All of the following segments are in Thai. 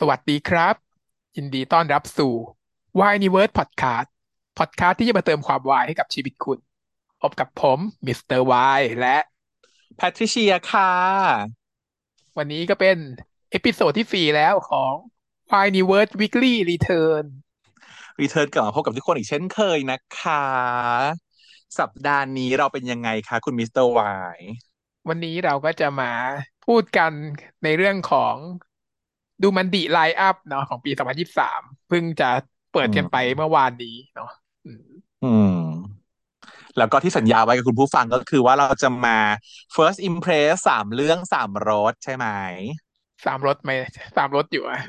สวัสดีครับ ยินดีต้อนรับสู่ Y Universe Podcast Podcast ที่จะมาเติมความวายให้กับชีวิตคุณ พบกับผมมิสเตอร์วายและแพทริเชียค่ะ วันนี้ก็เป็น episode ที่สี่แล้วของ Y Universe Weekly Return return กลับมาพบกับทุกคนอีกเช่นเคยนะคะ สัปดาห์นี้เราเป็นยังไงคะคุณมิสเตอร์วายวันนี้เราก็จะมาพูดกันในเรื่องของ ดูมันดีไลน์อัพเนาะของปี2023เพิ่งจะเปิดกันไปเมื่อวานนี้เนาะอืมอืม แล้วก็ที่สัญญาไว้กับคุณผู้ฟังก็คือว่าเราจะมา first impress สามเรื่องสามรสใช่ไหมสามรถไหมสามรถอยู่อะ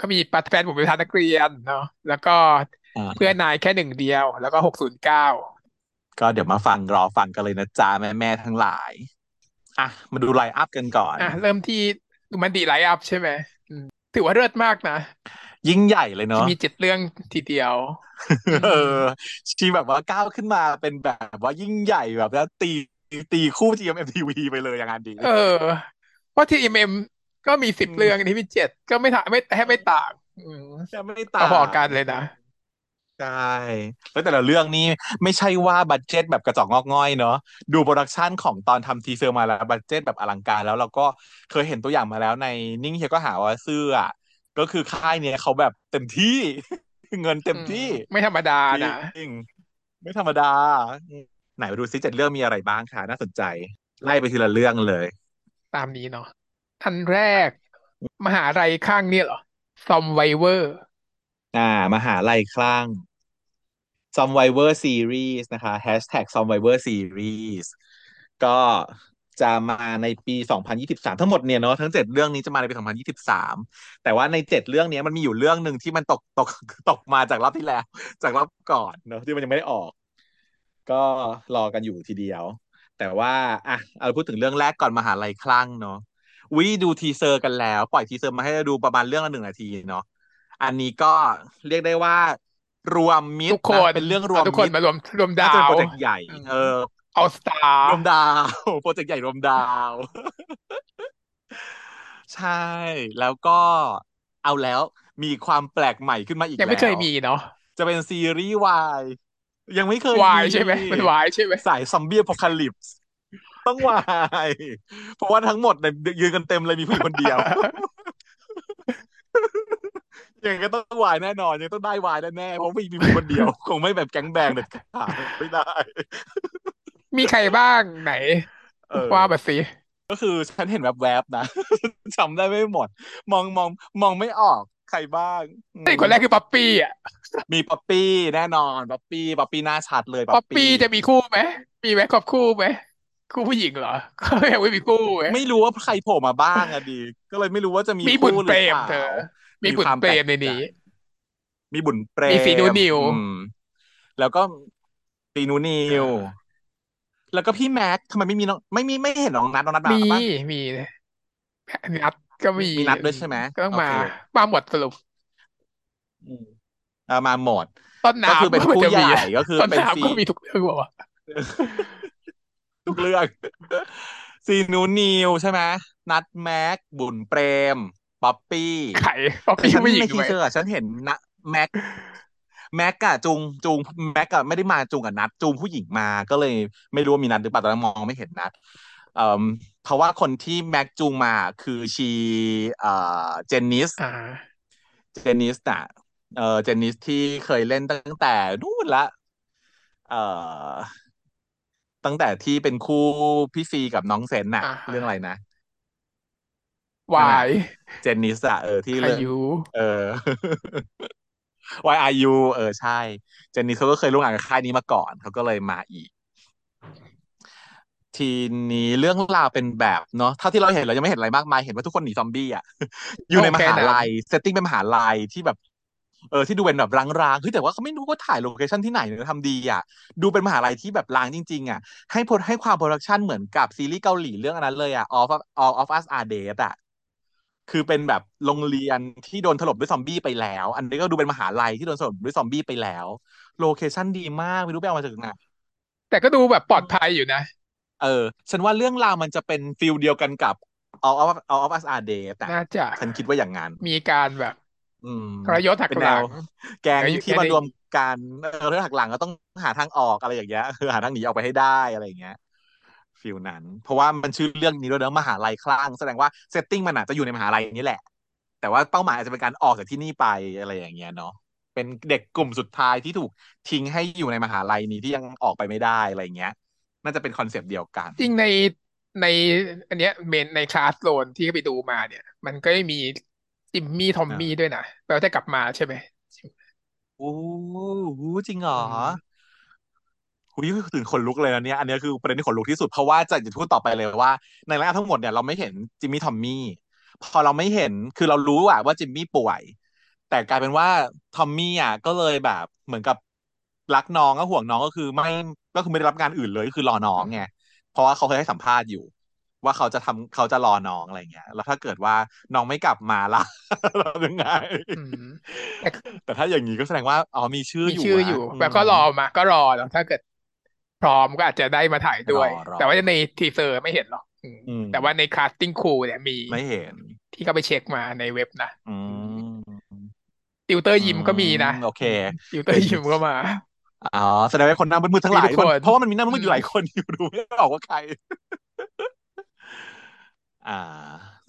ก็มีปัดแฟนผมเป็นทานนักเรียนเนาะแล้วก็อ่าเพื่อนนายแค่หนึ่งเดียว แล้วก็หกศูนย์เก้าก็เดี๋ยวมาฟังรอฟังกันเลยนะจ๊ะแม่แม่ๆทั้งหลาย อะ มาดู line up กันก่อนอะเริ่มที่ Domundi line up ใช่ไหมอืมถือว่าเลิศมากนะ ยิ่งใหญ่เลยเนาะมีเจ็ดเรื่องทีเดียว เออชีแบบว่าก้าวขึ้นมาเป็นแบบว่ายิ่งใหญ่แบบว่าตีตีคู่ GMMTV ไปเลยอย่างนั้นดี เออ เพราะทีเอ็มก็มีสิบอืมเรื่องอันนี้มีเจ็ดก็ไม่ต่างไม่แทบไม่ต่างอืมจะไม่ต่างพอๆกันเลยนะ ใช่แล้วแต่ละเรื่องนี้ไม่ใช่ว่า budget แบบกระจอกงอกง่อยเนาะดู production ของตอนทำ teaser มาแล้ว budget แบบอลังการ แล้วเราก็เคยเห็นตัวอย่างมาแล้วในนิ่งเฮียก็หาว่าซื่ออะก็คือค่ายเนี้ยเขาแบบเต็มที่ เงินเต็มที่อืมไม่ธรรมดานะจริงไม่ธรรมดา ไหนมาดูซิเจ็ดเรื่องมีอะไรบ้างค่ะน่าสนใจ ไล่ไปทีละเรื่องเลย ตามนี้เนาะอันแรก มหาลัยข้างเนี่ยเหรอซอมไวเวอร์ อ่ามหาลัยคลั่ง Survivor Series นะคะ Hashtag Survivor Series ก็จะมาในปี 2023 ทั้งหมดเนี่ยเนาะทั้งเจ็ดเรื่องนี้จะมาในปี 2023 แต่ว่าในเจ็ดเรื่องนี้มันมีอยู่เรื่องหนึ่งที่มันตกตกตกมาจากรอบที่แล้ว จากรอบก่อนเนาะที่มันยังไม่ได้ออก ก็รอกันอยู่ทีเดียว แต่ว่าอะเอาพูดถึงเรื่องแรกก่อนมหาลัยคลั่งเนาะวิดูทีเซอร์กันแล้ว ปล่อยทีเซอร์มาให้เราดูประมาณเรื่องละหนึ่งนาทีเนาะ อันนี้ก็เรียกได้ว่า รวมมิตทุรกคนนะเป็นเรื่องรวมทุกคนมิตรมารวมรวมน่าดาจะเป็นวโปรเจกต์ใหญ่อืมเออเอาสตาร์รวมดาวโปรเจกต์ใหญ่รวมดาว ใช่ แล้วก็เอาแล้วมีความแปลกใหม่ขึ้นมาอีกยังไม่เคยแล้วมีเนาะจะเป็นซีรีส์วายยังไม่เคยวายมีใช่ไหมเป็นวายใช่ไหมสายซอมบี้อพอคาลิปส์ต้องวาย เพราะว่าทั้งหมดเนี่ยยืนกันเต็มเลยมีผู้หญิงคนเดียว ยังก็ต้องวายแน่นอนยังต้องได้วายแน่ๆเพราะมีมีผู้หญิงคนเดียว คงไม่แบบแก๊งแบงเด็ดขาดไม่ได้ มีใครบ้างไหนเออว่ามาสิก็คือฉันเห็นแวบๆนะจำได้ไม่หมด มองมองมองไม่ออกใครบ้างอืมไอ้คนแรกคือป๊อปปี้อะมีป๊อปปี้แน่นอนป๊อปปี้ป๊อปปี้หน้าชัดเลยป๊อปปี้จะมีคู่ไหมมีไหมครอบคู่ไหมคู่ผู้หญิงเหรอเขายังไม่มีคู่ไหมไม่รู้ว่าใครโผล่มาบ้างอะดี ก็เลยไม่รู้ว่าจะมีมีบุญคู่หเปรรือมเปล่าเธอ มีบุญความเปรมแปลในกนี้ มีบุญเปรมมีสีนูนิวอืมแล้วก็สีนูนิวแล้วก็พี่แม็กทำไมไม่มีน้องไม่มีไม่เห็นน้องนัทน้องนัทมามีปะมีนัดก็มีมีนัดด้วยใช่ไหมก็ต้องมาโอเคมาหมดสรุปอืมเอามาหมดต้นก็น้ำคือเป็นก็ผู้จะใหมีญ่ก็คือต้นเป็นซีน้ำก็มีทุกเรื่องบอกว่าทุกเรื่องซีนูนิวใช่ไหมนัดแม็กบุญเปรม ป๊อปปี้ไข่ป๊อปคือปี้ฉันผู้หญิงในทีด้วยเซอร์อะฉันเห็นนะแม็กแม็กอะจูงจูงแม็กอะไม่ได้มาจูงกับนัดจูงผู้หญิงมาก็เลยไม่รู้ว่ามีนัดหรือเปล่าตอนนั้นมองไม่เห็นนัดเอ่อเพราะว่าคนที่แม็กจูงมาคือชีเอ่อเจนนิสอ่าเจนนิสน่ะเออเจนนิสที่เคยเล่นตั้งแต่นู่นละเอ่อตั้งแต่ที่เป็นคู่พี่ซีกับน้องเซนน่ะอ่าฮะเรื่องอะไรนะ วายเจนนิสอะเออที่อาเรื่องยุเออ Why are you เออใช่ เจนนิสเขาก็เคยร่วมงานกับค่ายนี้มาก่อน เขาก็เลยมาอีก ทีนี้เรื่องราวเป็นแบบเนาะเท่าที่เราเห็นเรายังไม่เห็นอะไรมากมาย เห็นว่าทุกคนหนีซอมบี้อะอยู่ในมหาลัย setting เป็นมหาลัยที่แบบเออที่ดูเป็นแบบร้างๆเฮ้ยแต่ว่าเขาไม่รู้ว่าถ่าย location ที่ไหนเนี่ยทำดีอะ ดูเป็นมหาลัยที่แบบร้างจริง ๆ อะ ให้พดให้ความ production เหมือนกับซีรีส์เกาหลีเรื่องอันนั้นเลยอะ All of All of Us Are Dead อะ คือเป็นแบบโรงเรียนที่โดนถล่มด้วยซอมบี้ไปแล้ว อันนี้ก็ดูเป็นมหาลัยที่โดนถล่มด้วยซอมบี้ไปแล้ว location ดีมากไม่รู้ไปเอามาจากไหนแต่ก็ดูแบบปลอดภัยอยู่นะ เออ ฉันว่าเรื่องราวมันจะเป็น feel เดียวกันกับ All of All of Us Are Dead อะน่าจะฉันคิดว่าอย่างนั้น มีการแบบ อืมทรยศหักเป็นหแนลัวง แก๊งเดี๋ยวที่มารวมเดี๋ยวกันเออเรื่องหักหลังก็ต้องหาทางออกอะไรอย่างเงี้ยคือหาทางหนีออกไปให้ได้อะไรอย่างเงี้ย feel นั้น เพราะว่ามันชื่อเรื่องนี้ด้วยเนอะมหาลัยคลั่งแสดงว่า setting มันอาจจะอยู่ในมหาลัยนี้แหละ แต่ว่าเป้าหมายอาจจะเป็นการออกจากที่นี่ไปอะไรอย่างเงี้ยเนาะเป็นเด็กกลุ่มสุดท้ายที่ถูกทิ้งให้อยู่ในมหาลัยนี้ที่ยังออกไปไม่ได้อะไรอย่างเงี้ย น่าจะเป็นคอนเซปต์เดียวกัน จริงในในอันเนี้ยเมนในคลาสโลนที่ไปดูมาเนี่ย มันก็มีจิมมี่ทอมมี่ด้วยนะแปลว่าจะกลับมาใช่ไหมโอ้โหจริงเหรอ อืมหุยถึงขนลุกเลยนะเนี่ยอันนี้คือประเด็นที่ขนลุกที่สุดเพราะว่าจะจะพูดต่อไปเลยว่า ในรายการทั้งหมดเนี่ยเราไม่เห็นจิมมี่ทอมมี่พอเราไม่เห็นคือเรารู้อะว่าจิมมี่ป่วย แต่กลายเป็นว่าทอมมี่อะก็เลยแบบเหมือนกับรักน้องก็ห่วงน้องก็คือไม่ก็คือไม่ได้รับงานอื่นเลยก็คือรอน้องไงเพราะว่าเขาเคยให้สัมภาษณ์อยู่ ว่าเขาจะทำเขาจะรอน้องอะไรเงี้ย แล้วถ้าเกิดว่าน้องไม่กลับมาล่ะเรายังไงอืมแต่แต่ถ้าอย่างนี้ก็แสดงว่าอ๋อมีชื่อมีอยู่ชื่ออะอยู่มแบบก็รอมา ก็รอแล้วถ้าเกิด พร้อมก็อาจจะได้มาถ่ายด้วยรอรอแต่ว่าในทีเซอร์ไม่เห็นหรอกอืมอืมแต่ว่าในคาสติ้งครูเนี่ยมีไม่เห็น ที่เขาไปเช็คมาในเว็บนะอืมติวเตอร์ยิมก็มีนะโอเคติวเตอร์ยิมก็มาอ๋อแสดงว่าคนหน้ามืดๆทั้งหลายมีทุกคนมันเพราะว่ามันมีหน้ามืดๆอยู่หลายคนอยู่ดูไม่ออกว่าใคร อ่า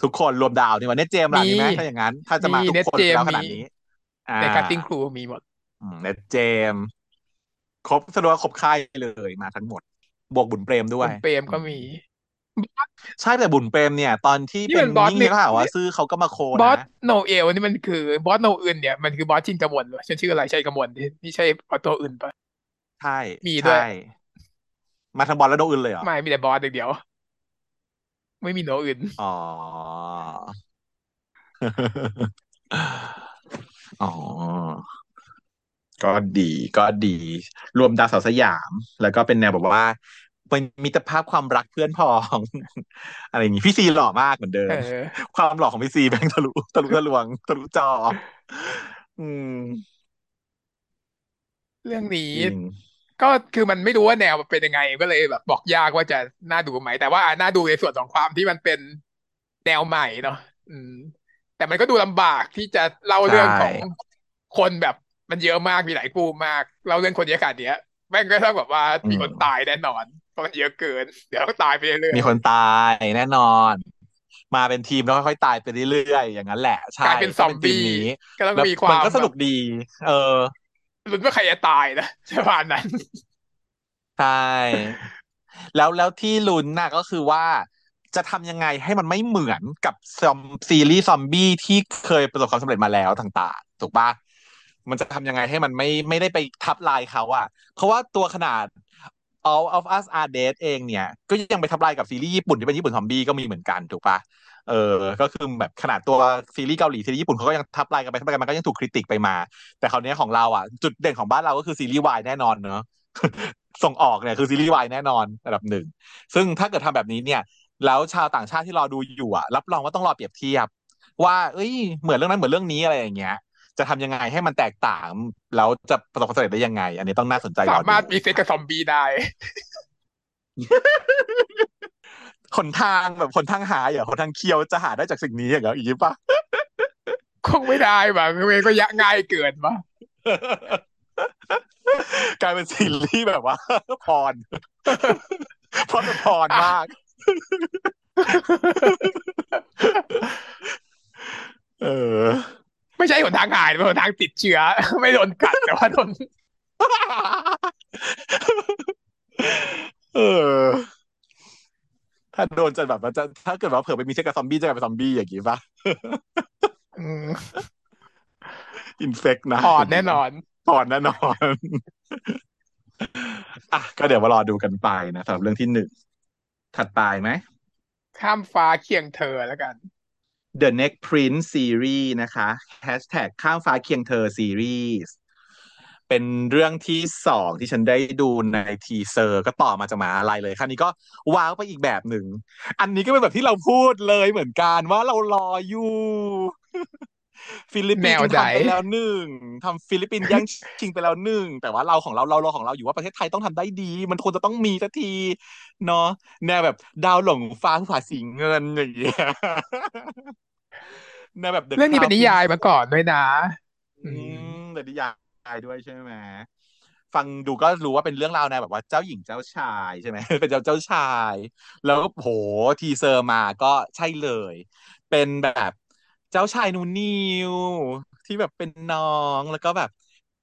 ทุกคนรวมดาวนี่วันนี้เจมส์ล่ะมีมีไหมถ้าอย่างนั้น ถ้าจะมามีทุกเน็ตคนเจมแล้วส์ขนาดมีนี้อ่าในคาสติ้งครูมีหมดอืมเน็ตเจมส์ ครบสรุปว่าครบค่ายเลยมาทั้งหมด บวกบุญเปรมด้คุวยณเปรมก็มี ใช่แต่บุญเปรมเนี่ย ตอนที่นี่เป็มันนบอสนี่เนี่ยก็หาว่าซื้อเขาก็มาโคบอสนะโนเอลนี่มันคือบอสโนอื่นเนี่ยมันคือบอสชินกมลเหรอฉันชื่ออะไรใช่กมลที่นี่ใช่บอสตัวอื่นปะ ใช่มีด้วย ใช่มาทางบอลแล้วโดนอื่นเลยเหรอไม่มีแต่บอสอย่างเดียว ไม่มีโนอื่น อ๋อ อ๋อ ก็ดีก็ดี รวมดาวสาวสยาม แล้วก็เป็นแนวแบบว่าเป็นมิตรภาพความรักเพื่อนพ้อง อะไรอย่างงี้พี่ซีหล่อมากเหมือนเดิเอมอความหล่อของพี่ซีแบงทะลุทะลุทะลวงทะลุจอ อืม เรื่องนี้จริงก็คือมันไม่รู้ว่าแนวมันเป็นยังไง ก็เลยแบบบอกยากว่าจะน่าดูไหม แต่ว่าน่าดูในส่วนของความที่มันเป็นแนวใหม่เนาะอืม แต่มันก็ดูลำบากที่จะเล่าเรื่องของคนแบบ มันเยอะมากมีหลายกลุ่มมากเล่าเรื่องคนเยอะขนาดเนี้ยแม่งก็ต้องแบบว่ามีคนตายแน่นอนเพราะมันเยอะเกิน เดี๋ยวต้องตายไปเรื่อยมีคนตายแน่นอน มาเป็นทีมแล้วค่อยๆตายไปเรื่อยๆอย่างนั้นแหละๆใช่กลายเป็นซอมก็บี้ทีนี้ก็ต้องแล้วมีความมันก็สนุกดี เออแบบลุ้นว่าใครจะตายนะประมาณนั้นใช่แล้วแล้วที่ลุ้นน่ะก็คือว่าจะทำยังไงให้มันไม่เหมือนกับซอมซีรีส์ซอมบี้ที่เคยประสบความสำเร็จมาแล้วต่างๆ ถูกปะ มันจะทำยังไงให้มันไม่ไม่ได้ไปทับลายเขาอะเพราะว่าตัวขนาด All of Us Are Dead เองเนี่ย ก็ยังไปทับลายกับซีรีส์ญี่ปุ่นที่เป็นญี่ปุ่นซอมบี้ก็มีเหมือนกันถูกปะเออ ก็คือแบบขนาดตัวซีรีส์เกาหลีซีรีส์ญี่ปุ่นเขาก็ยังทับลายกันไปทับลายกันมันก็ยังถูกคริติกไปมา แต่คราวนี้ของเราอะ จุดเด่นของบ้านเราก็คือซีรีส์วายแน่นอนเนอะส่งออกเนี่ยคือซีรีส์วายแน่นอนระดับหนึ่ง ซึ่งถ้าเกิดทำแบบนี้เนี่ย แล้วชาวต่างชาติที่รอดูอยู่อะรับรองว่าต้องรอเปรียบเทียบ ว่า เอ้ย เหมือนเรื่องนั้นเหมือนเรื่องนี้อะไรอย่างเงี้ย จะทำยังไงให้มันแตกต่าง แล้วจะประสบความสำเร็จได้ยังไง อันนี้ต้องน่าสนใจรอสามารถดูมีเซ็กกับซอมบี้ได้หนทางแบบหนทางหาอย่างหนทางเคียวจะหาได้จากสิ่งนี้อย่างเงี้ยอีกปะคงไม่ได้ป่ะเวก็ยะง่ายเกินป่ะกลายเป็นซีรีส์แบบว่าพรเพราะมันพรมาก เออ ไม่ใช่หนทางหายเป็นหนทางติดเชื้อ ไม่โดนกัดแต่ว่าโดนเออ ถ้าโดนจะแบบว่าจะถ้าเกิดว่าเผื่อไปมีเซ็กกับซอมบี้จะกลายเป็นซอมบี้อย่างงี้ปะอืมin fact นะถอดแน่นอนถอดแน่นอนอะก็เดี๋ยวมารอดูกันไปนะสำหรับเรื่องที่หนึ่งถัดไปไหมข้ามฟ้าเคียงเธอแล้วกัน The Next Prince Series นะคะ Hashtag ข้ามฟ้าเคียงเธอ Series เป็นเรื่องที่สองที่ฉันได้ดูในทีเซอร์ ก็ต่อมาจากมาอะไรเลยครั้นี้ก็ว้าวไปอีกแบบหนึ่ง อันนี้ก็เป็นแบบที่เราพูดเลยเหมือนกันว่าเรารออยู่ ฟิลิปปินส์แนวไหนทำไปแล้วหนึ่งทำฟิลิปปินส์แย่งชิงไปแล้วหนึ่งแต่ว่าเราของเราเราเราของเราอยู่ว่าประเทศไทยต้องทำได้ดี มันควรจะต้องมีสักทีเนาะแนวแบบดาวหลงฟ้าผู้ผาสีเงินอย่างเงี้ยแนวแบบ The เรื่องนี้เป็น Crown นิยายมา Princess ก่อนด้วยนะ อือืมมแต่นิยายด้วยใช่ไหมฟังดูก็รู้ว่าเป็นเรื่องราวแนวแบบว่าเจ้าหญิงเจ้าชายใช่ไหมเป็นเจ้าเจ้าชาย แล้วโหทีเซอร์มาก็ใช่เลย เป็นแบบ เจ้าชายนูนิวที่แบบเป็นน้องแล้วก็แบบ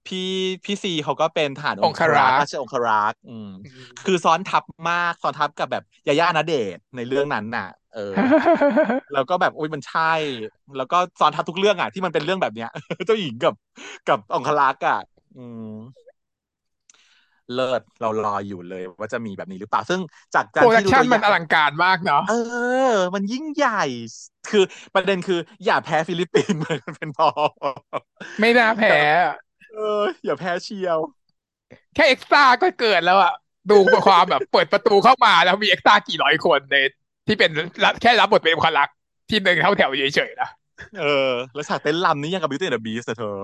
พี่พี่ซีเขาก็เป็นทหารอองงครักษ์ครักษ์ราชองครักษ์อืมอืคือมซ้อนทับมากซ้อนทับกับแบบยาย่าณเดชน์ในเรื่องนั้นน่ะ เออ แล้วก็แบบอุ้ยมันใช่ แล้วก็ซ้อนทับทุกเรื่องอะที่มันเป็นเรื่องแบบเนี้ย เจ้าหญิงกับกับองครักษ์อะ อืม เลิศเรารออยู่เลย ว่าจะมีแบบนี้หรือเปล่าซึ่งจากโปรการที่ดักชันมันดูตัวอย่างอลังการมากเนาะเออ มันยิ่งใหญ่ คือประเด็นคือ อย่าแพ้ฟิลิปปินส์มันเป็นพอไม่น่าอแพ้ย่าอะเออ อย่าแพ้เชียว แค่ extra ก็เกิดแล้วอะดูความแบบเปิดประตูเข้ามาแล้วมี extra กี่ร้อยคนในที่เป็นรับแค่รับบทเป็นคนรักที่เดินเข้าแถวเฉยๆนะเออ แล้วฉากเต้นรำนี่ยังกับ Beauty and the Beast อะเธอ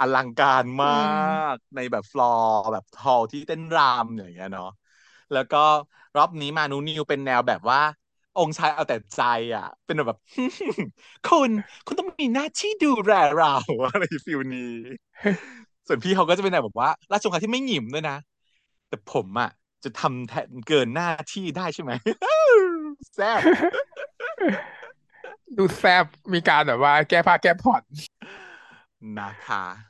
อลังการอืมามกในแบบฟลอร์แบบฮอลที่เต้นรำอย่างเงี้ยเนาะแล้วก็รอบนี้มานูนิวเป็นแนวแบบว่า องค์ชายเอาแต่ใจอะ เป็นแบบ คุณคุณต้องมีหน้าที่ดูแลเราอะไรฟิลนี้ ส่วนพี่เขาก็จะเป็นแนวแบบว่า ราชองค์การที่ไม่หงิมด้วยนะ แต่ผมอะ จะทำแทนเกินหน้าที่ได้ใช่ไหมแซ่บดูแซบมีการแบบว่า แก้ผ้าแก้ผ่อนนะคะ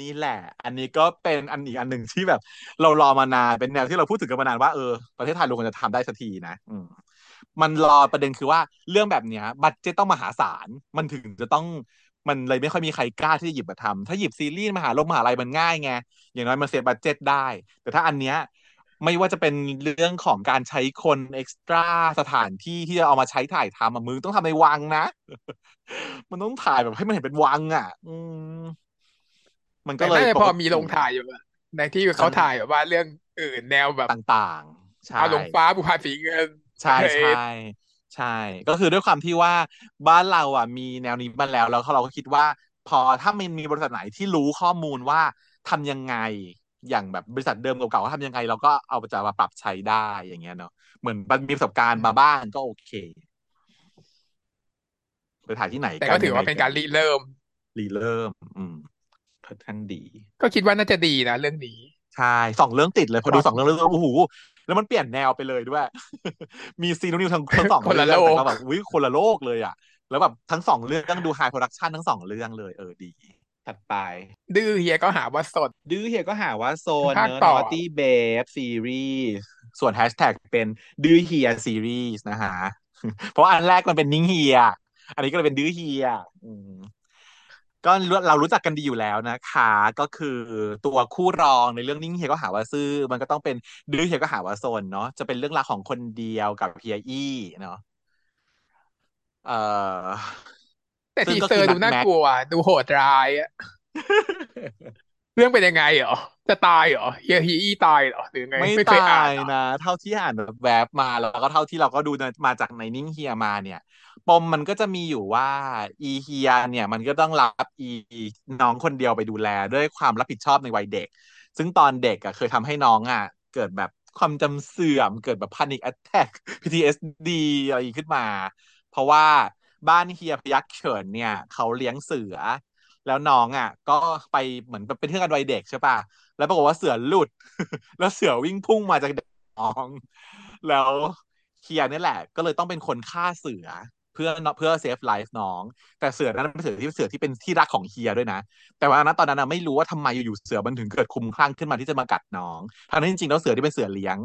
นี่แหละ อันนี้ก็เป็นอันอีกอันหนึ่งที่แบบ เรารอมานานเป็นแนวที่เราพูดถึงกันมานานว่าเออประเทศไทยเราควรจะทำได้สักทีนะ อืมันรอประเด็นคือว่าเรื่องแบบเนี้ย บัดเจตต้องมหาศาลมันถึงจะต้องมันเลยไม่ค่อยมีใครกล้าที่จะหยิบมาทำถ้าหยิบซีรีส์มหาลงมหาลัยมันง่ายไงอย่างน้อยมันเซฟบัดเจตได้ แต่ถ้าอันเนี้ยไม่ว่าจะเป็นเรื่องของการใช้คนเอ็กซ์ตร้าสถานที่ที่จะเอามาใช้ถ่ายทำมึงต้องทำในวังนะ มันต้องถ่ายแบบให้มันเห็นเป็นวังอะ อืม มันก็เลยแต่น่าจะพอปกติมีลงถ่ายอยู่อะในที่เขามันถ่ายแบบว่าเรื่องอื่นแนวแบบต่างๆใช่เอาลงฟ้าบุพผาสีเงินใช่อะไรใช่ใช่ ก็คือด้วยความที่ว่าบ้านเราอะมีแนวนี้มาแล้วแล้วเราก็คิดว่า พอถ้ามันมีบริษัทไหนที่รู้ข้อมูลว่าทำยังไงอย่างแบบบริษัทเดิมเก่าๆเขาทำยังไง เราก็เอาจะมาปรับใช้ได้อย่างเงี้ยเนาะเหมือนมันมีประสบการณ์มาบ้างก็โอเคไปถ่ายที่ไหนแต่กันยังไงก็ถือว่าเป็นกันการริเริ่มรีเริ่ม อืม ค่อนข้างดี ก็คิดว่าน่าจะดีนะเรื่องนี้ใช่สองเรื่องติดเลยพอดูความสองเรื่องแล้วโอ้โหแล้วมันเปลี่ยนแนวไปเลยด้วย มีซีนิวทั้งทั้งสองคนละโลเรื่องแต่กก็แบบอุ้ยคนละโลกเลยอะ แล้วแบบทั้งสองเรื่องดู high production ทั้งสองเรื่องเลยเออดีถัดไป ดื้อเฮียก็หาว่าซน ดื้อเฮียก็หาว่าซนภาคเนอะต่อ Naughty Babe Series ส่วนแฮชแท็กเป็นดื้อเฮียซีรีส์นะฮะ เพราะว่าอันแรกมันเป็นนิ่งเฮีย อันนี้ก็เลยเป็นดื้อเฮียอืม ก็เรารู้จักกันดีอยู่แล้วนะคะก็คือตัวคู่รองในเรื่องนิ่งเฮียก็หาว่าซื่อ มันก็ต้องเป็นดื้อเฮียก็หาว่าซนเนาะจะเป็นเรื่องราวของคนเดียวกับเฮียอี้เนาะเอ่อแต่ทีซึ่งก็คือเซอร์ดูน่านัดแม็กกลัว ดูโหดร้ายอะ เรื่องเป็นยังไงเหรอจะตายเหรอเฮียฮีอี้ตายเหรอหรือไงไม่ไม่เคตายอ่านยเหรอนะ เท่าที่อ่านแบบแวบมาแล้วก็เท่าที่เราก็ดูมาจากในนิ่งเฮียมาเนี่ยปมมันก็จะมีอยู่ว่าอีเฮียเนี่ย มันก็ต้องรับอีน้องคนเดียวไปดูแลด้วยความรับผิดชอบในวัยเด็ก ซึ่งตอนเด็กอะเคยทำให้น้องอะ เกิดแบบความจำเสื่อมเกิดแบบ panic attack PTSD อะไรขึ้นมา เพราะว่าบ้านเฮียพยัคฆ์เฉินเนี่ย เขาเลี้ยงเสือ แล้วน้องอะ ก็ไปเหมือนเป็นเพื่อนกันวัยเด็กใช่ป่ะแล้วปรากฏว่าเสือหลุด แล้วเสือวิ่งพุ่งมาจากน้อง แล้วเคียร์นี่แหละ ก็เลยต้องเป็นคนฆ่าเสือเพื่อเพื่อ save life น้อง แต่เสือนั้นเป็นเสือที่เสือที่เป็นที่รักของเฮียด้วยนะ แต่ว่าณตอนนั้นไม่รู้ว่าทำไมอยู่ๆเสือมันถึงเกิดคลุ้มคลั่งขึ้นมาที่จะมากัดน้องทั้งที่จริงๆแล้วเสือที่เป็นเสือเลี้ยง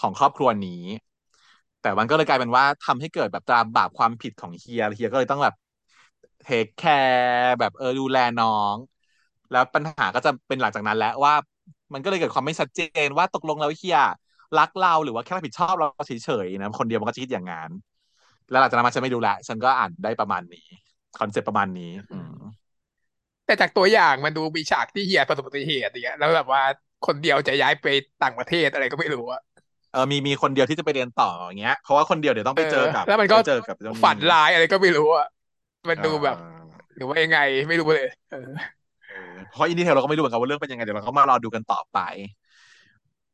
ของครอบครัวนี้แต่มันก็เลยกลายเป็นว่าทำให้เกิดแบบตามบาปความผิดของเฮียเฮียก็เลยต้องแบบ take care แบบเออดูแลน้อง แล้วปัญหาก็จะเป็นหลังจากนั้นแล้วว่า มันก็เลยเกิดความไม่ชัดเจนว่าตกลงแล้วเฮียรักเราหรือว่าแค่รับผิดชอบเราเฉยๆนะคนเดียวมันก็จะคิดอย่างนั้นแล้วหลังจากนั้นมาฉันไม่ดูแลฉันก็อ่านได้ประมาณนี้คอนเซ็ปต์ประมาณนี้อืมแต่จากตัวอย่างมันดูมีฉากที่เฮียประสบอุบัติเหตุอย่างเงี้ยแล้วแบบว่าคนเดียวจะย้ายไปต่างประเทศอะไรก็ไม่รู้อะเออมีมีคนเดียวที่จะไปเรียนต่ออย่างเงี้ยเพราะว่าคนเดียวเดี๋ยวต้องเออไปเจอกับแล้วมันก็ไปเจอกับเจ้าหนี้ฝันร้ายอะไรก็ไม่รู้อะ มันเอดูแบบอหรือว่ายังไงไม่รู้เลยเออเออเพราะอินดีเทลเราก็ไม่รู้เหมือนกันว่าเรื่องเป็นยังไงเดี๋ยวเราก็มารอดูกันต่อไป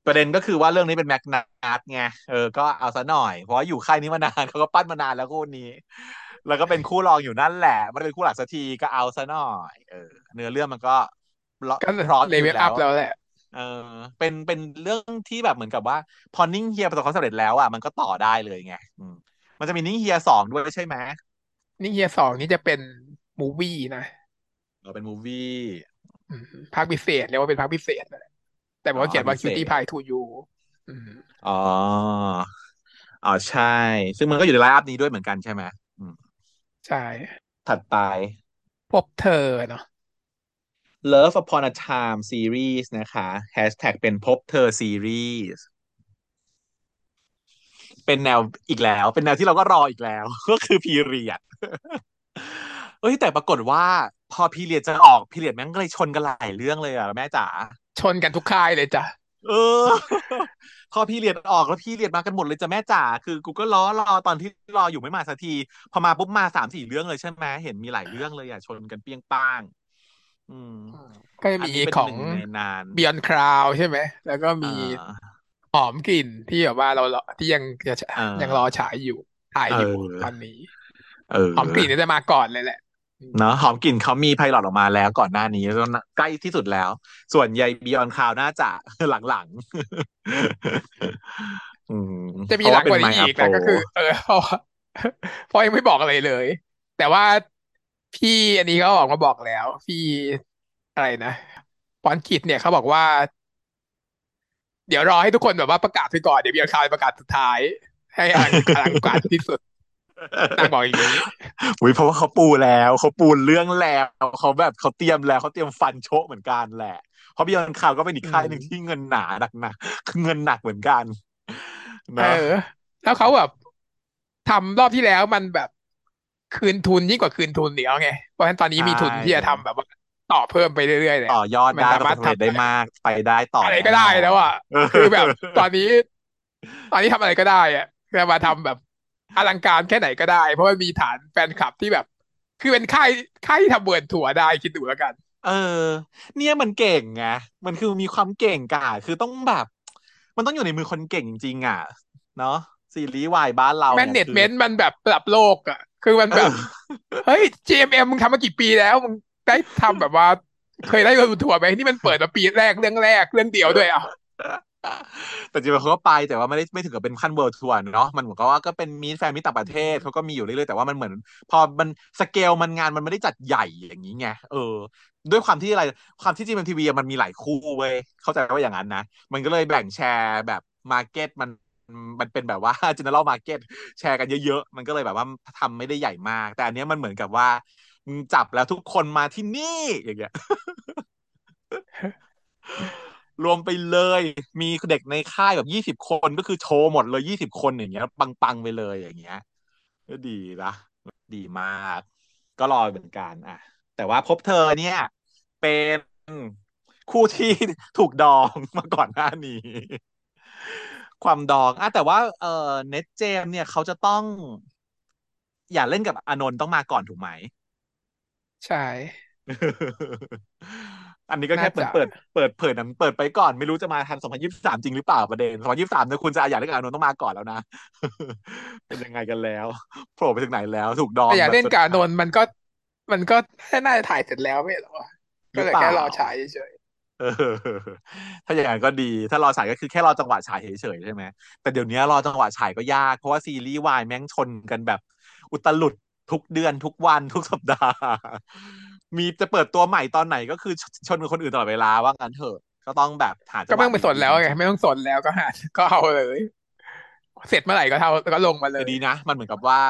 ประเด็นก็คือว่าเรื่องนี้เป็นแม็กนัทไงเออก็เอาซะหน่อย เพราะว่าอยู่ค่ายนี้มานานเขาก็ปั้นมานานแล้วคู่นี้ แล้วก็เป็นคู่รองอยู่นั่นแหละไม่ได้เป็นคู่หลักสักทีก็เอาซะหน่อยเออเนื้อเรื่องมันก็ก็พร้อมเลเวลอยู่แล้วอัพแล้วแหละเออเป็นเป็นเรื่องที่แบบเหมือนกับว่า พอนิ่งเฮียประสบความสำเร็จแล้วอะมันก็ต่อได้เลยไงอืมมันจะมีนิ่งเฮียสองด้วยใช่ไหม นี่เฮียสองนี่จะเป็นมูวี่นะเราเป็นมูวี่อืมภาคพิเศษเรียกว่าเป็นภาคพิเศษนะแต่บอกอ๋อว่าเขียนว่าภาคพิเศคิวตี้พาษยทูยูอืมอ๋ออ๋อใช่ ซึ่งมันก็อยู่ในไลน์อัพนี้ด้วยเหมือนกันใช่ไหมอืมใช่ ถัดไป พบเธอเนาะ Love Upon a Time Series นะคะ Hashtag เป็นพบเธอ Series เป็นแนวอีกแล้ว เป็นแนวที่เราก็รออีกแล้ว ก็คือพีเรียดเอ้ยแต่ปรากฏว่า พอพีเรียดจะออกพีเรียดแม่งก็เลยชนกันหลายเรื่องเลยอะแม่จ๋าชนกันทุกค่ายเลยจ้ะเออ พอพีเรียดออกแล้วพีเรียดมากันหมดเลยจ้ะแม่จ๋าคือกูก็รอรอตอนที่รออยู่ไม่มาสักที พอมาปุ๊บมาสามสี่เรื่องเลยใช่ไหมเห็นมีหลายเรื่องเลยอะชนกันเปี้ยงป้าง อืม ก็จะมีอันนี้เป็นของหนึ่งในนาน Beyond Cloud ใช่ไหมแล้วก็เอมีอ หอมกลิ่นที่แบบว่าเราที่ยังจะเอยังรออฉายอยู่ถ่ายเอยู่ตอนออนี้เอหอมกลิ่นอเนี่ยจะมาก่อนเลยแหละอืมเนาะหอมกลิ่นเขามีไพลอตออกมาแล้วก่อนหน้านี้แล้วใกล้ที่สุดแล้ว ส่วนใยบียอนคาวน่าจะหลังๆอืมจะเพราะว่าเป็นมีหลังกว่านี้ไมอาโปอีกนะก็คือ เออเพราะว่าเพราะยังไม่บอกอะไรเลย แต่ว่าพี่อันนี้เขาออกมาบอกแล้ว พี่อะไรนะปอนกิจเนี่ยเขาบอกว่า เดี๋ยวรอให้ทุกคนแบบว่าประกาศไปก่อนเดี๋ยวมีข่าวประกาศสุดท้าย ให้อลังอลังการที่สุดนางบอกอย่างนี้อุ้ยเพราะว่าเขาปูแล้วเขาปูเรื่องแล้วเขาแบบเขาเตรียมแล้วเขาเตรียมฟันโชกเหมือนกันแหละ เพราะบียอนคาวก็เป็นอีกอืค่ายหนึ่งที่มเงินหนาหนักหนักเงินหนักเหมือนกันเออเนาะแล้วเขาแบบทำรอบที่แล้วมันแบบคืนทุนยิ่งกว่าคืนทุนเดียวไงเพราะฉะนั้นตอนนี้ใชมีทุนที่จะ่ทำแบบว่า ต่อเพิ่มไปเรื่อยๆเลยอะต่อยอดมันได้สามารถประสบความสำเร็จทำอะไรได้มากไปได้ต่ออะไรก็ได้แน่นอนแล้วอะเออคือแบบตอนนี้ ตอนนี้ทำอะไรก็ได้อะจะมาทำแบบอลังการแค่ไหนก็ได้ เพราะมันมีฐานแฟนคลับที่แบบ คือเป็นค่ายค่ายที่ทำ world tour ได้คิดดูแล้วกัน เออ เนี่ยมันเก่งไงมันคือมีความเก่งกาจคือต้องแบบ มันต้องอยู่ในมือคนเก่งจริงๆอะ เนาะซีรีส์วายบ้านเราแมネเนี่ยคือจเมนต์มันแบบระดับโลกอะคือมันเอแบบอเฮ้ย GMM มมึงทำมากี่ปีแล้วมึง ได้ทำแบบว่า เคยได้ world tour ไหมนี่มันเปิดมาปีแรกเรื่องแรกเรื่องเดียวด้วยอะแต่จริงๆเขาก็ไปแต่ว่าไม่ได้ไม่ถึงกับเป็นขั้น world tour เนาะมันเหมือนกับว่าก็เป็นมี fan meet ต่างประเทศเขาก็มีอยู่เรื่อยๆแต่ว่ามันเหมือน พอมันสเกลมันงานมันไม่ได้จัดใหญ่อย่างนี้ไงเออ ด้วยความที่อะไรความที่จีเอ็มทีวีมันมีหลายคู่เว้ยเข้าใจว่าอย่างนั้นนะ มันก็เลยแบ่งแชร์แบบ market มันมันเป็นแบบว่า general market แชร์กันเยอะๆ มันก็เลยแบบว่าทำไม่ได้ใหญ่มาก แต่อันนี้มันเหมือนกับว่า มึงจับแล้วทุกคนมาที่นี่อย่างเงี้ยรวมไปเลยมีเด็กในค่ายแบบยี่สิบคนก็คือโชว์หมดเลยยี่สิบคนอย่างเงี้ย ปังๆไปเลยอย่างเงี้ยก็ดีนะดีมาก ก็รอเหมือนกันอะ แต่ว่าพบเธอเนี่ย เป็นคู่ที่ถูกดองมาก่อนหน้านี้ ความดองอะแต่ว่าเออเน็ตเจมเนี่ยเขาจะต้อง อย่าเล่นกับอานนท์ต้องมาก่อนถูกไหม ใช่ อันนี้ก็น่าจะแค่เปิดเปิดเปิดเผยนั้นเปิดไปก่อนไม่รู้จะมาทัน2023จริงหรือเปล่าประเด็น2023เนี่ยคุณจะอยากเล่นกับอานนท์ต้องมาก่อนแล้วนะ เป็นยังไงกันแล้วโผล่ไปถึงไหนแล้วถูกดอแต่อยากงแบบเล่นกับอานสุดขาดนท์มันก็ มันก็น่าจะถ่ายเสร็จแล้วไม่เหรอวะหรือเปล่าก็เลยแค่รอฉายเฉยเออถ้าอย่างนั้นก็ดี ถ้ารอฉายก็คือแค่รอจังหวะฉายเฉยๆใช่ไหมแต่เดี๋ยวนี้รอจังหวะฉายก็ยาก เพราะว่าซีรีส์วายแม่งชนกันแบบอุตลุด ทุกเดือนทุกวันทุกสัปดาห์ มีจะเปิดตัวใหม่ตอนไหนก็คือชนกับคนอื่นตลอดเวลาว่างั้นเถอะก็ต้องแบบหาๆก็จังหวะไม่ต้องไปสนดีๆมาฉายแล้วไงไม่ต้องสนแล้วก็หาก็เอาเลย เสร็จเมื่อไหร่ก็เท่าก็ลงมาเลยแต่ดีนะ มันเหมือนกับว่า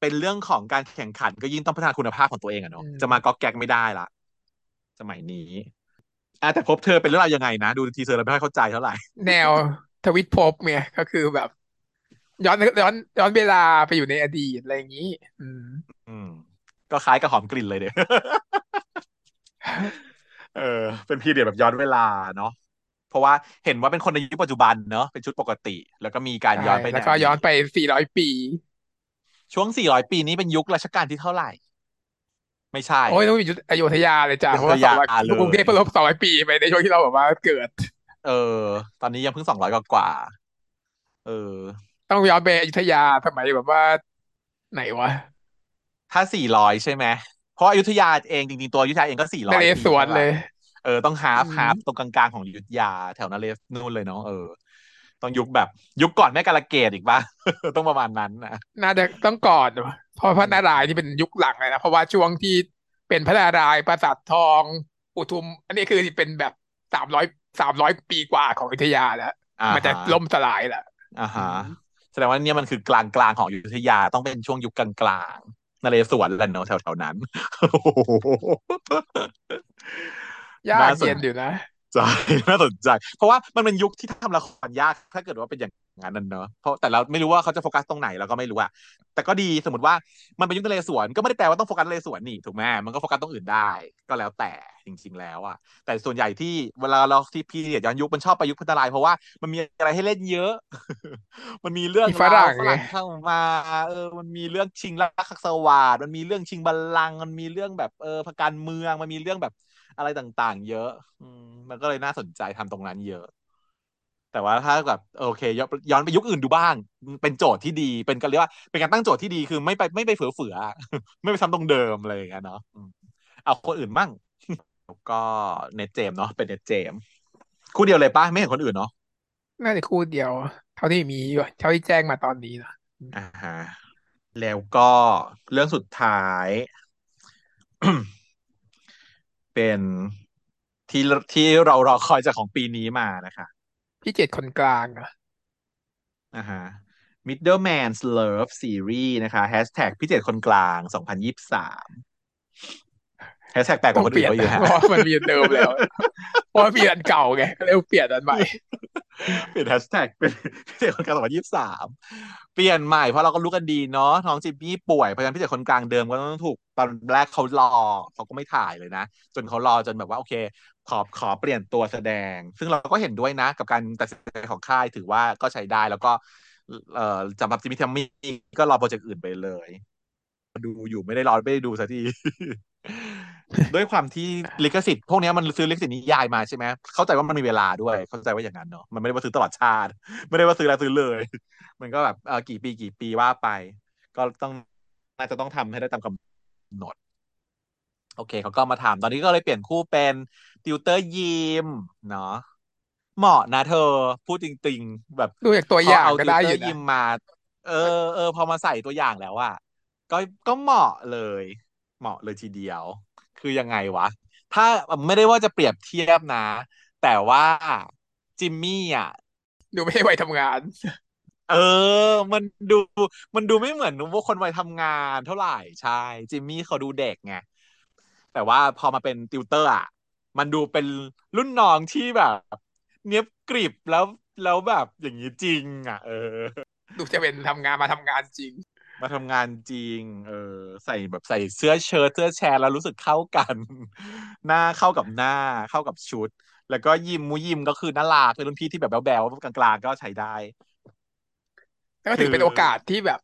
เป็นเรื่องของการแข่งขันก็ยิ่งต้องพัฒนาคุณภาพของตัวเองอะอืเนาะจะมาก๊อกมแก๊กไม่ได้ละสมัยนี้อะแต่พบเธอเป็นเรื่องราวยังไงนะ ดูทีเซอร์แล้วไม่ค่อยเข้าใจเท่าไหร่ แนวทวิตภพเนี่ยก็คือแบบ ย้อนย้อนย้อนเวลาไปอยู่ในอดีตอะไรอย่างนี้ อืม อืม ก็คล้ายกับหอมกลิ่นเลยเด้เออ เป็นพีเรียดแบบย้อนเวลาเนาะเพราะว่าเห็นว่าเป็นคนในยุคปัจจุบันเนาะเป็นชุดปกติ แล้วก็มีการใช่ย้อนไปในแล้วก็ย้อนไปอดีต400ปี ช่วง400ปีนี้เป็นยุครัชกาลที่เท่าไหร่ ไม่ใช่ โอ้ยต้องอยู่อยุธยาเลยจ้ะอเพยุราะธว่าสองยาร้อยเลกรุงเทพยเพิ่งลบสองร้อยปีไปในช่วงที่เราแบบว่าเกิด เออ ตอนนี้ยังเพิ่งสองร้อยกว่าๆเออ ต้องย้อนไปอยุธยาสมัยแบบว่า ไหนวะ ถ้าสี่ร้อยใช่ไหมเพราะอยุธยาเองจริงๆตัวอยุธยาเองก็สี่ร้นอยเรปีศวรใช่เลป่ะยเออต้องฮาอืฟมฮาฟตรงกลางๆของอยุธยา แถวนเรศนู่นเลยเนาะเออต้องยุคแบบ ยุคก่อนแม่กาลเกตอีกป่ะต้องประมาณนั้นนะน่าจะต้องก่อนวะเพราะพระนารายณ์ที่เป็นยุคหลังเลยนะเพราะว่าช่วงที่เป็นพระนารายณ์ปราสาททอง อุทุม อันนี้คือเป็นแบบสามร้อยสามร้อยปีกว่าของอยุธยาแล้วอ่ามันจะฮะล่มสลายแล้วอ่าอืฮะมแส ดงว่าเนี่ยมันคือกลางกลางๆของอยุธยาต้องเป็นช่วงยุคกลางกลางๆนเรศวรแหละเนาะแถวๆนั้นยากน่าสนเย็นอยู่นะใจน่าสนใจ เพราะว่ามันเป็นยุคที่ทำละครยาก ถ้าเกิดว่าเป็นอย่าง นั้นนั่นเนอะเพราะแต่เราไม่รู้ว่าเขาจะโฟกัสตรงไหนเราก็ไม่รู้อะแต่ก็ดีสมมติว่ามันเป็นยุคนเรศวรก็ไม่ได้แปลว่าต้องโฟกัสนเรศวรนี่ถูกไหมมันก็โฟกัสตรงอื่นได้ ก็แล้วแต่จริง ๆ แล้วอะแต่ส่วนใหญ่ที่เวลาเราที่พี่เรียดย้อนยุคมันชอบไปยุคพัฒนารายณ์เพราะว่ามันมีอะไรให้เล่นเยอะ มันมีเรื่องมีฝราวรั่งฝไงรั่งเข้ามาเออมันมีเรื่องชิงรักสวาทมันมีเรื่องชิงบัลลังก์มันมีเรื่องแบบเออพการเมืองมันมีเรื่องแบบอะไรต่างๆ เยอะอืมมันก็เลยน่าสนใจทำตรงนั้นเยอะ แต่ว่าถ้าแบบโอเคย้อนย้อนไปยุคอื่นดูบ้าง เป็นโจทย์ที่ดีเป็นกันเรียกว่า เป็นการตั้งโจทย์ที่ดีคือไม่ไปไม่ไปเฟือเฟือๆไม่ไปทำตรงเดิมอะไรอย่างเงี้ยเนาะอืมเอาคนอื่นบ้างแล้วก็เน็ตเจมส์เนาะเป็นเน็ตเจมส์คู่เดียวเลยป่ะไม่เห็นคนอื่นเนาะน่าจะคู่เดียว เท่าที่มีอยู่เท่าที่แจ้งมาตอนนี้นะอ่าฮะแล้วก็เรื่องสุดท้าย เป็นที่ที่เรารอคอยจากของปีนี้มานะคะ พี่เจ็ดคนกลางอะอ่าฮะ Middleman's Love Series นะคะ Hashtag พี่เจ็ดคนกลาง 2023 Hashtag แปลกกต้อว่างคนเปอื่ลี่ยนนเขาอยู่นะฮะเพราะว่ามันมีอันเดิมแล้วเพราะว่ามีอันเก่าไงก็เลยเปลี่ยนอันใหม่เปลี่ยนแฮชแท็กเป็นพี่เจ็ดคนกลาง2023เปลี่ยนใหม่เพราะเราก็รู้กันดีเนาะน้องจิมมี่ป่วยเพราะฉะนั้นพี่เจ็ดคนกลางเดิมก็ต้องถูกตอนแรกเขารอเขาก็ไม่ถ่ายเลยนะ จนเขารอจนแบบว่าโอเค ขอขอเปลี่ยนตัวแสดง ซึ่งเราก็เห็นด้วยนะ กับการตัดสินใจของค่ายถือว่าก็ใช้ได้แล้วก็เอ่อสำหรับจิมมี่ทัมมี่ก็รอโปรเจกต์อื่นไปเลย ดูอยู่ไม่ได้รอไม่ได้ดูสักที ด้วยความที่ลิขสิทธิ์พวกเนี้ยมันซื้อลิขสิทธิ์นิยายมาใช่ไหมเข้าใจว่ามันมีเวลาด้วย เข้าใจว่าอย่างนั้นเนาะมันไม่ได้ว่าซื้อตลอดชาติ ไม่ได้ว่าซื้อแล้วซื้อเลย มันก็แบบเออกี่ปีกี่ปีว่าไป ก็ต้องน่าจะต้องทำให้ได้ตามกำหนด โอเคเขาก็มาถามตอนนี้ก็เลยเปลี่ยนคู่เป็นติวเตอร์ยิมเนาะเหมาะนะเธอพูดจริง ๆ แบบดูจากตัวพออย่างเอาก็ติวได้เตออยู่ร์นะยิมมา เออเออพอมาใส่ตัวอย่างแล้วอะก็ก็เหมาะเลย เหมาะเลยทีเดียว คือยังไงวะ ถ้าไม่ได้ว่าจะเปรียบเทียบนะ แต่ว่าจิมมี่อะ ดูไม่ใช่วัยทำงาน เออ มันดู มันดูไม่เหมือนว่าคนวัยทำงานเท่าไหร่ใช่ จิมมี่เขาดูเด็กไง แต่ว่าพอมาเป็นติวเตอร์อะ มันดูเป็นรุ่นน้องที่แบบ เนี้ยบกริบแล้วแล้วแบบอย่างนี้จริง อะ เออ ดูจะเป็นทำงานมาทำงานจริง มาทำงานจริง เออใส่แบบใส่เสื้อเชิ้ตเสื้อแชร์แล้วรู้สึกเข้ากัน หน้าเข้ากับหน้าเข้ากับชุด แล้วก็ยิมมูยิมก็คือน่ารักเป็นรุ่นพี่ที่แบบแบ๊วๆกลางๆก็ใช้ได้แล้วก็ถือเป็นโอกาสที่แบบ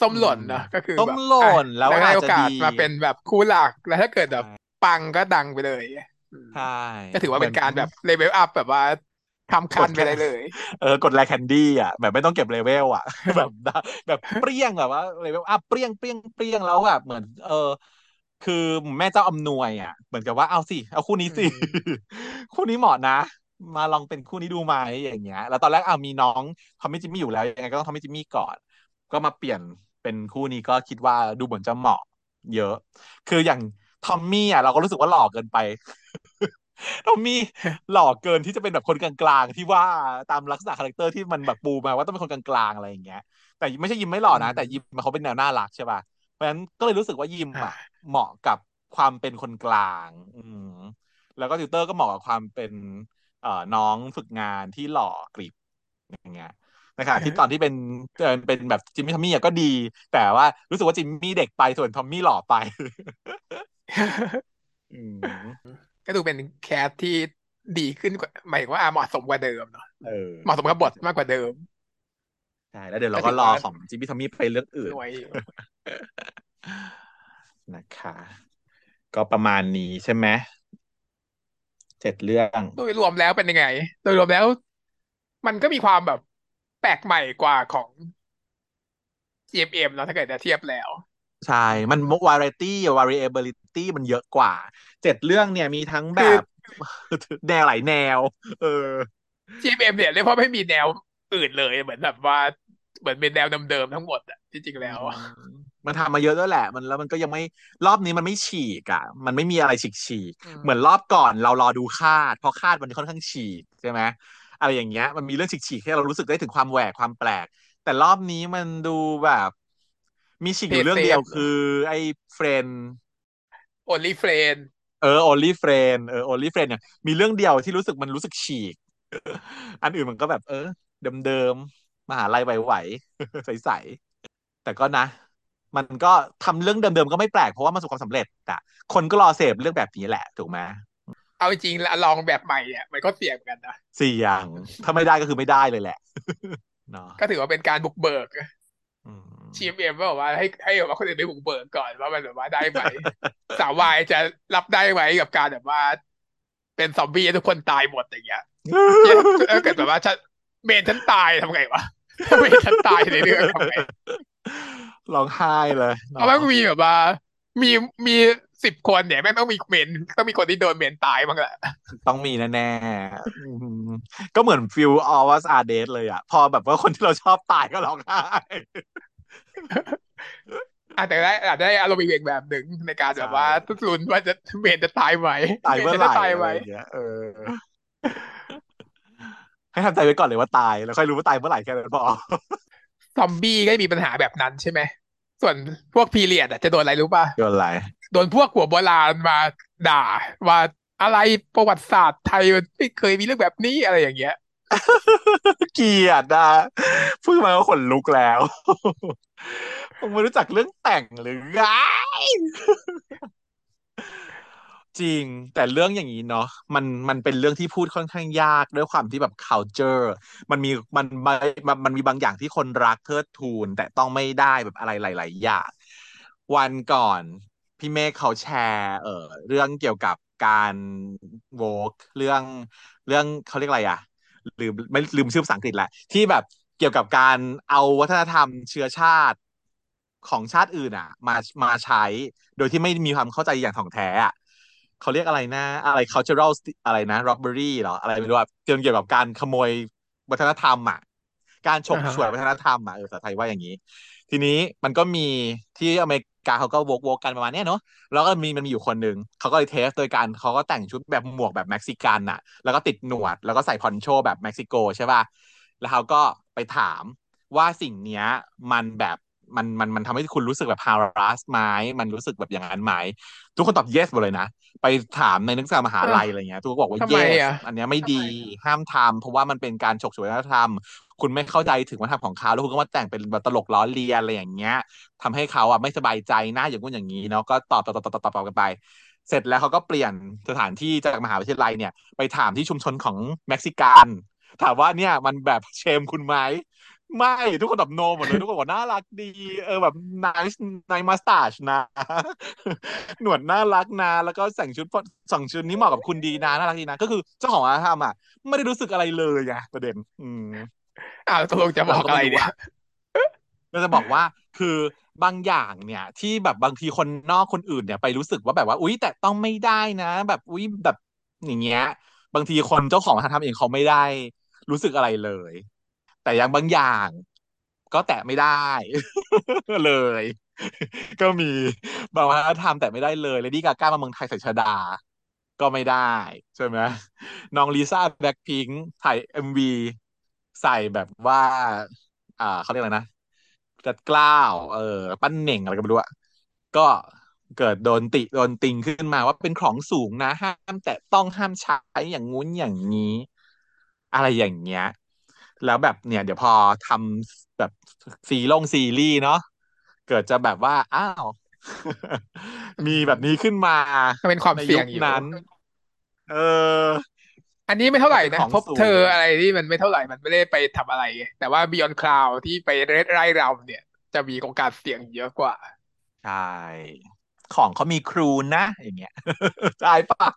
ส้มหล่นนะก็คือส้มแบบหล่นอะแล้วได้อาจโอจะกาสดีมาเป็นแบบคู่หลักแล้วถ้าเกิดแบบใช่ปังก็ดังไปเลยอืมใช่ก็ถือว่าเป็นการหมืแบบ level up แบบว่า ทำคันไปได้เลย เออกด rare candy อะ แบบไม่ต้องเก็บเลเวลอะ แบบแบบเปรี้ยงแบบว่า level up เปรี้ยงเปรี้ยงเปรี้ยงแล้วแบบเหมือน เออ คือแม่เจ้าอำนวยอะ เหมือนกับว่าเอาสิ เอาคู่นี้สิอืมคู่นี้เหมาะนะ มาลองเป็นคู่นี้ดูไหมอย่างเงี้ย แล้วตอนแรกเอามีน้องทอมมี่จิมมี่อยู่แล้วยังไงก็ต้องทอมมี่จิมมี่ก่อน ก็มาเปลี่ยนเป็นคู่นี้ก็คิดว่าดูเหมือนจะเหมาะ เยอะ คืออย่างทอมมี่อะเราก็รู้สึกว่าหล่อเกินไป ทอมมี่หล่อเกินที่จะเป็นแบบคนกลางๆที่ว่าตามลักษณะ character ที่มันแบบปูมาว่าต้องเป็นคนกลางๆอะไรอย่างเงี้ย แต่ไม่ใช่ยิมไม่หล่อนะ แต่ยิมเขาเป็นแนวน่ารักใช่ป่ะเพราะฉะนั้นก็เลยรู้สึกว่ายิมอ่าอะเหมาะกับความเป็นคนกลาง อืมแล้วก็ติวเตอร์ก็เหมาะกับความเป็นเอ่อน้องฝึกงานที่หล่อกริบอย่างเงี้ยนะคะที่ตอนที่เป็นเอ่อเป็นแบบจิมมี่ทอมมี่อะก็ดี แต่ว่ารู้สึกว่าจิมมี่เด็กไปส่วนทอมมี่หล่อไปอืม ก็ดูเป็นแคสที่ดีขึ้นกว่าหมายถึงว่าอะเหมาะสมกว่าเดิมเนาะเออเหมาะสมกับบทมากกว่าเดิมใช่แล้วเดี๋ยวเราก็ก็ถือรอว่าของจิมมี่ทอมมี่ไปเรื่องอื่นหน่วยอยู่นะคะ ก็ประมาณนี้ใช่ไหมเจ็ดเรื่องโดยรวมแล้วเป็นยังไง โดยรวมแล้ว มันก็มีความแบบแปลกใหม่กว่าของ GMM เอ็มเนาะถ้าเกิดจะเทียบแล้ว ใช่ มันวาไรตี้วา r เ a เบ i ิตี้มันเยอะกว่า เจ็ดเรื่องเนี่ยมีทั้งแบคือบแนวหลายแนว เออ GMM เอ็มเนี่ยเรียกว่าไม่มีแนวอื่นเลยเหมือนแบบว่าเหมือนเป็นแนวเดิมๆทั้งหมดอะที่จริงอืแล้วอะมมันทำมาเยอะด้วยแหละ มันแล้วมันก็ยังไม่รอบนี้มันไม่ฉีกอะมันไม่มีอะไรฉีกฉีกอืมเหมือนรอบก่อนเรารอดูคาดเพราะคาดมันค่อนข้างฉีกใช่ไหมอะไรอย่างเงี้ย มันมีเรื่องฉีกฉีกให้เรารู้สึกได้ถึงความแหวกความแปลก แต่รอบนี้มันดูแบบ มีฉีกอยู่เรื่องเพย์เซเดียวคือฟเนอะไอ้เฟรน Only Friend เออ only friend เออ only friend เนี่ยมีเรื่องเดียวที่รู้สึกมันรู้สึกฉีก อันอื่นมันก็แบบ เออ เดิมๆมหาลัยไหวๆใสๆแต่ก็นะ มันก็ทำเรื่องเดิมๆก็ไม่แปลกเพราะว่ามันประสบความสำเร็จอะคนก็รอเสพเรื่องแบบนี้แหละถูกไหมเอาจริงๆลองแบบใหม่เนี่ยมันก็เสี่ยงเหมือนกันนะสี่อย่างถ้าไม่ได้ก็คือไม่ได้เลยแหละเนาะก็ถือว่าเป็นการบุกเบิกอืที มมเอ็มก็บอกว่าให้ให้แบบว่าคนอื่นไปบุกเบิกก่อนว่ามันแบบว่าได้ไหมสาววายจะรับได้ไหมกับการแบบว่า เป็นซอมบี้ให้ทุกคนตายหมดอย่างเงี้ยเนี่ยถ้าเกิดแบบว่าฉันเมนฉันตายทำไงวะถ้าเมนฉันตายในเรื่องทำไงร้องไห้เลยเนาะเพราะมันมีแบบว่า มีมีสิบคนเนี่ยแม่งต้องมีเมนต้องมีคนที่โดนเมนตายบ้างแหละต้องมีแน่ๆอืมก็เหมือนฟิล All of Us Are Dead เลยอะพอแบบว่าคนที่เราชอบตายก็ร้องไห้ อาจจะได้อาจจะได้อารมณ์อีกแบบหนึ่งในการแบบใช่ว่าทุกลุ้นว่าจะเมนจะตายไหมตายเมนจะเมื่อไหร่อะไรได้ตายไหมอย่างเงี้ยเออ ให้ทำใจไว้ก่อนเลยว่าตาย แล้วค่อยรู้ว่าตายเมื่อไหร่แค่นั้นพอซอมบี้ก็มีปัญหาแบบนั้นใช่ไหม ส่วนพวกพีเรียดอะจะโดนอะไรรู้ป่ะ โดนอะไร โดนพวกหัวโบราณมาด่าว่าอะไรประวัติศาสตร์ไทยมันไม่เคยมีเรื่องแบบนี้อะไรอย่างเงี้ย เกลียดอะพูดมาก็ขนลุกแล้วผมไม่รู้จักเรื่องแต่งหรือไงจริง แต่เรื่องอย่างนี้เนาะมันมันเป็นเรื่องที่พูดค่อนข้างยากด้วยความที่แบบ culture มันมีมันมันมันมีบางอย่างที่คนรักเทิดทูน แต่ต้องไม่ได้แบบอะไรหลาย ๆ อย่าง วันก่อนพี่เมฆเขาแชร์ เออเรื่องเกี่ยวกับการโวกเรื่องเรื่องเขาเรียกอะไรอะ ลืมไม่ลืมชื่อภาษาอังกฤษแหละ ที่แบบเกี่ยวกับการเอาวัฒนธรรมเชื้อชาติของชาติอื่นอะมามาใช้ โดยที่ไม่มีความเข้าใจอย่างถ่องแท้อะเขาเรียกอะไรนะ อะไร cultural อะไรนะ robbery เหรออะไรไม่รู้อะเกี่ยวกับการขโมยวัฒนธรรมอะการฉอ่าฮะกฉวยวัฒนธรรมอะเออภาษาไทยว่าอย่างนี้ ทีนี้มันก็มีที่อเมริ กาเขาก็โวกโวกกันประมาณเนี้ยเนาะแล้วก็มีมันมีอยู่คนหนึ่งเขาก็เลยเทสโดยการเขาก็แต่งชุดแบบหมวกแบบเม็กซิกันอะแล้วก็ติดหนวด แล้วก็ใส่พอนโชแบบเม็กซิโกใช่ป่ะแล้วเขาก็ไปถามว่าสิ่งเนี้ยมันแบบมันมันมันทำให้คุณรู้สึกแบบ harass ไหมมันรู้สึกแบบอย่างนั้นไหมทุกคนตอบ yes หมดเลยนะ ไปถามในนักศึกษามหาอะลัยอะไรเงี้ยทุกคนบอกว่าทำไม yes อะอันเนี้ยไม่ดีห้ามทำเพราะว่ามันเป็นการฉกฉวยวัฒนธรรม คุณไม่เข้าใจถึงวัฒนธรรมของเขาแล้วคุณก็มาแต่งเป็นแบบตลกล้อเลียนอะไรอย่างเงี้ยทำให้เขาอะไม่สบายใจหน้าอย่างงู้นอย่างนี้เนาะก็ตอบตอบตอบตอบตอบกันไป เสร็จแล้วเขาก็เปลี่ยนสถานที่จากมหาวิทยาลัยเนี่ย ไปถามที่ชุมชนของเม็กซิกันถามว่าเนี่ยมันแบบเชมคุณไหมไม่ทุกคนตอบโนหมดเลยทุกคนบอกน่ารักดี เออแบบ nice nice mustache นะ หนวดน่ารักนะ แล้วก็แต่งชุดสองชุดนี้เหมาะกับคุณดีนะน่ารักดีนะ ก็คือเจ้าของร้านทำอะ ไม่ได้รู้สึกอะไรเลยไงประเด็น อืม อ้าวตกลงจะบเราอกอะไรเนี่ยก็ไม่รู้อะเราจะบอกว่าคือบางอย่างเนี่ยที่แบบบางทีคนนอกคนอื่นเนี่ยไปรู้สึกว่าแบบว่า อุ๊ย แต่ต้องไม่ได้นะ แบบอุ๊ยแบบอย่างเงี้ย บางทีคนเจ้าของร้านทำเองเขาไม่ได้ รู้สึกอะไรเลย แต่อย่างบางอย่าง ก็แตะไม่ได้ เลย ก็มีบางวัฒนธรรมแตะไม่ได้เลย Lady Gaga มาเมืองไทยใส่ชฎาก็ไม่ได้ ใช่ไหมน้องลิซ่าแบ็คพิงค์ถ่าย MV ใส่แบบว่า อ่าเขาเรียกอะไรนะรัดเกล้า เออ ปั้นเหน่งอะไรก็ไม่รู้อะก็เกิดโดนติโดนติงขึ้นมาว่าเป็นของสูงนะ ห้ามแตะต้องห้ามใช้อย่างงู้นอย่างนี้ อะไรอย่างเงี้ย แล้วแบบเนี่ย เดี๋ยวพอทำแบบซีลงซีรีส์เนาะเกิดจะแบบว่าอ้าวอืมีแบบนี้มขึ้นมาก็เป็นความในยุคเสี่ยงอยู่นั้น เออ อันนี้ไม่เท่าไหร่มันเป็นของนะ พบเธสูองอะไรที่มันไม่เท่าไหร่มันไม่ได้ไปทำอะไรไงแต่ว่า Beyond Cloud ที่ไปไล่รำเนี่ย จะมีโอกาสเสี่ยงเยอะกว่า ใช่ ของเขามีครูนะ อย่างเงี้ยใช่ปะ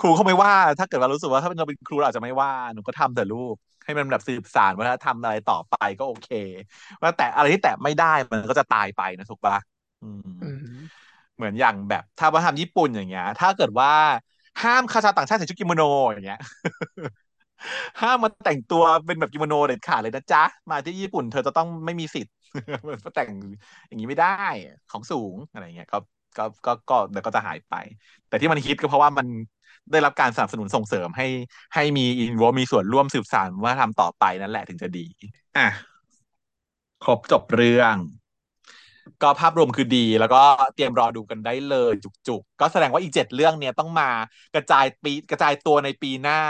ครูเขาไม่ว่า ถ้าเกิดว่ารู้สึกว่าถ้าเราเป็นครูเราอาจจะไม่ว่าหนูก็ทำแต่ลูกให้มันแบบสืบสานวัฒนธรรมอะไรต่อไปก็โอเค ว่าแต่อะไรที่แตะไม่ได้มันก็จะตายไปนะถูกปะอืมอืมเหมือนอย่างแบบถ้าวัฒนธรรมญี่ปุ่นอย่างเงี้ย ถ้าเกิดว่า ห้ามคาชาต่างชาติใส่ชุดกิโมโนอย่างเงี้ยห้ามมาแต่งตัวเป็นแบบกิโมโนเด็ดขาดเลยนะจ๊ะ มาที่ญี่ปุ่นเธอจะต้องไม่มีสิทธิ์มาแต่งอย่างนี้ไม่ได้ของสูงอะไรเงี้ยก็ก็ก็ก็เดี๋ยวก็จะหายไป แต่ที่มันฮิตก็เพราะว่ามันได้รับการสนับสนุนส่งเสริมให้ให้มีอินวอมีส่วนร่วมสืบสานว่าทำต่อไปนั่นแหละถึงจะดี อะครบจบเรื่อง ก็ภาพรวมคือดี แล้วก็เตรียมรอดูกันได้เลยจุกๆ ก็แสดงว่าอีกเจ็ดเรื่องเนี่ยต้องมากระจายปีกระจายตัวในปีหน้า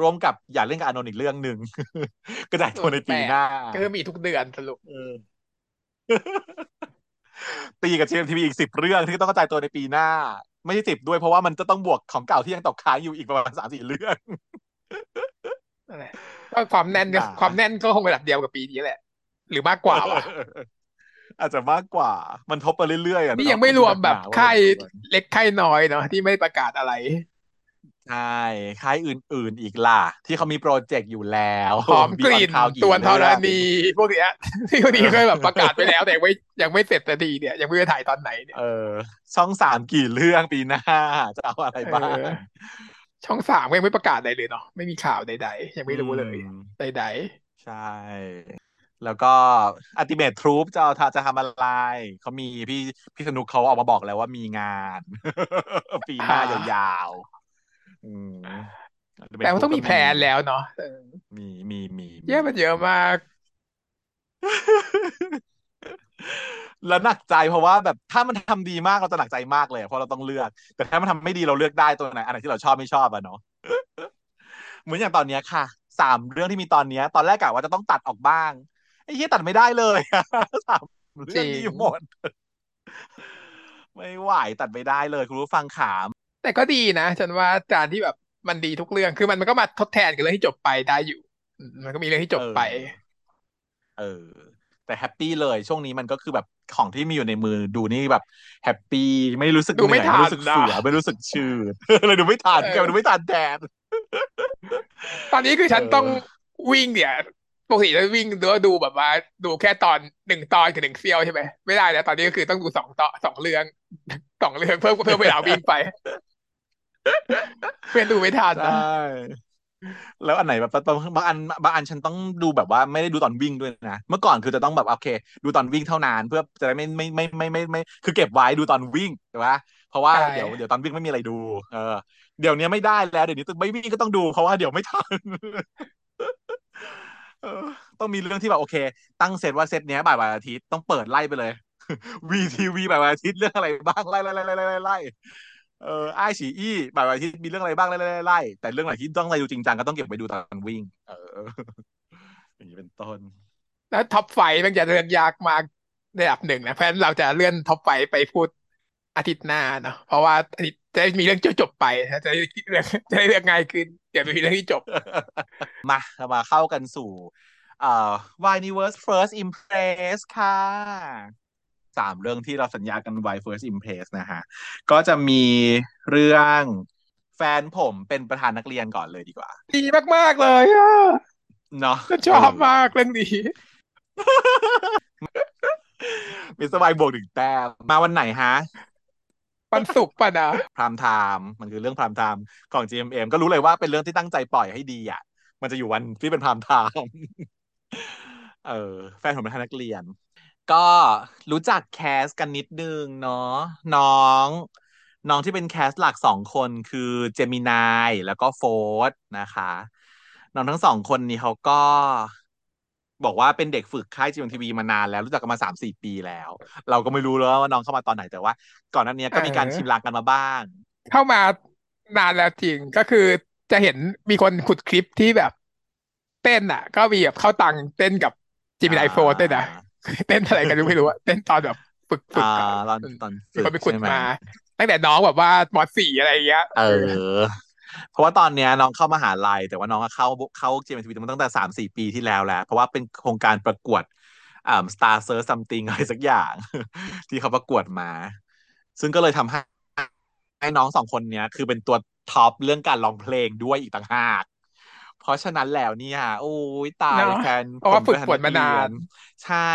ร่วมกับอย่าเล่นกับอานนท์อีกเรื่องหนึ่งกระจายตัวในปีหน้า ก็คือมีทุกเดือนสรุปเออตีกับเชมทีวีอีกสิบเรื่องที่ต้องกระจายตัวในปีหน้า ไม่ใช่สิบด้วยเพราะว่ามันจะต้องบวกของเก่าที่ยังตกค้างอยู่อีกประมาณสามสี่เรื่องนั่นแหละก็ความแน่นก็ด่าความแน่นก็คงระดับเดียวกับปีนี้แหละ หรือมากกว่าวะ อาจจะมากกว่า มันทบไปเรื่อยๆอะนี่เนาะยังไม่รวมแบบหนาว่าค่ายมันเล็กค่ายน้อยเนาะที่ไม่ประกาศอะไรใช่ค่ายอื่น ๆอีกล่ะ ที่เขามีโปรเจกต์อยู่แล้วหอมกลิ่น Beyond Cloud ตวนธรเรื่องณีพวกเนี้ยที่พวกนี้ก็แบบประกาศไปแล้ว แต่ยังไม่ยังไม่เสร็จสักทีเนี่ย ยังไม่รู้จะถ่ายตอนไหนเนี่ยเออ ช่องสามกี่เรื่องปีหน้า จะเอาอะไรบ้างเออช่องสามก็ยังไม่ประกาศอะไรเลยเนาะไม่มีข่าวใด ๆ ยังไม่รู้เลยอืมใดใช่ แล้วก็อัติเมททรูปจะเอาจะทำอะไร เขามีพี่พี่สนุกเขาออกมาบอกแล้วว่ามีงาน ปีหน้ายาวๆอืมๆ Ultimate แต่มันต้อง Troop มีแผนแล้วเนาะเออมีมีมีมีเยอะมันเยอะมาก แล้วหนักใจเพราะว่าแบบถ้ามันทำดีมากเราจะหนักใจมากเลยอะเพราะเราต้องเลือก แต่ถ้ามันทำไม่ดีเราเลือกได้ตัวไหนอันไหนที่เราชอบไม่ชอบอะเนาะเหมือนอย่างตอนเนี้ยค่ะสามเรื่องที่มีตอนเนี้ย ตอนแรกกะว่าจะต้องตัดออกบ้าง ไอ้เหี้ยตัดไม่ได้เลยสามเรื่องนี้หมด ไม่ไหวตัดไม่ได้เลย คุณผู้ฟังขาม แต่ก็ดีนะ ฉันว่าการที่แบบมันดีทุกเรื่องคือมันมันก็มาทดแทนกับเรื่องที่จบไปได้อยู่อืมมันก็มีเรื่องที่จบไป เออ แต่ happy เลย ช่วงนี้มันก็คือแบบของที่มีอยู่ในมือดูนี่แบบ happy ไม่รู้สึกดูไม่เหนื่อยทันไม่รู้สึกเสือนะไม่รู้สึกชืดเลยดูไม่ทันเออแกดูไม่ทันแทนตอนนี้คือฉันเออต้องวิ่งเนี่ย ปกติจะวิ่งดูดูแบบว่า ดูแค่ตอนหนึ่งตอนกับหนึ่งเสี้ยวใช่ไหมไม่ได้แล้วตอนนี้ก็คือต้องดูสองตอนสองเรื่องสองเรื่องเพิ่มเพิ่มเวลาวิ่งไปเพื่อนดูไม่ทันใชนะ่แล้วอันไหนแบบบางบางอันบางอันฉันต้องดูแบบว่าไม่ได้ดูตอนวิ่งด้วยนะเมื่อก่อนคือจะต้องแบบโอเค ดูตอนวิ่งเท่านั้นเพื่อจะได้ไม่ไม่ไม่ไม่ไม่ไม่คือเก็บไว้ดูตอนวิ่งใช่ปะเพราะว่าเดี๋ยวเดี๋ยวตอนวิ่งไม่มีอะไรดู เออ เดี๋ยวนี้ไม่ได้แล้วเดี๋ยวนี้ไม่วิ่งก็ต้องดูเพราะว่าเดี๋ยวไม่ทันเออ ต้องมีเรื่องที่แบบโอเค ตั้งเซตว่าเซตเนี้ยบ่ายวันอาทิตย์ต้องเปิดไล่ไปเลย WeTV บ่ายวันอาทิตย์เรื่องอะไรบ้างไล่ไล่ไล่ไล่ไล่ไล่ไล่เออไอฉีอี้บ่ายวันอาทิตย์มีเรื่องอะไรบ้างไล่ไล่ไล่แต่เรื่องไหนที่ต้องไล่ดูจริงจังก็ต้องเก็บไปดูตอนวิ่ง เออ อย่างนี้เป็นต้น แล้ว Top Five มันจะเรื่องยากมากระดับหนึ่งนะเพราะฉะนั้นเราจะเลื่อน Top Five ไปพูดอาทิตย์หน้าเนาะเพราะว่าอาทิตย์จะมีเรื่องจบๆไปนะจะได้เรื่องจะได้เรื่องง่ายขึ้น เดี๋ยวมีเรื่องที่จบ มาเรามาเข้ากันสู่เอ่อ Wineverse First Impress ค่ะสามเรื่องที่เราสัญญากันไว้ First Impress นะฮะ ก็จะมีเรื่องแฟนผมเป็นประธานนักเรียนก่อนเลยดีกว่า ดีมาก ๆ เลยอะเนาะฉันชอบมากเรื่องนี้มิสเตอร์ไบวกหนึ่งแต้มมาวันไหนฮะ วันศุกร์ป่ะนะ prime time มันคือเรื่อง prime time ของ GMM ก็รู้เลยว่าเป็นเรื่องที่ตั้งใจปล่อยให้ดีอะ มันจะอยู่วันที่เป็น prime time เออ แฟนผมเป็นนักเรียน ก็รู้จัก cast กันนิดนึงเนาะน้อง น้องที่เป็น cast หลักสองคนคือเจมีไนน์แล้วก็โฟร์ทนะคะน้องทั้งสองคนนี้เขาก็ บอกว่าเป็นเด็กฝึกค่าย GMMTV มานานแล้วรู้จักกันมาสามสี่ปีแล้ว เราก็ไม่รู้แล้วว่าน้องเข้ามาตอนไหนแต่ว่า ก่อนหน้านี้ก็มีการเออชิมลางกันมาบ้าง เข้ามานานแล้วจริงก็คือจะเห็นมีคนขุดคลิปที่แบบ เต้นอะ ก็มีแบบเข้าตังค์เต้นกับจิมมี่ไอโฟนเต้นนะเต้นอะไรกันไม่รู้อะเต้นตอนแบบฝึกฝึกอ่าอะตอนตอนมีคนไปขุดใช่ไหมา ตั้งแต่น้องแบบว่ามสี่อะไรอย่างเงี้ย เออ เพราะว่าตอนเนี้ยน้องเข้ามหาลัย แต่ว่าน้องก็เข้าเข้าเจมทีวีมาตั้งแต่สามสี่ปีที่แล้วแหละเพราะว่าเป็นโครงการประกวดอ่า Star Search something อะไรสักอย่าง ที่เขาประกวดมา ซึ่งก็เลยทำให้ให้น้องสองคนเนี้ยคือเป็นตัวท็อปเรื่องการร้องเพลงด้วยอีกต่างหากเพราะฉะนั้นแล้วเนี่ยโอ้ยตายเนาะแฟนเพราะว่าฝึกผมแฟนนักฝนมานานเรียนใช่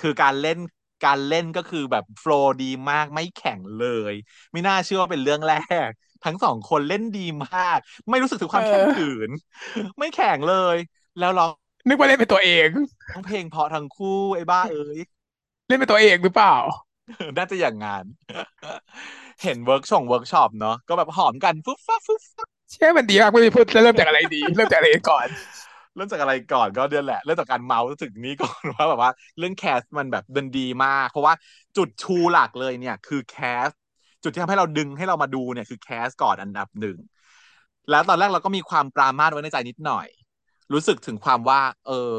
คือการเล่นการเล่นก็คือแบบโฟลว์ดีมากไม่แข็งเลย ไม่น่าเชื่อว่าเป็นเรื่องแรก ทั้งสองคนเล่นดีมาก ไม่รู้สึกถึงเความแข็งขืออนไม่แข็งเลย แล้วร้องนึกว่าเล่นเป็นตัวเองเพลงเพราะทั้งคู่ไอ้บ้าเอ้ยเล่นเป็นตัวเองหรือเปล่าน่าจะอย่างงั้น เห็น workshop workshop เนาะก็แบบหอมกันฟุ๊บฟับฟุ๊บฟับใช่มันดีมากไม่รู้จะพูดจะเริ่มจากอะไรดี เริ่มจากอะไรก่อน เริ่มจากอะไรก่อนก็เดือนแหละ เริ่มจากการเมาท์ถึงนี้ก่อนว่าแบบว่า เรื่อง cast มันแบบเดินดีมาก เพราะว่าจุดชูหลักเลยเนี่ย คือ cast จุดที่ทำให้เราดึงให้เรามาดูเนี่ยคือ cast ก่อนอันดับหนึ่งแล้วตอนแรกเราก็มีความปรามาสไว้ในใจนิดหน่อย รู้สึกถึงความว่า เออ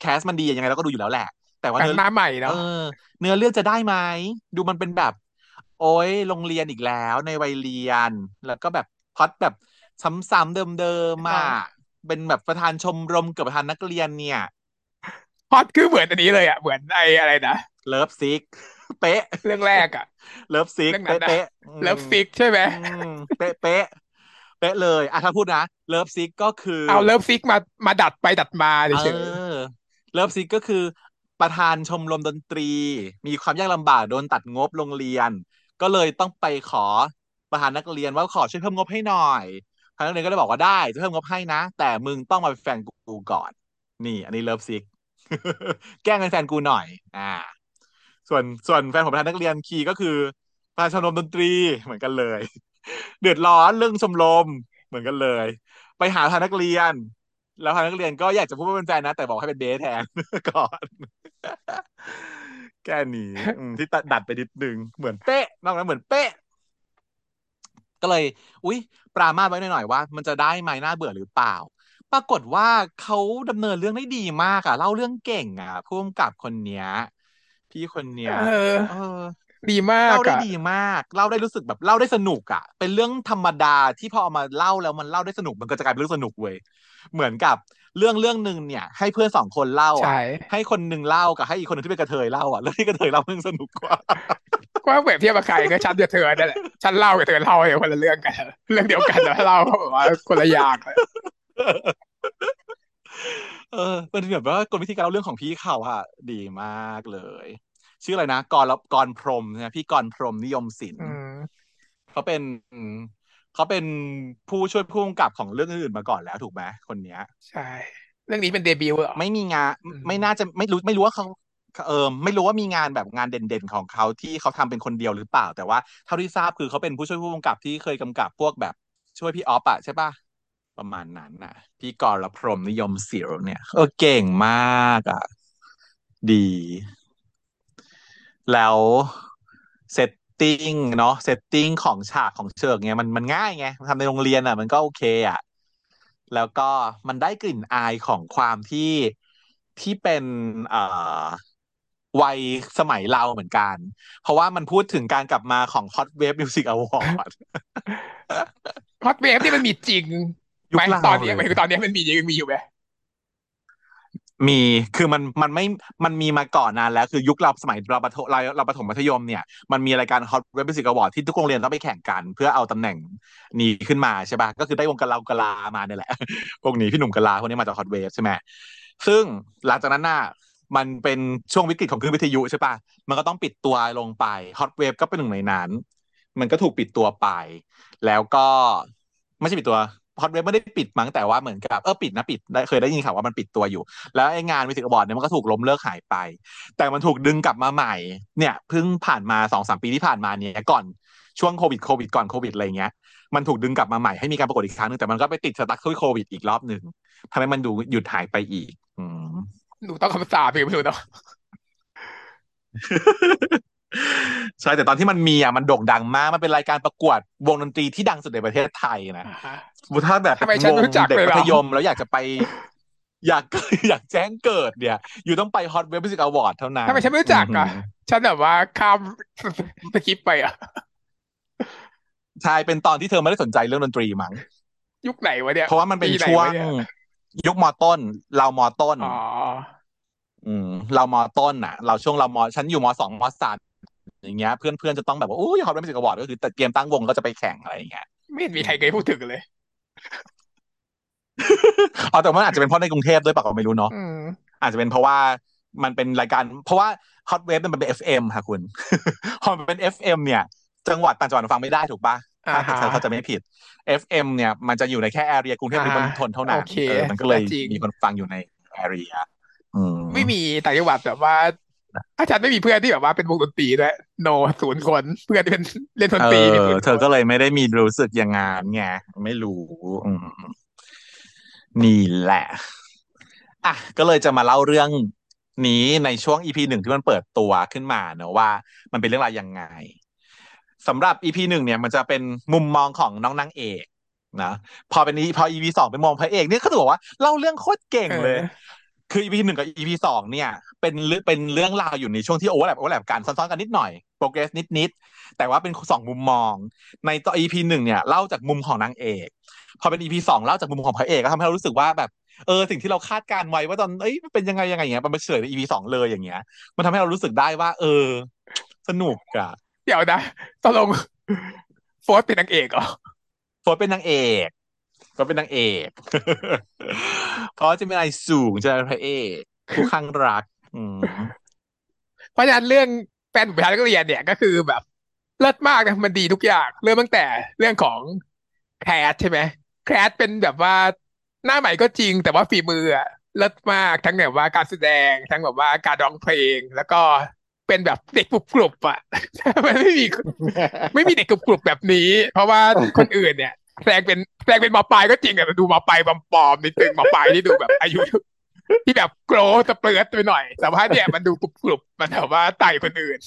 cast มันดียังไงเราก็ดูอยู่แล้วแหละ แต่ว่าหนังเนื้อหน้าใหม่เออเนาะเนื้อเรื่องจะได้ไหมดูมันเป็นแบบ โอ้ยโรงเรียนอีกแล้วในวัยเรียน แล้วก็แบบพล็อตแบบซ้ำๆเดิมๆอะเนาะเป็นแบบประธานชมรมกับประธานนักเรียนเนี่ยพล็อตคือเหมือนอันนี้เลยอะเหมือนไอ้อะไรนะ Love Sick เป๊ะ เรื่องแรกอะLove Sick เรื่องนั้นนะเป๊ะเป๊ะอืม Love Sickใช่ไหมอืมเป๊ะเป๊ะเป๊ะเลยอะถ้าพูดนะ Love Sick ก็คือ เอา Love Sick มามาดัดไปดัดมาเเฉยออเลิฟซิกก็คือประธานชมรมดนตรี มีความยากลำบากโดนตัดงบโรงเรียน ก็เลยต้องไปขอประธานนักเรียนว่าขอช่วยเพิ่มงบให้หน่อยประธานนักเรียนก็เลยบอกว่าได้จะเพิ่มงบให้นะ แต่มึงต้องมาเป็นแฟนกูก่อน นี่ อันนี้ Love Sickแกล้งเป็นแฟนกูหน่อย อ่า ส่วนส่วนแฟนของประธานนักเรียนคีก็คือประธานชมรมดนตรีเหมือนกันเลย เดือดร้อนเรื่องชมรมเหมือนกันเลย ไปหาประธานนักเรียน แล้วทางนักเรียนก็อยากจะพูดว่าเป็นแฟนนะ แต่บอกให้เป็นเบสแทนก่อนแค่นี้ที่ตัดดัดไปนิดนึงเหมือนเป๊ะนอกนั้นเหมือนเป๊ะ ก็เลย อุ๊ย ปรามาไว้หน่อยๆว่า มันจะได้ไหมน่าเบื่อหรือเปล่าปรากฏว่าเขาดำเนินเรื่องได้ดีมากอะเล่าเรื่องเก่งอะผู้กำกับคนเนี้ย พี่คนเนี้เยเออออ ดีมาเล่าได้กอะดีมาก เล่าได้รู้สึกแบบเล่าได้สนุกอะ เป็นเรื่องธรรมดาที่พอเอามาเล่าแล้วมันเล่าได้สนุกมันก็จะกลายเป็นเรื่องสนุกเว้ยเหมือนกับเรื่องเรื่องหนึ่งเนี่ย ให้เพื่อนสองคนเล่าใช่อะให้คนหนึ่งเล่ากับให้อีกคนหนึ่งที่เป็นกระเทยเล่าอะเรื่องที่กระเทยเล่าเรื่องสนุกกว่า ก็เปรียบเทียบกับใครก็ฉันกับเธอนั่นแหละฉันเล่ากับเธอเล่าอย่างคนละเรื่องกัน เรื่องเดียวกันแต่ว่าเล่าก็แบบว่าคนละอย่างเลย เออเป็นแบบว่ากลวิธีการเล่าเรื่องของพี่เขาอะดีมากเลย ชื่ออะไรนะกรกรพรหมนะพี่กรพรหมนิยมศิลอืป์มเขาเป็นเขาเป็นผู้ช่วยผู้กำกับของเรื่องอื่นๆมาก่อนแล้วถูกไหมคนเนี้ย ใช่ เรื่องนี้เป็นเดบิวต์เหรอไม่มีงานอืมไม่น่าจะไม่รู้ไม่รู้ว่าเขาเออไม่รู้ว่ามีงานแบบงานเด่นๆของเขาที่เขาทำเป็นคนเดียวหรือเปล่า แต่ว่าเท่าที่ทราบคือเขาเป็นผู้ช่วยผู้กำกับที่เคยกำกับพวกแบบช่วยพี่ออฟอะใช่ปะ ประมาณนั้นน่ะ พี่กรพรหมนิยมศิลป์เนี่ยเออเก่งมากอะดี แล้ว setting เนาะ setting ของฉากของเชิงเนี่ยมันมันง่ายไงทำในโรงเรียนอะ มันก็โอเคอะ แล้วก็มันได้กลิ่นอายของความที่ที่เป็นเอ่อวัยสมัยเราเหมือนกัน เพราะว่ามันพูดถึงการกลับมาของ Hot Wave Music Award ฮอตเวฟนี่มันมีจริง ยุคเราตอนนี้หเลยมายถึงตอนนี้มันมียังมีอยู่ไหมมีคือมันมันไม่มันมีมาก่อนนานแล้วคือยุคเราสมัยเราประถมเราเราประถมมัธยมเนี่ยมันมีรายการ Hot Web Music Award ที่ทุกโรงเรียนต้องไปแข่งกัน เพื่อเอาตำแหน่งนี้ขึ้นมาใช่ป่ะก็คือได้วงกะลากะลามาเนี่ยแหละพวกนี้พี่หนุ่มกะลาพวกนี้มาจาก Hot Wave ใช่ไหมซึ่งหลังจากนั้นน่ะมันเป็นช่วงวิกฤตของคลื่นวิทยุใช่ป่ะมันก็ต้องปิดตัวลงไป Hot Wave ก็เป็นหนึ่งในนั้น มันก็ถูกปิดตัวไป แล้วก็ไม่ใช่ปิดตัว Hot Wave ไม่ได้ปิดมั้งแต่ว่าเหมือนกับเออปิดนะปิดได้เคยได้ยินข่าวว่ามันปิดตัวอยู่ แล้วไอ้งาน Music Award เนี่ยมันก็ถูกล้มเลิกหายไป แต่มันถูกดึงกลับมาใหม่ เนี่ยเพิ่งผ่านมาสองสามปีที่ผ่านมาเนี่ยก่อนช่วงโควิดโควิดก่อนโควิดอะไรเงี้ยมันถูกดึงกลับมาใหม่ให้มีการประกวดอีกครั้งหนึงแต่มันก็ไปติดสตั๊กที่โควิดอีกรอบหนึ่งทำให้มันดูหยุดหายไปอีก อืมหนูต้องคำสาปอีกไม่รู้เนาะใช่แต่ตอนที่มันมีอะมันโด่งดังมาก มันเป็นรายการประกวดวงดนตรีที่ดังสุดในประเทศไทยนะอ่าฮะ ถ้าแบบทำไมเป็นวงฉันไม่รู้จักเด็กเลยเรามัธยมแล้วอยากจะไป อยากอยากแจ้งเกิดเนี่ย อยู่ต้องไป Hot Web Music Award เท่านั้นทำไมฉันไม่รู้อือหือจักอะ ฉันแบบว่าข้ามskip ไปอะใช่เป็นตอนที่เธอไม่ได้สนใจเรื่องดนตรีมั้งยุคไหนวะเนี่ยเพราะว่ามันเป็ปีไหนนช่วงวะเนี่ยยุคมต้น เรามต้นอ๋ออืม เรามต้นน่ะ เราช่วงเรามฉันอยู่มสองมสามอย่างเงี้ยเพื่อนๆจะต้องแบบว่าโอ้ย Hot Music Award ก็คือแต่เตรียมตั้งวงก็จะไปแข่งอะไรอย่างเงี้ยไม่เห็นมีใครเคยพูดถึงเลย เอาแต่มันอาจจะเป็นเพราะในกรุงเทพด้วยปะก็ไม่รู้เนาะอืมอาจจะเป็นเพราะว่ามันเป็นรายการ เพราะว่า Hot Wave มันเป็น FM ค่ะคุณพอมันเป็น FM เนี่ย จังหวัดต่างจังหวัดฟังไม่ได้ถูกปะถ้าอ่าฮะถ้าเขาจะไม่ผิด FM เนี่ย มันจะอยู่ในแค่แอเรียกรุงเทพปริมณฑลเท่านั้นโอเคเออมันก็เลยจริงมีคนฟังอยู่ในแอเรียอืมไม่มีต่างจังหวัดแบบว่า อาจารย์ไม่มีเพื่อนที่แบบว่าเป็นวงดนตรีด้วยโนศูนย์คนเพื่อนที่เป็นเล่นดนเอตรีมีอศูนย์เธอก็เลยไม่ได้มีรู้สึกอย่างงานไงไม่รู้อืมนี่แหละอะก็เลยจะมาเล่าเรื่องนี้ในช่วง EP หนึ่งที่มันเปิดตัวขึ้นมาเนอะว่า มันเป็นเรื่องราวยังไงสำหรับ EP หนึ่งเนี่ยมันจะเป็นมุมมองของน้องนางเอกนะพอเป็นพอ EP สองเป็นมองพระเอกเนี่ยเขาจะบอกว่าเล่าเรื่องโคตรเก่งเลยออ คือ EP หนึ่งกับ EP สองเนี่ย เป็นเรื่องเป็นเรื่องราวอยู่ในช่วงที่ overlap overlap กันซ้อนๆกันนิดหน่อย progress นิดๆแต่ว่าเป็นสองมุมมอง ในต่อ EP หนึ่งเนี่ยเล่าจากมุมของนางเอก พอเป็น EP สองเล่าจากมุมของพระเอกก็ทำให้เรารู้สึกว่าแบบเออสิ่งที่เราคาดการไว้ว่าตอนเอ้ยมันเป็นยังไงยังไงอย่างเงี้ยมันมาเฉลยใน EP สองเลยอย่างเงี้ย มันทำให้เรารู้สึกได้ว่า เออ สนุกอะเดี๋ยวนะตกลงโฟร์สเป็นนางเอกเหรอโฟร์เป็นนางเอก โฟร์เป็นนางเอก เพราะจะเป็นอะไรสูงจะเป็นพระเอกผู้ข้างรักเพราะฉะนั้นเรื่องแฟนบุพเพนักเรียนเนี่ยก็คือแบบเลิศมากนะมันดีทุกอย่าง เริ่มตั้งแต่เรื่องของแคสใช่ไหมแคสเป็นแบบว่าหน้าใหม่ก็จริง แต่ว่าฝีมืออะเลิศมากทั้งแบบว่าการแสดง ทั้งแบบว่าการร้องเพลง แล้วก็เป็นแบบเด็กกรุบๆอะมันไม่มีไม่มีเด็กกรุบๆแบบนี้ เพราะว่าคนอื่นเนี่ย แสดงเป็นแสดงเป็นหมอปลายก็จริงอะแต่ดูหมอปลายปลอมๆนิดนึงหมอปลายที่ดูแบบ อายุที่แบบโกรธสเปลือดไปหน่อย แต่ว่าเนี่ยมันดูกรุบๆมันแบบว่าไต่คนอื่น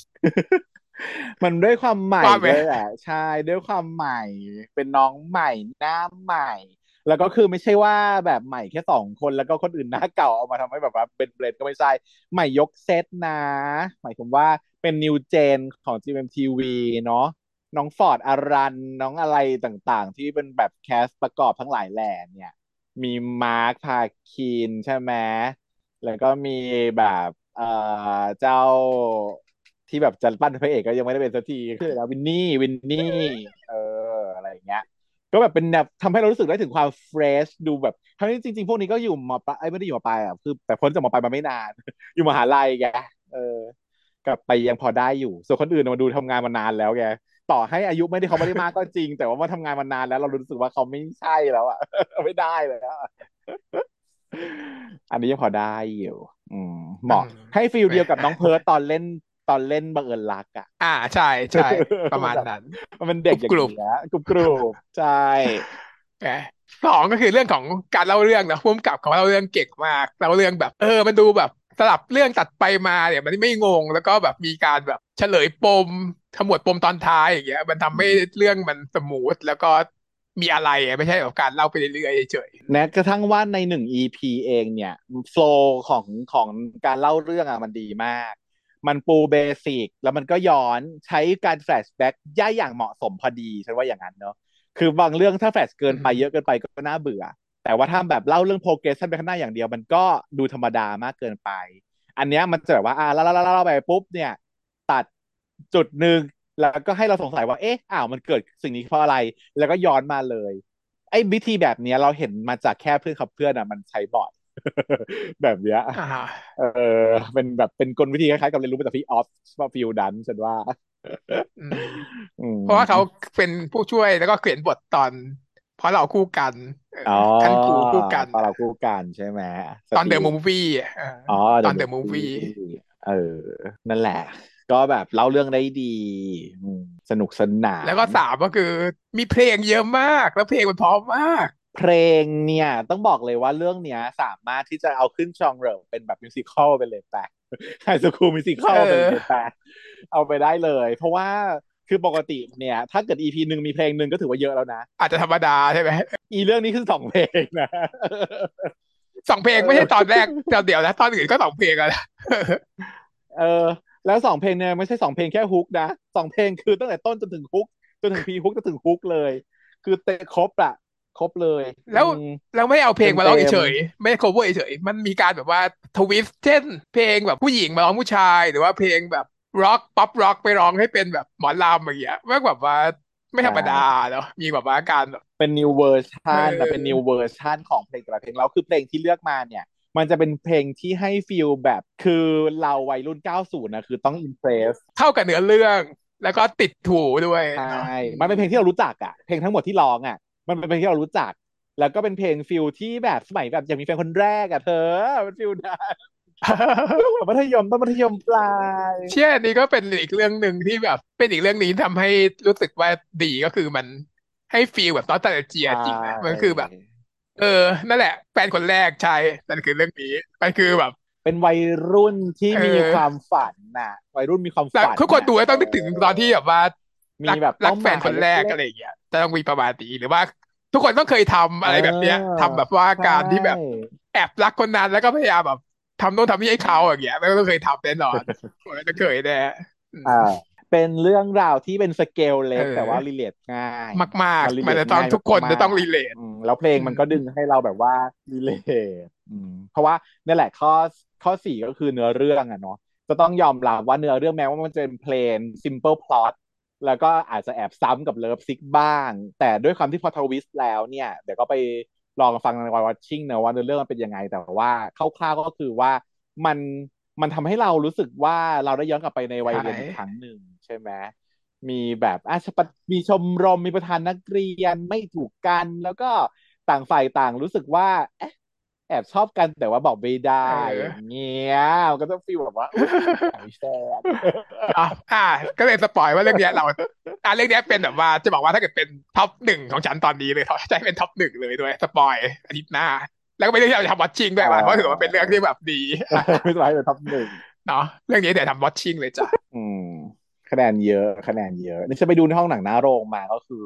มันด้วยความใหม่ว่าไหมเลยแหละใช่ด้วยความใหม่ เป็นน้องใหม่หน้าใหม่ แล้วก็คือไม่ใช่ว่าแบบใหม่แค่สองคนแล้วก็คนอื่นหน้าเก่าเอามาทำให้แบบว่าเป็นเบรดก็ไม่ใช่ใหม่ยกเซตนะ หมายถึงว่าเป็นนิวเจนของ GMMTV เนาะ น้องฟอร์ดอารัน น้องอะไรต่างๆ ที่เป็นแบบแคสประกอบทั้งหลายแหล่เนี่ย มีมาร์คพาคีนใช่ไหมแล้วก็มีแบบเอ่อเจ้าที่แบบจะปั้นพระเอกก็ยังไม่ได้เป็นสักทีคืออะไรนะวินนี่วินนี่เอออะไรอย่างเงี้ย ก็แบบเป็นแบบทำให้เรารู้สึกได้ถึงความเฟรชดูแบบทั้งที่จริง ๆ พวกนี้ก็อยู่มปลายเอ้ไม่ได้อยู่มปลายอะคือ แต่พ้นจากมปลายมาไม่นาน อยู่มหาลัยแกเออกลับไปยังพอได้อยู่ ส่วนคนอื่นมาดูทำงานมานานแล้วแก ต่อให้อายุไม่ได้เขาไม่ได้มากก็จริง แต่ว่ามาทำงานมานานแล้ว เรารู้สึกว่าเขาไม่ใช่แล้วอะไม่ได้เลยอะอันนี้ยังพอได้อยู่อืมเหมาะอืมให้ฟีลเดียวกับน้องเพิร์ตตอนเล่นตอนเล่นบังเอิญรักอะ อ่าใช่ใช่ประมาณนั้น มันเป็นเด็กอย่างกรุบเงี้ยกรุบกรุบใช่แหมสองก็คือเรื่องของการเล่าเรื่องนะพุ่มกับเขาเล่าเรื่องเก่งมากเล่าเรื่องแบบ เออ มันดูแบบสลับเรื่องตัดไปมาเนี่ยมันไม่งง แล้วก็แบบมีการแบบเฉลยปม ขมวดปมตอนท้ายอย่างเงี้ย มันทำให้เรื่องมัน smooth แล้วก็มีอะไรอะไม่ใช่แบบการเล่าไปเรื่อยๆเฉยแม้กระทั่งว่าในหนึ่ง EP เองเนี่ย flow ของของการเล่าเรื่องอะมันดีมาก มันปู basic แล้วมันก็ย้อนใช้การ flashback อย่าอย่างเหมาะสมพอดีฉันว่าอย่างนั้นเนาะคือบางเรื่องถ้าแฟลชเกินไปเยอะเกินไปก็น่าเบื่อ แต่ว่าถ้าแบบเล่าเรื่อง progress ไปข้างหน้าอย่างเดียว มันก็ดูธรรมดามากเกินไป อันเนี้ยมันจะแบบว่าอ่าเล่าเล่าเล่าไปปุ๊บเนี่ย ตัด จุดหนึ่งแล้วก็ให้เราสงสัยว่าเอ๊ะอ้าวมันเกิดสิ่งนี้เพราะอะไร แล้วก็ย้อนมาเลย ไอ้วิธีแบบเนี้ยเราเห็นมาจากแค่เพื่อนขับเพื่อนอะ มันใช้บ่อยแบบเนี้ยๆอ่าเออ เป็นแบบเป็นกลวิธีคล้ายๆกับเรียนรู้มาจากพี่ออฟว่าฟิลดันฉันว่าอืมอืมเพราะว่าเขาเป็นผู้ช่วยแล้วก็เขียนบทตอน เพราะเราคู่กันเอออ๋อขั้นครูคู่กันตอนเราคู่กันใช่ไหมตอนเดอะสมูตีฟวี่อ๋อตอน The The Movie Movie เออ นั่นแหละ ก็แบบเล่าเรื่องได้ดีอืมสนุกสนาน แล้วก็สามก็คือ มีเพลงเยอะมาก แล้วเพลงมันเพราะมาก เพลงเนี่ย ต้องบอกเลยว่าเรื่องเนี้ย สามารถที่จะเอาขึ้นชองเรอเป็นแบบมิวสิคอลไปเลยแปะไฮสคูลมิวสิคอลเออไปเลยแปะเอาไปได้เลย เพราะว่าคือปกติเนี่ย ถ้าเกิด EP หนึ่งมีเพลงหนึ่งก็ถือว่าเยอะแล้วนะ อาจจะธรรมดาใช่ไหมอีเรื่องนี้คือสองเพลงนะสองเพลงไม่ใช่ตอนแรกตอนเดียวนะตอนอื่นก็สองเพลงอะนะเออ แล้วสองเพลงเนี่ยไม่ใช่สองเพลงแค่ฮุกนะสองเพลงคือตั้งแต่ต้นจนถึงฮุกจนถึงพีฮุกจนถึงฮุกเลย คือเตะครบอะครบเลย แล้วอืมแล้วไม่เอาเพลงมาร้องเต็มๆเฉยๆไม่ได้ cover เฉยๆมันมีการแบบว่าทวิสต์เช่น เพลงแบบผู้หญิงมาร้องผู้ชาย หรือว่าเพลงแบบร็อกป๊อปร็อกไปร้องให้เป็นแบบหมอลำอย่างเงี้ยแม่งแบบว่าไม่ธรรมดาเนาะมีแบบว่าการแบบเป็น new version เออนะเป็น new version ของเพลงแต่ละเพลงแล้วคือเพลงที่เลือกมาเนี่ย มันจะเป็นเพลงที่ให้ feel แบบคือเราวัยรุ่น 90นะคือต้อง impress เข้ากับเนื้อเรื่องแล้วก็ติดหูด้วยใช่เนาะมันเป็นเพลงที่เรารู้จักอะเพลงทั้งหมดที่ร้องอะมันเป็นเพลงที่เรารู้จัก แล้วก็เป็นเพลง feel ที่แบบสมัยแบบอยากมีแฟนคนแรกอะเธอเป็นฟิลนั้นแบบมัธยมต้นมัธยมปลาย เชี่ยอันนี้ก็เป็นอีกเรื่องหนึ่งที่แบบ เป็นอีกเรื่องนี้ทำให้รู้สึกว่าดีก็คือมันให้ฟีลแบบตอนตาเจียจริงนะมันคือแบบ เออ นั่นแหละ แฟนคนแรกใช่นั่นคือเรื่องนี้มันคือแบบ เป็นวัยรุ่นที่เออมีความฝันน่ะ วัยรุ่นมีความแล้วฝันทุกคนดูแล้วต้องนึกถึงตอนที่แบบว่ามีรักแบบรักเป้าหแฟมายนคนแรกเล็ๆอะไรอย่างเงี้ยจะต้องมีประมาณนี้หรือว่า ทุกคนต้องเคยทำอะไรแบบเนี้ยเออทำแบบว่าการที่แบบใช่แอบรักคนนั้นแล้วก็พยายามแบบทำโน่นทำนี่ให้เขาอย่างเงี้ยไม่ต้องเคยทำแน่นอนผมจะเคยแน่อืมอ่า เป็นเรื่องราวที่เป็นสเกลเล็กเออแต่ว่า relateง่าย มากมาก relate มันจะต้องง่ายทุกคนมากๆจะต้อง relate อืมแล้วเพลงมันก็ดึงให้เราแบบว่า relate อืมเพราะว่านี่แหละข้อข้อสี่ก็คือเนื้อเรื่องอะเนาะจะต้องยอมรับว่าเนื้อเรื่องแม้ว่ามันจะเป็นเพลง simple plot แล้วก็อาจจะแอบซ้ำกับ Love Sick บ้าง แต่ด้วยความที่พอ twist แล้วเนี่ย เดี๋ยวก็ไปลองฟังในวัน watching นะว่าเนื้อเรื่องมันเป็นยังไงแต่ว่าคร่าวๆก็คือว่ามัน มันทำให้เรารู้สึกว่าเราได้ย้อนกลับไปในวัยเรียนอีกครั้งหนึ่งใช่ไหมมีแบบอาชปะมีชมรมมีประธานนักเรียนไม่ถูกกัน แล้วก็ต่างฝ่ายต่างรู้สึกว่าเอ๊ะแอบชอบกันแต่ว่าบอกไม่ได้เออออย่างเงี้ยมันก็ต้อง feel แบบว่าอุ๊ยหายแซ่บอะอ่า ก็เลย spoil ว่าเรื่องเนี้ยเราอ่าเรื่องเนี้ยเป็นแบบว่าจะบอกว่าถ้าเกิดเป็น top หนึ่งของฉันตอนนี้เลยเขาจะให้เป็น top หนึ่งเลยด้วย spoil อาทิตย์หน้า แล้วก็เป็นเรื่องที่เราจะทำ watching ด้วยว่ะเพราะถือว่าเป็นเรื่องที่แบบดีไม่สบายเลย top หนึ่งเนาะเรื่องนี้เดี๋ยวทำ watching เลยจ้ะอืมคะแนนเยอะคะแนนเยอะนี่จะไปดูในห้องหนังหน้าโรงมาก็คือ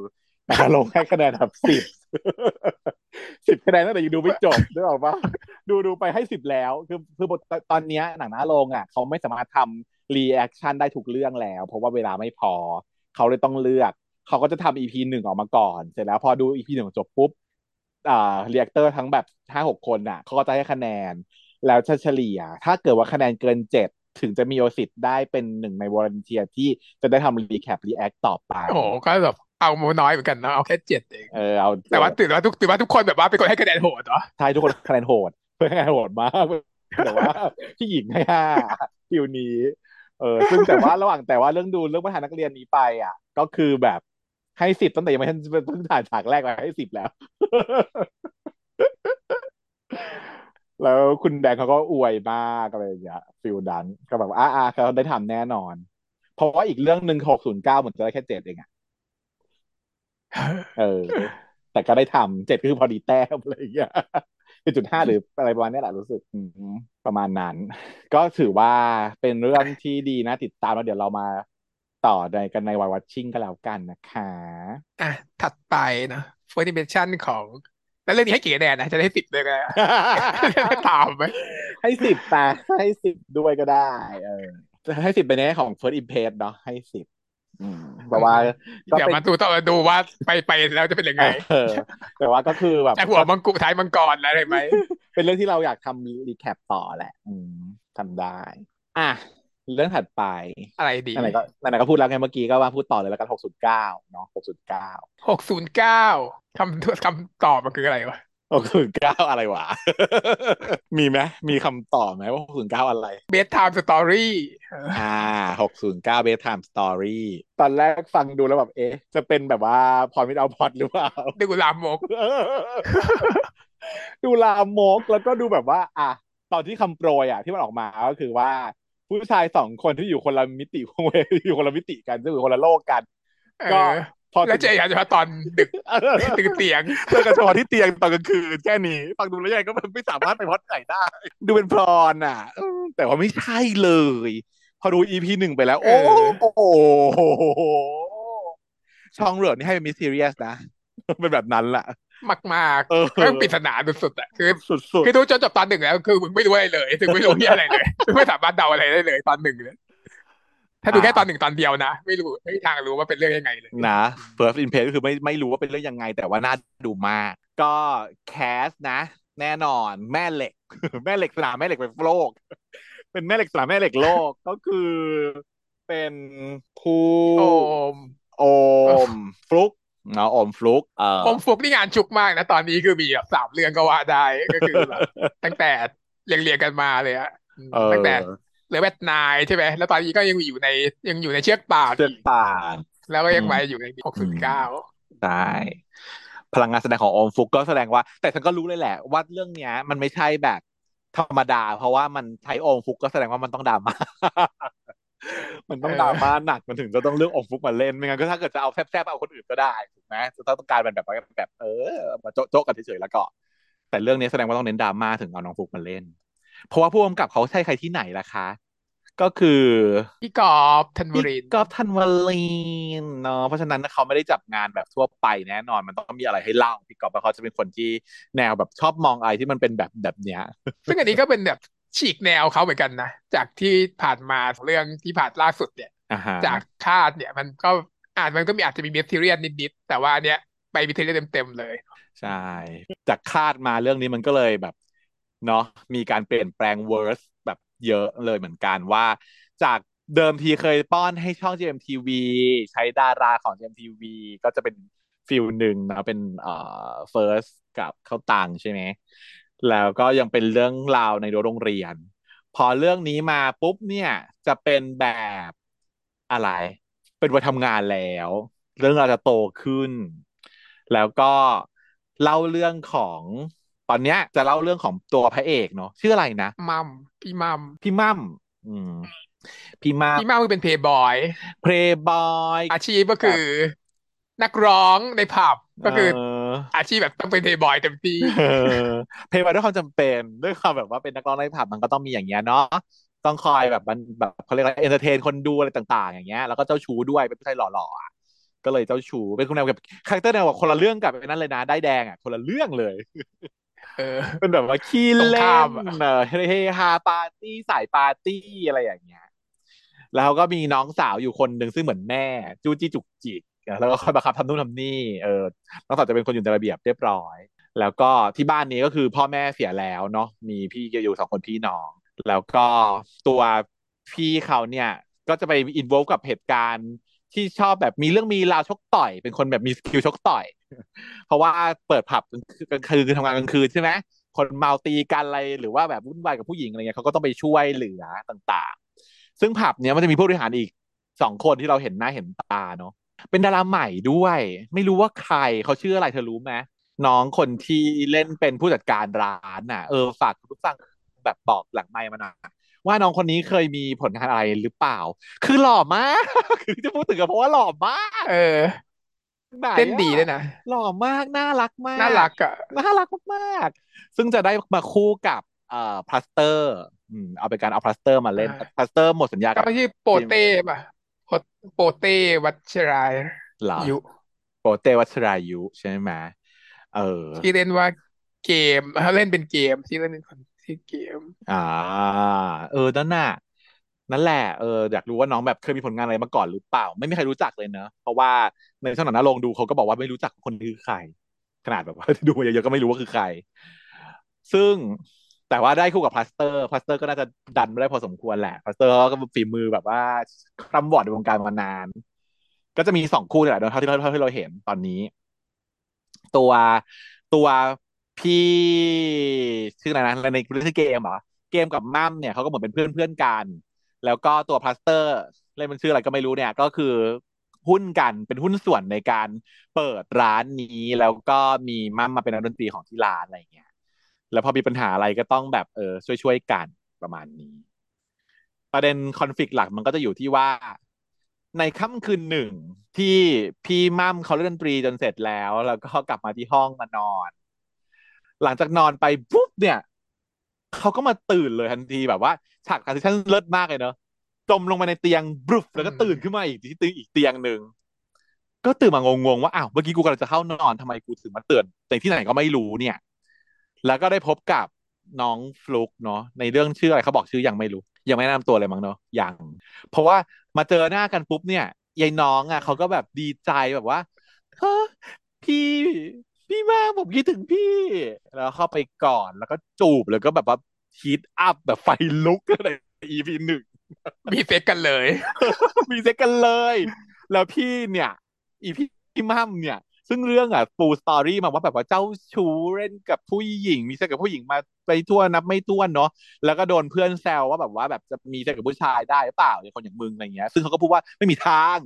หนังหน้าโรงให้คะแนนแบบสิบสิบคะแนนตั้งแต่ยังดูไม่จบได้หรอกปะดูดูไปให้สิบแล้ว คือคือตอนเนี้ยหนังหน้าโรงอะ เขาไม่สามารถทำ reaction ได้ทุกเรื่องแล้ว เพราะว่าเวลาไม่พอ เขาเลยต้องเลือก เขาก็จะทำ EP หนึ่งออกมาก่อน เสร็จแล้วพอดู EP หนึ่งจบปุ๊บ อ่า reactor ทั้งแบบห้าหกคนอะเขาก็จะให้คะแนน แล้วจะเฉลี่ย ถ้าเกิดว่าคะแนนเกินเจ็ดถึงจะมีโอสิทธิ์ได้เป็นหนึ่งในวอร์เนเทียที่จะได้ทำ recap react ต่อไปโอ้โหก็แบบเอาโมน้อยเหมือนกันเนาะเอาแค่เจ็ดเองเออเอาแต่ว่าถือว่าทุกถือว่าทุกคนแบบว่าเป็นคนให้คะแนนโหดเหรอใช่ทุกคนคะแนนโหดเพื่อนคะแนนโหดมากแต่ว่าพี่หญิงให้ห้าฟิวนี้ เออซึ่งแต่ว่าระหว่างแต่ว่าเรื่องดูเรื่องประธานนักเรียนนี้ไปอะ ก็คือแบบ ให้สิบตั้งแต่ยังไม่ทันเพิ่งถ่ายฉากแรกมาให้สิบแล้ว แล้วคุณแดงเขาก็อวยมากอะไรอย่างเงี้ยฟิลดันก็แบบว่าอ่าอ่าเขาได้ทำแน่นอน เพราะว่าอีกเรื่องหนึ่งหกศูนย์เก้าเหมือนจะได้แค่เจ็ดเองอะเออ แต่ก็ได้ทำเจ็ดก็คือพอดีแต้มอะไรอย่างเงี้ยเป็นจุดห้าหรืออะไรประมาณนี้แหละรู้สึกอืมประมาณนั้น ก็ถือว่าเป็นเรื่องที่ดีนะติดตามแล้วเดี๋ยวเรามา ต่อในกันในวายวัชชิ่งก็แล้วกันนะคะ อะ ถัดไปเนาะ First Dimension ของแล้วเรื่องนี้ให้กี่คะแนนนะ จะได้สิบเลยก็ได้ตามไหมให้สิบไปให้สิบด้วยก็ได้ เออจะให้สิบไปในแง่ของ first impress เนาะให้สิบอืมเพราะว่าก็เดี๋ยวเป็นมาดูต่อดูว่าไปไปแล้วจะเป็นยังไงเออแต่ว่าก็คือแบบแต่หัวมังกุท้ายมังกรแล้วเห็นไหม เป็นเรื่องที่เราอยากทำรีแคปต่อแหละอืมทำได้ อะ เรื่องถัดไป อะไรดีไหนๆก็ไหนๆก็พูดแล้วไงเมื่อกี้ก็มาพูดต่อเลยแล้วกันหกศูนย์เก้าเนาะหกศูนย์เก้าหกศูนย์เก้าคำคำตอบมันคืออะไรวะหกศูนย์เก้าอะไรวะ มีไหมมีคำตอบไหมว่าหกศูนย์เก้าอะไร Bedtime Story อ่าหกศูนย์เก้า Bedtime Story ตอนแรกฟังดูแล้วแบบเอ๊ะ จะเป็นแบบว่าพรมิดเอาพอดหรือเปล่าดูลามก ดูลามกแล้วก็ดูแบบว่า อะตอนที่คำโปรยอะที่มันออกมาก็คือว่า ผู้ชายสองคนที่อยู่คนละมิติคงเวอยู่คนละมิติกันซึ่งอยู่คนละโลกกันเอก็อพอแล้วเจอกันเฉพาะตอนดึกตึกเตียงเจอกันเฉพาะที่เตียงตอนกลางคืนแค่นี้ฟังดูแล้วยังไงก็ไม่สามารถไปพอดไหนได้ ดูเป็นพรอนอะเออแต่ว่าไม่ใช่เลย พอดู EP หนึ่งไปแล้ว โอ้เออโหช่องเหลือนี่ให้เป็นมิส t ีเรียสนะเป็นแบบนั้นแหละ มากมากเออเรื่องปริศนาสุดๆอะคือสุดคือดูจนจบตอนหนึ่งแล้วคือมึงไม่รู้อะไรเลยถึงไม่รู้ที่อะไรเลยมึงไม่สามารถเดาอะไรได้เลยตอนหนึ่งเลยถ้าดูแค่ตอนหนึ่งตอนเดียวนะ ไม่รู้ไม่มีทางรู้ว่าเป็นเรื่องยังไงเลยๆนะ first impression ก็คือไม่ไม่รู้ว่าเป็นเรื่องยังไง แต่ว่าน่าดูมาก ก็แคสนะ แน่นอนแม่เหล็ก แม่เหล็กสนามแม่เหล็กเป็นโลก เป็นแม่เหล็กสนามแม่เหล็กโลกก็คือเป็นผู้โอมโอมฟลุก เนาะโอมฟลุกเอ่อโอมฟุกนี่งานชุกมากนะ ตอนนี้คือมีแบบสามเรื่องก็ว่าได้ก็คือแบบตั้งแต่เรียงเรียงกันมาเลยอะอืมเออตั้งแต่เหลือแบทนายใช่ไหมแล้วตอนนี้ก็ยังอยู่ในยังอยู่ในเชือกป่านเชือกอีกป่านแล้วก็ยังอืมมาอยู่ในหกศูนย์เก้าใช่พลังงานแสดงของโอมฟลุกก็แสดงว่า แต่ฉันก็รู้เลยแหละ ว่าเรื่องเนี้ย มันไม่ใช่แบบธรรมดา เพราะว่ามันใช้โอมฟลุกก็แสดงว่ามันต้องดราม่า มันต้องดราม่าหนักมันถึงจะต้องเลือกโอมฟลุกมาเล่นไม่งั้นก็ถ้าเกิดจะเอาแซ่บๆเอาคนอื่นก็ได้ถูกไหมจะต้องการเป็นแบบว่าแบบ เออมาโจ๊ะโจ๊ะกันเฉยๆแล้วก็แต่เรื่องนี้แสดงว่าต้องเน้นดราม่าถึงเอาน้องฟลุกมาเล่น เพราะว่าผู้กำกับเขาใช่ใครที่ไหนล่ะคะ ก็คือพี่กอล์ฟธันวพี่รินทร์กอล์ฟธันวลีนเนาะเพราะฉะนั้นเขาไม่ได้จับงานแบบทั่วไปแน่นอนมันต้องมีอะไรให้เล่าพี่กอล์ฟเขาจะเป็นคนที่แนวแบบชอบมองอะไรที่มันเป็นแบบแบบเนี้ย ซึ่งอันนี้ก็เป็นแบบ ฉีกแนวเขาเหมือนกันนะ จากที่ผ่านมาเรื่องที่ผ่านล่าสุดเนี่ยอ่าฮะจากคาดเนี่ยมันก็อาจมันก็มีอาจจะมีเมทีเรียลนิดๆแต่ว่าอันเนี้ยไปเมทีเรียลเต็มๆเลย ใช่ จากคาดมาเรื่องนี้มันก็เลยแบบเนาะมีการเปลี่ยนแปลงเวอร์สแบบเยอะเลยเหมือนกันว่า จากเดิมทีเคยป้อนให้ช่อง GMTV ใช้ดาราของ GMTV ก็จะเป็นฟิลหนึ่งนะเป็นเอ่อ First กับเข้าตังใช่ไหม แล้วก็ยังเป็นเรื่องราวในโรงเรียน พอเรื่องนี้มาปุ๊บเนี่ยจะเป็นแบบอะไร เป็นวัยทำงานแล้ว เรื่องราวจะโตขึ้น แล้วก็เล่าเรื่องของตอนเนี้ยจะเล่าเรื่องของตัวพระเอกเนาะชื่ออะไรนะมัมพี่มัมพี่มั่มอืมพี่มั่มพี่มัมคือเป็นเพย์บอยเพลย์บอยอาชีพก็คือ นักร้องในผับก็คือเอออาชีพแบบต้องเป็นเพย์บอยเต็มที่เออเพลย์บอยดด้วยความจำเป็นด้วยความแบบว่าเป็นนักร้องในผับมันก็ต้องมีอย่างเงี้ยเนาะต้องคอยแบบมันแบบเขาเรียกอะไร entertain คนดูอะไรต่างๆ อย่างเงี้ยแล้วก็เจ้าชู้ด้วยเป็นผู้ชายหล่อๆอะก็เลยเจ้าชู้เป็นคนแนวแบบ character แนวแบบคนละเรื่องกับไอ้นั่นเลยนะด้ายแดงอะคนละเรื่องเลยเออเป็นแบบว่าขี้ตรงเล่ข้ามนอะเออเฮฮาปาร์ตี้สายปาร์ตี้อะไรอย่างเงี้ยแล้วก็มีน้องสาวอยู่คนหนึ่งซึ่งเหมือนแม่จู้จี้จุกจิก แล้วก็คอยบังคับทำนู่นทำนี่เออน้องสาวจะเป็นคนอยู่ในระเบียบเรียบร้อย แล้วก็ที่บ้านนี้ก็คือพ่อแม่เสียแล้วเนาะมีพี่อยู่สองคนพี่น้อง แล้วก็ตัวพี่เขาเนี่ยก็จะไป involve กับเหตุการณ์ที่ชอบแบบมีเรื่องมีราวชกต่อย เป็นคนแบบมี skill ชกต่อย เพราะว่าเปิดผับกลางคืนทำงานกลางคืนใช่ไหมคนเมาตีกันอะไรหรือว่าแบบวุ่นวายกับผู้หญิงอะไรเงี้ยเขาก็ต้องไปช่วยเหลือต่างๆ ซึ่งผับเนี้ยมันจะมีผู้บริหารอีกสองคนที่เราเห็นหน้าเห็นตาเนาะ เป็นดาราใหม่ด้วย ไม่รู้ว่าใครเขาชื่ออะไรเธอรู้ไหมน้องคนที่เล่นเป็นผู้จัดการร้านน่ะ เออฝากคุณผู้ฟังแบบบอกหลังไมค์มาหน่อยว่าน้องคนนี้เคยมีผลงานอะไรหรือเปล่า คือหล่อมาก คือจะพูดถึงกันเพราะว่าหล่อมาก เออไหนอะเต้นดีด้วยนะ หล่อมาก น่ารักมาก น่ารักอะ น่ารักมากๆ ซึ่งจะได้มาคู่กับเอ่อพลาสเตอร์ อืมเอาเป็นการเอาพลาสเตอร์มาเล่นอ่าพลาสเตอร์หมดสัญญาก็กับชื่อโปเต้ป่ะ โปโปเต้วัชรายเหรอยุโปเตวัชรายุใช่ไหมเออที่เล่นว่าเกมเขาเล่นเป็นเกมที่เล่นเป็นคนที่เกม อ่า เออนั่นน่ะนั่นแหละเอออยากรู้ว่าน้องแบบเคยมีผลงานอะไรมาก่อนหรือเปล่า ไม่มีใครรู้จักเลยเนอะเพราะว่าในช่องหนังหน้าโรงดูเขาก็บอกว่าไม่รู้จักคนนี้คือใคร ขนาดแบบว่าดูมาเยอะๆก็ไม่รู้ว่าคือใคร ซึ่ง แต่ว่าได้คู่กับพลาสเตอร์พลาสเตอร์ก็น่าจะดันไม่ได้พอสมควรแหละพลาสเตอร์ก็ฝีมือแบบว่าคร่ำหวอดในวงการมานาน ก็จะมีสองคู่นี่แหละเท่าที่เราเท่าที่เราเห็นตอนนี้ ตัวตัวพี่ชื่ออะไรนะในเรื่องเกมเหรอเกมกับมั่มเนี่ยเขาก็เหมือนเป็นเพื่อนเพื่อนกัน แล้วก็ตัวพลาสเตอร์เล่นมันชื่ออะไรก็ไม่รู้เนี่ย ก็คือหุ้นกันเป็นหุ้นส่วนในการเปิดร้านนี้ แล้วก็มีมั่มมาเป็นนักดนตรีของที่ร้านอะไรอย่างเงี้ย แล้วพอมีปัญหาอะไรก็ต้องแบบเออช่วยช่วยๆกันประมาณนี้ ประเด็นคอน FLICT หลักมันก็จะอยู่ที่ว่า ในค่ำคืนหนึ่งที่พี่มั่มเขาเล่นดนตรีจนเสร็จแล้ว แล้วก็กลับมาที่ห้องมานอน หลังจากนอนไปปุ๊บเนี่ยเขาก็มาตื่นเลยทันทีแบบว่าฉากการที่ท่านเลิศมากเลยเนอะจมลงมาในเตียงบรุฟแล้วก็ตื่นขึ้นมาอีกที่ตีอีกเตียงหนึ่งก็ตื่นมางงๆว่าอ้าวเมื่อกี้กูกำลังจะเข้านอนทำไมกูถึงมาตื่นแต่ที่ไหนก็ไม่รู้เนี่ย แล้วก็ได้พบกับน้องฟลุกเนาะในเรื่องชื่ออะไรเขาบอกชื่อยังไม่รู้ ยังไม่แนะนำตัวเลยมั้งเนาะยังเพราะว่ามาเจอหน้ากันปุ๊บเนี่ยยายน้องอะเขาก็แบบดีใจแบบว่าเฮ้พี่พี่มากผมคิดถึงพี่ แล้วเข้าไปก่อนแล้วก็จูบแล้วก็แบบว่าฮีทอัพแบบไฟลุกอะไร EP หนึ่งมีเซ็กซ์กันเลย มีเซ็กซ์กันเลย แล้วพี่เนี่ย อีพี่พี่มั่มเนี่ย ซึ่งเรื่องอะปู story มาว่าแบบว่าเจ้าชู้เล่นกับผู้หญิง มีเซ็กซ์กับผู้หญิงมาไปทั่วนับไม่ถ้วนเนาะแล้วก็โดนเพื่อนแซวว่าแบบว่าแบบจะมีเซ็กซ์กับผู้ชายได้หรือเปล่าอย่างคนอย่างมึงอะไรเงี้ย ซึ่งเขาก็พูดว่าไม่มีทาง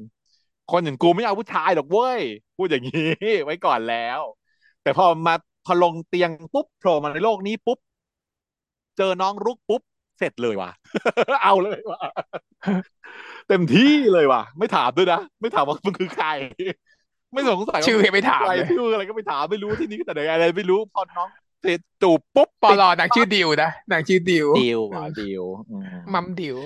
คนอย่างกูไม่เอาผู้ชายหรอกเว้ยพูดอย่างนี้ไว้ก่อนแล้ว แต่พอมาพอลงเตียงปุ๊บโผล่มาในโลกนี้ปุ๊บเจอน้องรุกปุ๊บเสร็จเลยว่ะ เอาเลยว่ะ เต็มที่เลยว่ะ ไม่ถามด้วยนะ ไม่ถามว่ามึงคือใคร ไม่สงสัยว่าชื่อยังไม่ถามใครเลยชื่ออะไรก็ไม่ถามไม่รู้ที่นี่ก็แต่ไหนอะไรไม่รู้พอน้องเสร็จจูบปุ๊บปอลอนางชื่อดิวนะนางชื่อดิวดิวเหรอดิวอืมมัมดิว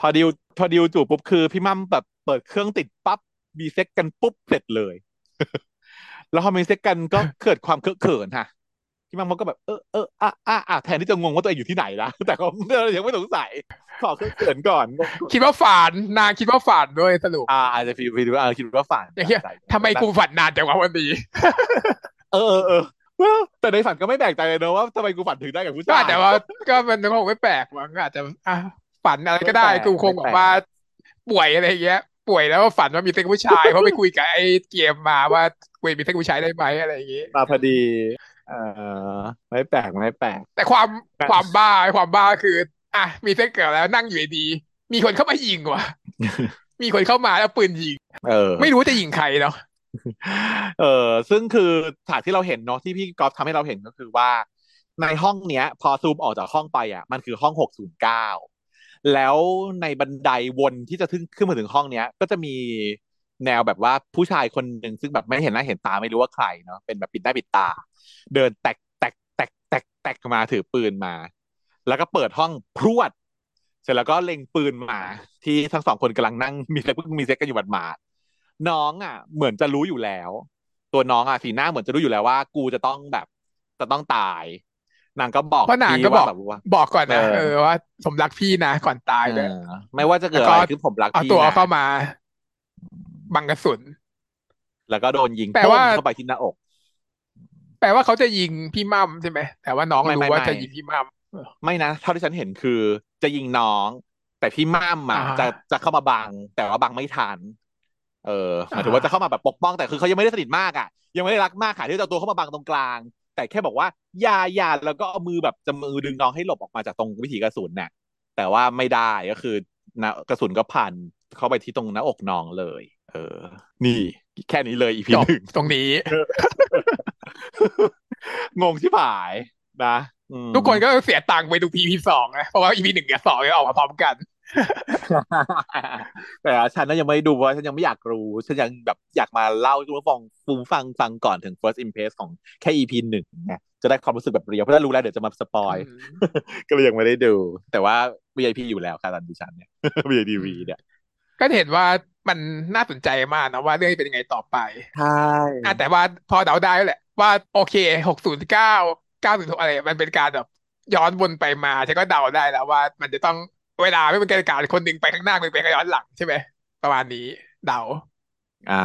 พอดิวพอดิวจูบปุ๊บคือ พี่มั่มแบบเปิดเครื่องติดปั๊บมีเซ็กซ์กันปุ๊บเสร็จเลย แล้วพอมีเซ็กซ์กันก็เกิดความเคอะเขินฮะ พี่มั่มเขาก็แบบเออเอออะอะอะแทนที่จะงงว่าตัวเองอยู่ที่ไหนนะแต่เขายังไม่สงสัยขอเคอะเขินก่อนงงคิดว่าฝันนางคิดว่าฝันด้วยสรุปอ่าอาจจะฟีลฟีลว่าเออคิดว่าฝันอย่างเงี้ยใช่ทำไมกูฝันนานจังวะวันนี้เออเออเออ well แต่ในฝันก็ไม่แปลกใจเลยเนอะว่าทำไมกูฝันถึงได้กับผู้ก็ชายอาจจะว่าก็มันคงไม่แปลกมั้งก็อาจจะอะฝันอะไรก็ได้ไม่แปลกกูคงแบบว่า ป่วยอะไรอย่างเงี้ย ป่วยแล้วก็ฝันว่ามีเซ็กผู้ชายเพราะไปคุยกับไอ้เกมมาว่าคุยมีเซ็กผู้ชายได้ไหมอะไรอย่างงี้มาพอดี เออไม่แปลกไม่แปลกแต่ความความบ้าความบ้าคือ อะมีเซ็กเกิดแล้วนั่งอยู่ดีๆมีคนเข้ามายิงว่ะ มีคนเข้ามาแล้วปืนยิง เออ ไม่รู้จะยิงใครเนาะเออซึ่งคือฉากที่เราเห็นเนาะที่พี่กอล์ฟทำให้เราเห็นก็คือว่า ในห้องเนี้ย พอซูมออกจากห้องไปอะ มันคือห้องหกศูนย์เก้าแล้วในบันไดวนที่จะขึ้นขึ้นมาถึงห้องเนี้ย ก็จะมี แนวแบบว่าผู้ชายคนหนึ่งซึ่งแบบไม่เห็นหน้าเห็นตาไม่รู้ว่าใครเนาะเป็นแบบปิดหน้าปิดตา เดินแตกแตกแตกแตกแตกมาถือปืนมา แล้วก็เปิดห้องพรวด เสร็จแล้วก็เล็งปืนมา ที่ทั้งสองคนกำลังนั่งมีเซ็กซ์มีเซ็กซ์กันอยู่หมาดๆน้องอะ เหมือนจะรู้อยู่แล้ว ตัวน้องอะสีหน้าเหมือนจะรู้อยู่แล้วว่า กูจะต้องแบบจะต้องตายนางก็บอกเพราะนางพี่ก็บอกว่าแบบว่าบอกก่อนนะเออเออว่าผมรักพี่นะก่อนตายด้วยเออไม่ว่าจะเกิดแล้วก็อะไรขึ้นผมรักเอาพี่ตัวนะเข้ามา บังกระสุน แล้วก็โดนยิงแปลโป้ว่างเข้าไปที่หน้าอก แปลว่าเขาจะยิงพี่มั่มใช่ไหมแต่ว่าน้องไม่ไม่รู้ว่าไม่จะยิงพี่มั่มไม่นะเท่าที่ฉันเห็นคือ จะยิงน้อง แต่พี่ม่ามอะอ่าจะจะเข้ามาบัง แต่ว่าบังไม่ทันเออหมายถึงอ่าว่าจะเข้ามาแบบปกป้องแต่คือเขายังไม่ได้สนิทมากอะ ยังไม่ได้รักมากค่ะที่จะเอาตัวเข้ามาบังตรงกลาง แต่แค่บอกว่าอย่าอย่าแล้วก็เอามือแบบจะมือดึงน้องให้หลบออกมาจากตรงวิถีกระสุนน่ะแต่ว่าไม่ได้ก็คือนะกระสุนก็พันเข้าไปที่ตรงหน้าอกน้องเลย เออ นี่แค่นี้เลยอีพีจบหนึ่งตรงนี้ งงที่ผายนะอืมทุกคนก็เสียตังค์ไปดู EP สองนะเพราะว่า EP หนึ่งกับสองเนี่ยออกมาพร้อมกัน แต่ฉันน่ะยังไม่ได้ดูเพราะฉันยังไม่อยากรู้ ฉันยังแบบอยากมาเล่าให้คุณผู้ฟังฟูฟังฟังก่อนถึง first impress ของแค่ EP หนึ่งไงจะได้ความรู้สึกแบบเรียวเพราะถ้ารู้แล้วเดี๋ยวจะมาสปอยอืมก็เลยยังไม่ได้ดู แต่ว่า VIP อยู่แล้วค่ะตอนดิฉันเนี่ย VIP เนี่ยก็เห็นว่า มันน่าสนใจมากนะว่าเรื่องจะเป็นยังไงต่อไปใช่อะแต่ว่าพอเดาได้แล้วแหละ ว่าโอเคหกศูนย์เก้าเก้าศูนย์อะไรมันเป็นการแบบย้อนวนไปมาฉันก็เดาได้แล้วว่า มันจะต้องเวลาไม่เป็นการการคนหนึ่งไปข้างหน้าคนหนึ่งไปย้อนหลังใช่ไหมประมาณนี้เดา อ่า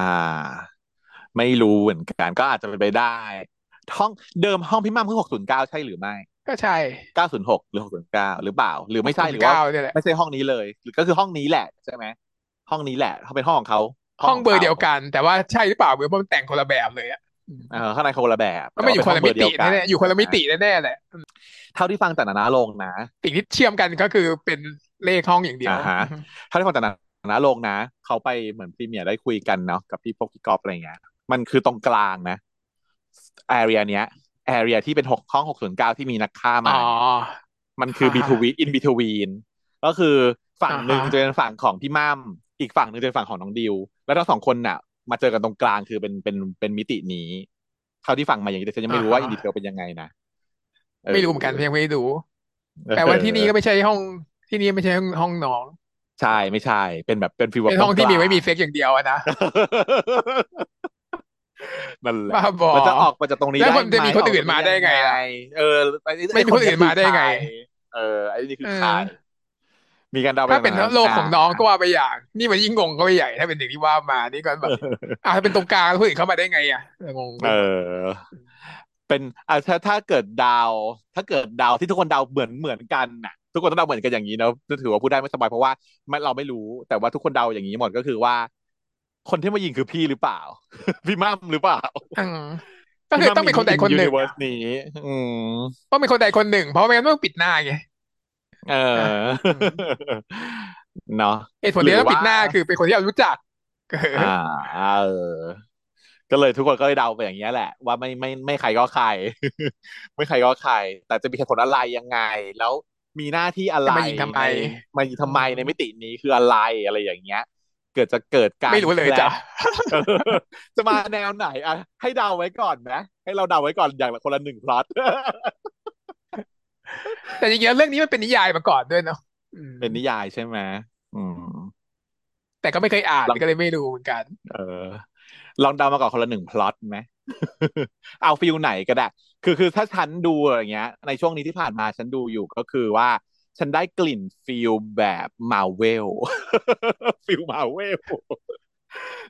ไม่รู้เหมือนกันก็อาจจะเป็นไปได้ห้องเดิมห้องพี่มั่มคือ609ใช่หรือไม่ก็ใช่ 906 หรือ 609 หรือเปล่า หรือไม่ใช่ หรือว่า609เนี่ยแหละไม่ใช่ห้องนี้เลยหรือก็คือห้องนี้แหละใช่ไหม ห้องนี้แหละเขาเป็นห้องของเขาห้องเบอร์ขเดียวกัน แต่ว่าใช่หรือเปล่าเบอร์เพราะมันแต่งคนละแบบเลยอะเออข้างในเขาคนละแบบมันไม่อยู่คนละมิติแต่ว่าเป็นห้งเบอร์เดียวกัแน่ๆอยู่คนละมิติแน่ๆแหละเท่าที่ฟังจากนานาลงนะสิ่งที่เชื่อมกันก็คือเป็นเลขห้องอย่างเดียวอ่าฮะเท่าที่ฟังจากนานาลงนะเขาไปเหมือนพรีเมียร์ได้คุยกันเนาะกับพี่พวกพี่กอฟอะไรเงี้ยมันคือตรงกลางนะแอเรียเนี้ยแอเรียที่เป็นหกห้องหกศูนย์เก้าที่มีนักฆ่ามาอ๋อมันคืออ่า between in between ก็คือฝั่งหนึ่งอ่าฮะจะเป็นฝั่งของพี่มั่ม อีกฝั่งหนึ่งจะเป็นฝั่งของน้องดิว แล้วทั้งสองคนน่ะ มาเจอกันตรงกลางคือเป็นเป็นเป็นมิตินี้เท่าที่ฟังมาอย่างนี้แต่ฉันยังไม่รู้ว่าอินดีเทลเป็นยังไงนะไม่รู้เหมือนกันยังไม่ได้ดูแต่ว่าที่นี่ก็ไม่ใช่ห้องที่นี่ไม่ใช่ห้องห้องน้อง ใช่ไม่ใช่ เป็นแบบเป็นฟีลเป็นห้องที่มีไว้มีเซ็กอย่างเดียวอะนะนั่นแหละบ้าบอมันจะออกมาจากตรงนี้แล้วได้มันจะมีไหคนอื่นมาได้ไงล่ะเอออ้ไม่มีคนอื่นมาได้ไง เออไอ้นี่คือเออใคร มีการเดาไปถ้าเป็นแบบโลกของน้องก็ว่าไปอย่าง นี่มันยิ่งงงก็ไปใหญ่ถ้าเป็นอย่างที่ว่ามานี่ก็แบบอ่าถ้าเป็นตรงกลางแล้วคนอื่นเข้ามาได้ไงอะเอองงเออ เป็นอะถ้าถ้าเกิดดาว ถ้าเกิดดาวที่ทุกคนดาวเหมือนเหมือนกันน่ะ ทุกคนต้องเดาเหมือนกันอย่างนี้เนอะถือว่าพูดได้ไม่สบายเพราะว่าไม่เราไม่รู้ แต่ว่าทุกคนเดาอย่างนี้หมดก็คือว่า คนที่มายิงคือพี่หรือเปล่า พี่มั่มหรือเปล่าอืมก็คือต้องเป็นคนใดคนหนึ่งยูนิเวิร์สนี้อืมต้องเป็นคนใดคนหนึ่ง เพราะไม่งั้นต้องปิดหน้าไง เออเนาะเหตุผลที่ต้องปิดหน้าคือเป็นคนที่เรารู้จักเอออ่าเออก็เลยทุกคนก็เลยเดาไปอย่างเงี้ยแหละ ว่าไม่ไม่ไม่ใครก็ใคร ไม่ใครก็ใคร แต่จะมีเหตุผลอะไรยังไง แล้วมีหน้าที่อะไรจะมายิงทำไมในมายิงทำไมในมิตินี้คืออะไรอะไรอย่างเงี้ย เกิดจะเกิดการไม่รู้เลยจ้ะเออจะมาแนวไหนอะให้เดาไว้ก่อนนะให้เราเดาไว้ก่อนอย่างละคนละหนึ่งพล็อต แต่จริงๆแล้วเรื่องนี้มันเป็นนิยายมาก่อนด้วยเนาะอืมเป็นนิยายใช่ไหมอืม แต่ก็ไม่เคยอ่านลองก็เลยไม่รู้เหมือนกัน เออ ลองเดามาก่อนคนละหนึ่งพล็อตไหมเอา feel ไหนก็ได้ คือคือถ้าฉันดูอย่างเงี้ย ในช่วงนี้ที่ผ่านมาฉันดูอยู่ก็คือว่า ฉันได้กลิ่น feel แบบ Marvel feel Marvel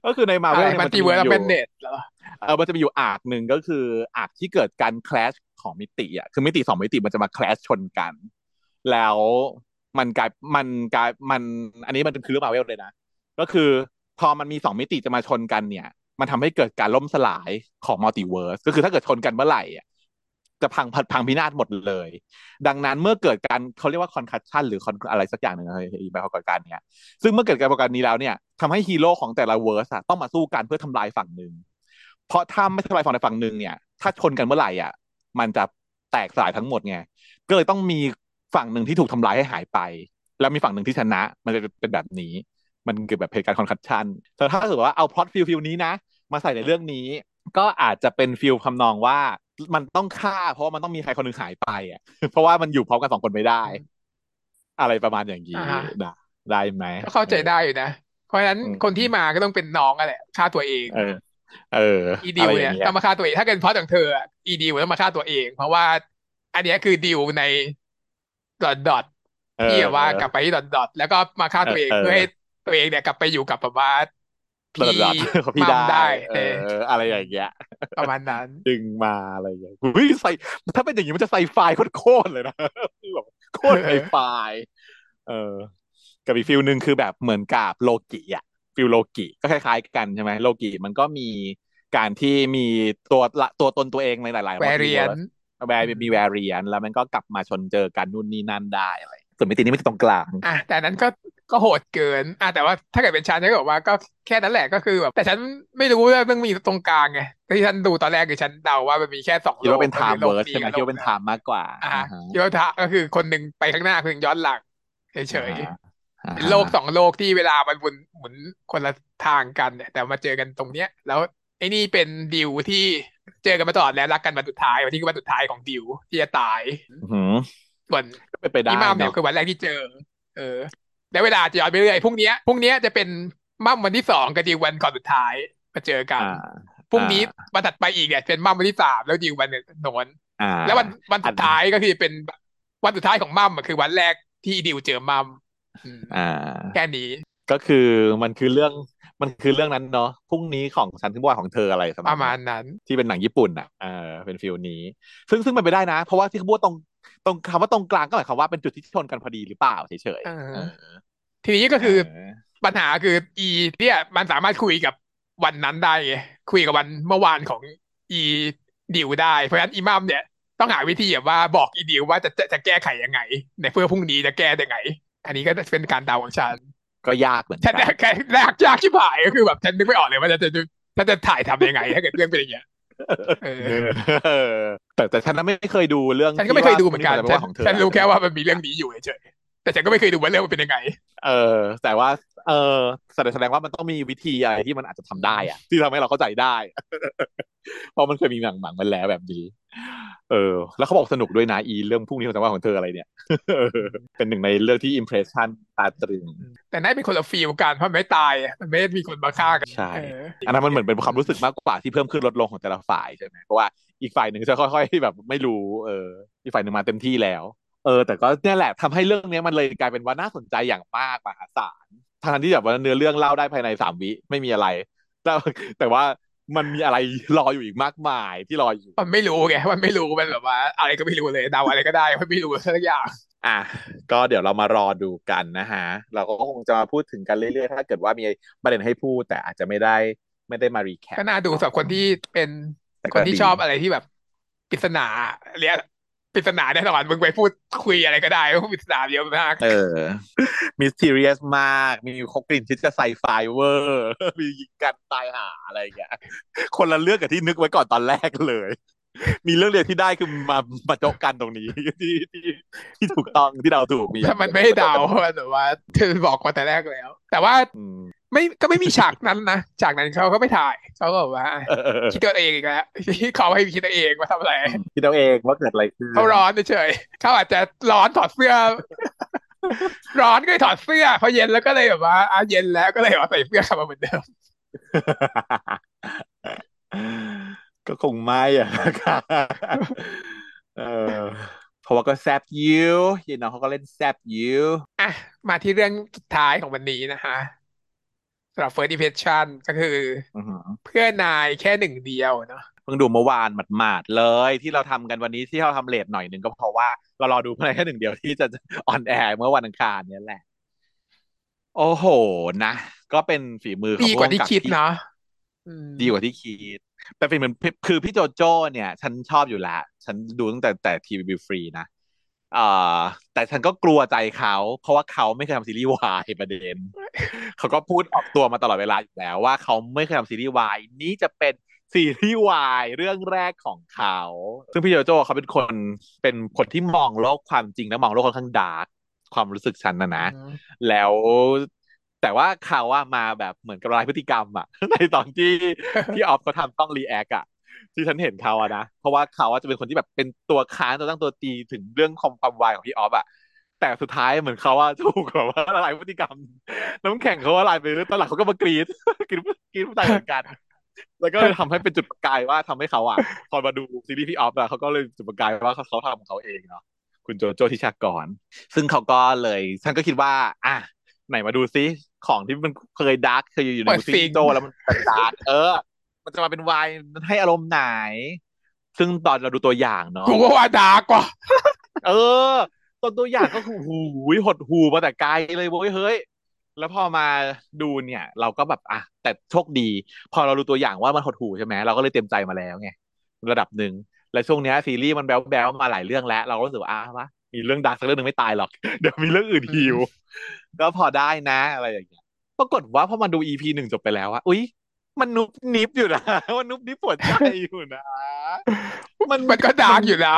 ก็คือในมาอะไรเนี่ย multiverse มันนติจะเวิมีอยู่เป็นเน็ตเหรอเออมันจะมีอยู่ arc หนึ่งก็คืออาร์คที่เกิดการคล s ช ของมิติอะคือมิติสองมิติมันจะมา clash ชนกัน แล้วมันกลายมันกลายมันอันนี้มันคือเรื่องมาเวลเลยนะ ก็คือพอมันมีสองมิติจะมาชนกันเนี่ย มันทำให้เกิดการล่มสลายของ multiverse ก็คือถ้าเกิดชนกันเมื่อไหร่อะจะพังพัพังพินาศหมดเลย ดังนั้นเมื่อเกิดการเขาเรียกว่าคอนคัชชันหรือ con อะไรสักอย่างหนึ่งอะไรแบบปรากฏการณ์เนี้ยซึ่งเมื่อเกิดการปรากฏการณ์นี้แล้วเนี่ยทำให้ฮีโร่ของแต่ละ verse อะต้องมาสู้กันเพื่อทำลายฝั่งหนึ่งเพราะถ้าไม่ทำลายฝั่งใดฝั่งหนึ่งเนี่ย ถ้าชนกันเมื่อไหร่อะ มันจะแตกสลายทั้งหมดไงก็เลยต้องมีฝั่งหนึ่งที่ถูกทำลายให้หายไป แล้วมีฝั่งหนึ่งที่ชนะ มันจะเป็นแบบนี้ มันเกิดแบบเหตุการณ์ concussion แต่ถ้าเกิดว่าเอาพล็อต feel feel นี้นะ มาใส่ในเรื่องนี้ ก็อาจจะเป็น feel ทำนองว่ามันต้องฆ่า เพราะว่ามันต้องมีใครคนหนึ่งหายไปอะ เพราะว่ามันอยู่พร้อมกันสองคนไม่ได้ อะไรประมาณอย่างนี้อ่าฮะนะได้ไหมก็เข้าใจได้อยู่นะ เพราะฉะนั้นอืมคนที่มาก็ต้องเป็นน้องอะแหละฆ่าตัวเอง เออเอออีดิอะวไรอเนี่ย่ายงเงี้ยต้องมาฆ่าตัวเองถ้าเกิดเพราะของเธออะอีดิวต้องมาฆ่าตัวเอง เพราะว่า อันเนี้ยคือดิวในดอทดอทเออที่แบบว่ากลับไปที่ดอทดอทแล้วก็มาฆ่าตัวเองเออเพื่อให้ตัวเองเนี่ยกลับไปอยู่กับแบบว่าระพี่ดับของพี่มัมได้ได้เอเออออะไรอย่างเงี้ยประมาณนั้น ดึงมาอะไรอย่างเงี้ยเฮ้ยใส่ถ้าเป็นอย่างนี้มันจะใส่ไฟล์โคตรๆเลยนะคือแบบโคตรใส่ไฟล์เออกับอีกฟิลหนึ่งคือแบบเหมือนกับโลกิอะ ฟิลโลกิก็คล้าย ๆ กันใช่ไหมโลกิมันก็มีการที่มีตัวละตัวตนตัวเองในหลายๆแวเรียน multiverse แวร์มีแวรเรียนแล้วมันก็กลับมาชนเจอกันนู่นนี่นั่นได้อะไรส่วนมิตินี้ไม่ตรงกลางอะแต่อันนั้นก็ก็โหดเกินอะแต่ว่าถ้าเกิดเป็นฉันฉันก็บอกว่าก็แค่นั้นแหละก็คือแบบแต่ฉันไม่รู้ว่ามันมีตรงกลางไงที่ฉันดูตอนแรกคือฉันเดาว่ามันมีแค่สองคิดว่าเป็นโลกไทม์ก็เวิร์สคือใช่ไหมโลกคิดว่าเป็นไทม์มากกว่าอะอ่าฮะคิดว่าทะก็คือคนหนึ่งไปข้างหน้าคนหนึ่งย้อนหลังเฉยอ่าๆ เป็นโลกสองโลกที่เวลามันหมุนหมุนคนละทางกันเนี่ยแต่มาเจอกันตรงเนี้ย แล้วไอ้นี่เป็นดิวที่เจอกันมาตลอดแล้วรักกันวันสุดท้ายวันที่คือวันสุดท้ายของดิวที่จะตายอื้อหือส่วนก็เป็นไปได้อีมัมเนี่ยเนาะคือวันแรกที่เจอ เออ แล้วเวลาจะย้อนไปเรื่อยพรุ่งเนี้ยพรุ่งเนี้ยจะเป็นมัมวันที่สองกับดิววันก่อนสุดท้ายมาเจอกันอ่าพรุ่งนี้อ่าวันถัดไปอีกเนี่ยเป็นมัมวันที่สามแล้วดิววันเนี่ยโนนอ่าแล้ววันวันสุดท้ายก็คือเป็นวันสุดท้ายของมัมอะคือวันแรกที่ดิวเจอมัม อืมอ่า แค่นี้ ก็คือมันคือเรื่องมันคือเรื่องนั้นเนาะพรุ่งนี้ของฉันที่ว่าของเธออะไรประปมาณระมาณนั้นนั้น ที่เป็นหนังญี่ปุ่นอะเออเป็นฟิลนี้ ซึ่งซึ่งมันไปได้นะ เพราะว่าที่เขาพูดตรงตรงคำว่าตรงกลางก็หมายความว่าเป็นจุดที่ชนกันพอดีหรือเปล่าเฉยๆเออเออทีนี้ก็คือเออปัญหาคืออีเนี่ยมันสามารถคุยกับวันนั้นได้ไงคุยกับวันเมื่อวานของอีดิวได้เพราะฉะนั้นอีมัมเนี่ยต้องหาวิธีแบบว่าบอกอีดิวว่าจะจะจะแก้ไขยังไง ในเพื่อพรุ่งนี้จะแก้ยังไง อันนี้ก็เป็นการเดาของฉัน ก็ยากเหมือนฉักันนแค่ยากยากชิบหายก็คือแบบฉันนึกไม่ออกเลยว่าจะจะจะจะถ่ายทำยังไงถ้าเกิดเรื่องเป็นอย่างเงี้ยเออเออแต่แต่ฉันน่ะไม่เคยดูเรื่องฉันก็ไม่เคยดูเหมือนกันที่ฉัว่านของเธอฉันรู้แค่ว่ามันมีเรื่องนี้อยู่เฉยๆแต่ฉันก็ไม่เคยดูว่าเรื่องมันเป็นยังไง เออ แต่ว่า เออแสดงแสดงว่ามันต้องมีวิธีอะไรที่มันอาจจะทำได้อะที่ทำให้เราเข้าใจได้ เพราะมันเคยมีหนังหนังมันแล้วแบบนี้ เออ แล้วเขาบอกสนุกด้วยนะอีเรื่องพรุ่งนี้ของจังหวะของเธออะไรเนี่ยเออเป็นหนึ่งในเรื่องที่อิมเพรสชันตาตรึง แต่นั่นเป็นคนละฟีลกันเพราะมันไม่ตายอะมันไม่ได้มีคนมาฆ่ากันใช่เอออันนั้นมันเหมือนเป็นความรู้สึกมากกว่าที่เพิ่มขึ้นลดลงของแต่ละฝ่ายใช่ไหมเพราะว่าอีกฝ่ายหนึ่งจะค่อยๆแบบไม่รู้เอออีกฝ่ายหนึ่งมาเต็มที่แล้วเออแต่ก็เนี่ยแหละทำให้เรื่องเนี้ยมันเลยกลายเป็นว่าน่าสนใจอย่างมากมหาศาล ทั้งที่แบบว่าเนื้อเรื่องเล่าได้ภายในสามวิไม่มีอะไร แต่แต่ว่ามันมีอะไรรออยู่อีกมากมายที่รออยู่มันไม่รู้ไงมันไม่รู้มันแบบว่า อะไรก็ไม่รู้เลยเดาอะไรก็ได้มันไม่รู้สักอย่างอะก็เดี๋ยวเรามารอดูกันนะฮะ เราก็คงจะมาพูดถึงกันเรื่อยๆ ถ้าเกิดว่ามีประเด็นให้พูดแต่อาจจะไม่ได้ไม่ได้มารีแคปก็น่าดูสำหรับคนที่เป็นแต่คก็นที่ดีชอบอะไรที่แบบปริศนาเรียก ปริศนาแน่นอนมึงไปพูดคุยอะไรก็ได้เพราะปริศนาเยอะมาก เออมิส t ีเรียสมาก มีเขากลิ่นที่จะไซไฟเวอร์ มียิงกันตายหาอะไรอย่างเงี้ยคนละเรื่องกับที่นึกไว้ก่อนตอนแรกเลย มีเรื่องเดียวที่ได้คือมามาโจกกันตรงนี้ที่ที่ที่ถูกต้องที่เราถูกมีถ้ามันไม่ให้เดาเพราะว่าแบบว่าเธอบอกมาแต่แรกแล้ว แต่ว่าอืม ไม่ก็ไม่มีฉากนั้นนะฉากนั้นเขาก็ไม่ถ่ายเขาก็แบบว่าเออเออเออคิดตัวเองอีกแล้วที่เขาให้คิดตัวเองว่าทำอะไรคิดเอาเองว่าเกิดอะไรขึ้นเขาร้อนเฉยๆเขาอาจจะร้อนถอดเสื้อร้อนก็เลยถอดเสื้อพอเย็นแล้วก็เลยแบบว่าอะเย็นแล้วก็เลยเอาใส่เสื้อกลับมาเหมือนเดิม ก็คงไม่อะค่ะเออเพราะว่าก็แซบยิวยายน้องเขาก็เล่นแซบยิวอะมาที่เรื่องสุดท้ายของวันนี้นะคะสำหรับ first impression ก็คืออือหือเพื่อนายแค่หนึ่งเดียวเนาะเพิ่งดูเมื่อวานหมาดๆเลย ที่เราทำกันวันนี้ที่เราทำ late หน่อยหนึ่งก็เพราะว่าเรารอดูเพื่อนายแค่หนึ่งเดียวที่จะ on air เมื่อวันอังคารเนี่ยแหละ โอ้โหนะ ก็เป็นฝีมือของดีกว่าที่คิดเนาะอืมดีกว่าที่คิด แต่เป็นเหมือนคือพี่โจโจ้เนี่ย ฉันชอบอยู่แล้วฉันดูตั้งแต่แต่ทีวีฟรีนะเอ่อ แต่ฉันก็กลัวใจเขา เพราะว่าเขาไม่เคยทำซีรีส์วายประเด็น เขาก็พูดออกตัวมาตลอดเวลาอยู่แล้วว่าเขาไม่เคยทำซีรีส์วายนี่จะเป็นซีรีส์วายเรื่องแรกของเขา ซึ่งพี่โจโจ้เขาเป็นคนเป็นคนที่มองโลกความจริงและมองโลกค่อนข้าง dark ความรู้สึกฉันนะนะอืมแล้วแต่ว่าเขาว่ามาแบบเหมือนกับละลายพฤติกรรมอะในตอนที่ที่ออฟเขาทำต้อง react อะ ที่ฉันเห็นเขาอะนะ เพราะว่าเขาอะจะเป็นคนที่แบบเป็นตัวค้านตัวตั้งตัวตีถึงเรื่องความความวายของพี่ออฟอะแต่สุดท้ายเหมือนเขาว่าถูกแบบว่าละลายพฤติกรรม น้ำแข็งเขาละลายไปเรื่อยตอนหลังเขาก็มากรี๊ดกรี๊ดกรี๊ดผู้ชายเหมือนกัน แล้วก็เลยทำให้เป็นจุดประกายว่าทำให้เขาอะพอมาดูซีรีส์พี่ออฟอะเขาก็เลยจุดประกายว่าเขาเขาทำของเขาเองเนาะคุณโจโจทิชากร ซึ่งเขาก็เลยฉันก็คิดว่า อะไหนมาดูซิของที่มันเคย dark เคยอยู่ในเปิดซีซิรีงส์โจแล้วมันเป็น dark เออ มันจะมาเป็นวายมันให้อารมณ์ไหน ซึ่งตอนเราดูตัวอย่างเนาะกูก็ว่าดาร์กกว่า เออตอนตัวอย่างก็คือหูยหดหูมาแต่ไกลเลยเว้ยเฮ้ย แล้วพอมาดูเนี่ย เราก็แบบอะแต่โชคดี พอเราดูตัวอย่างว่ามันหดหูใช่ไหมเราก็เลยเตรียมใจมาแล้วไงระดับหนึ่งและช่วงเนี้ยซีรีส์มันแบ๊วแบ๊วมาหลายเรื่องแล้ว เราก็รู้สึกว่าอะวะมีเรื่องดักสักเรื่องหนึ่งไม่ตายหรอกเดี๋ยวมีเรื่องอื่นฮิวก็พอได้นะอะไรอย่างเงี้ยปรากฏว่าพอมาดู EP หนึ่งจบไปแล้วอะอุ๊ย มันหนุบหนิบอยู่นะมันหนุบหนิบปวดใจอยู่นะ มันมันก็ dark อยู่นะ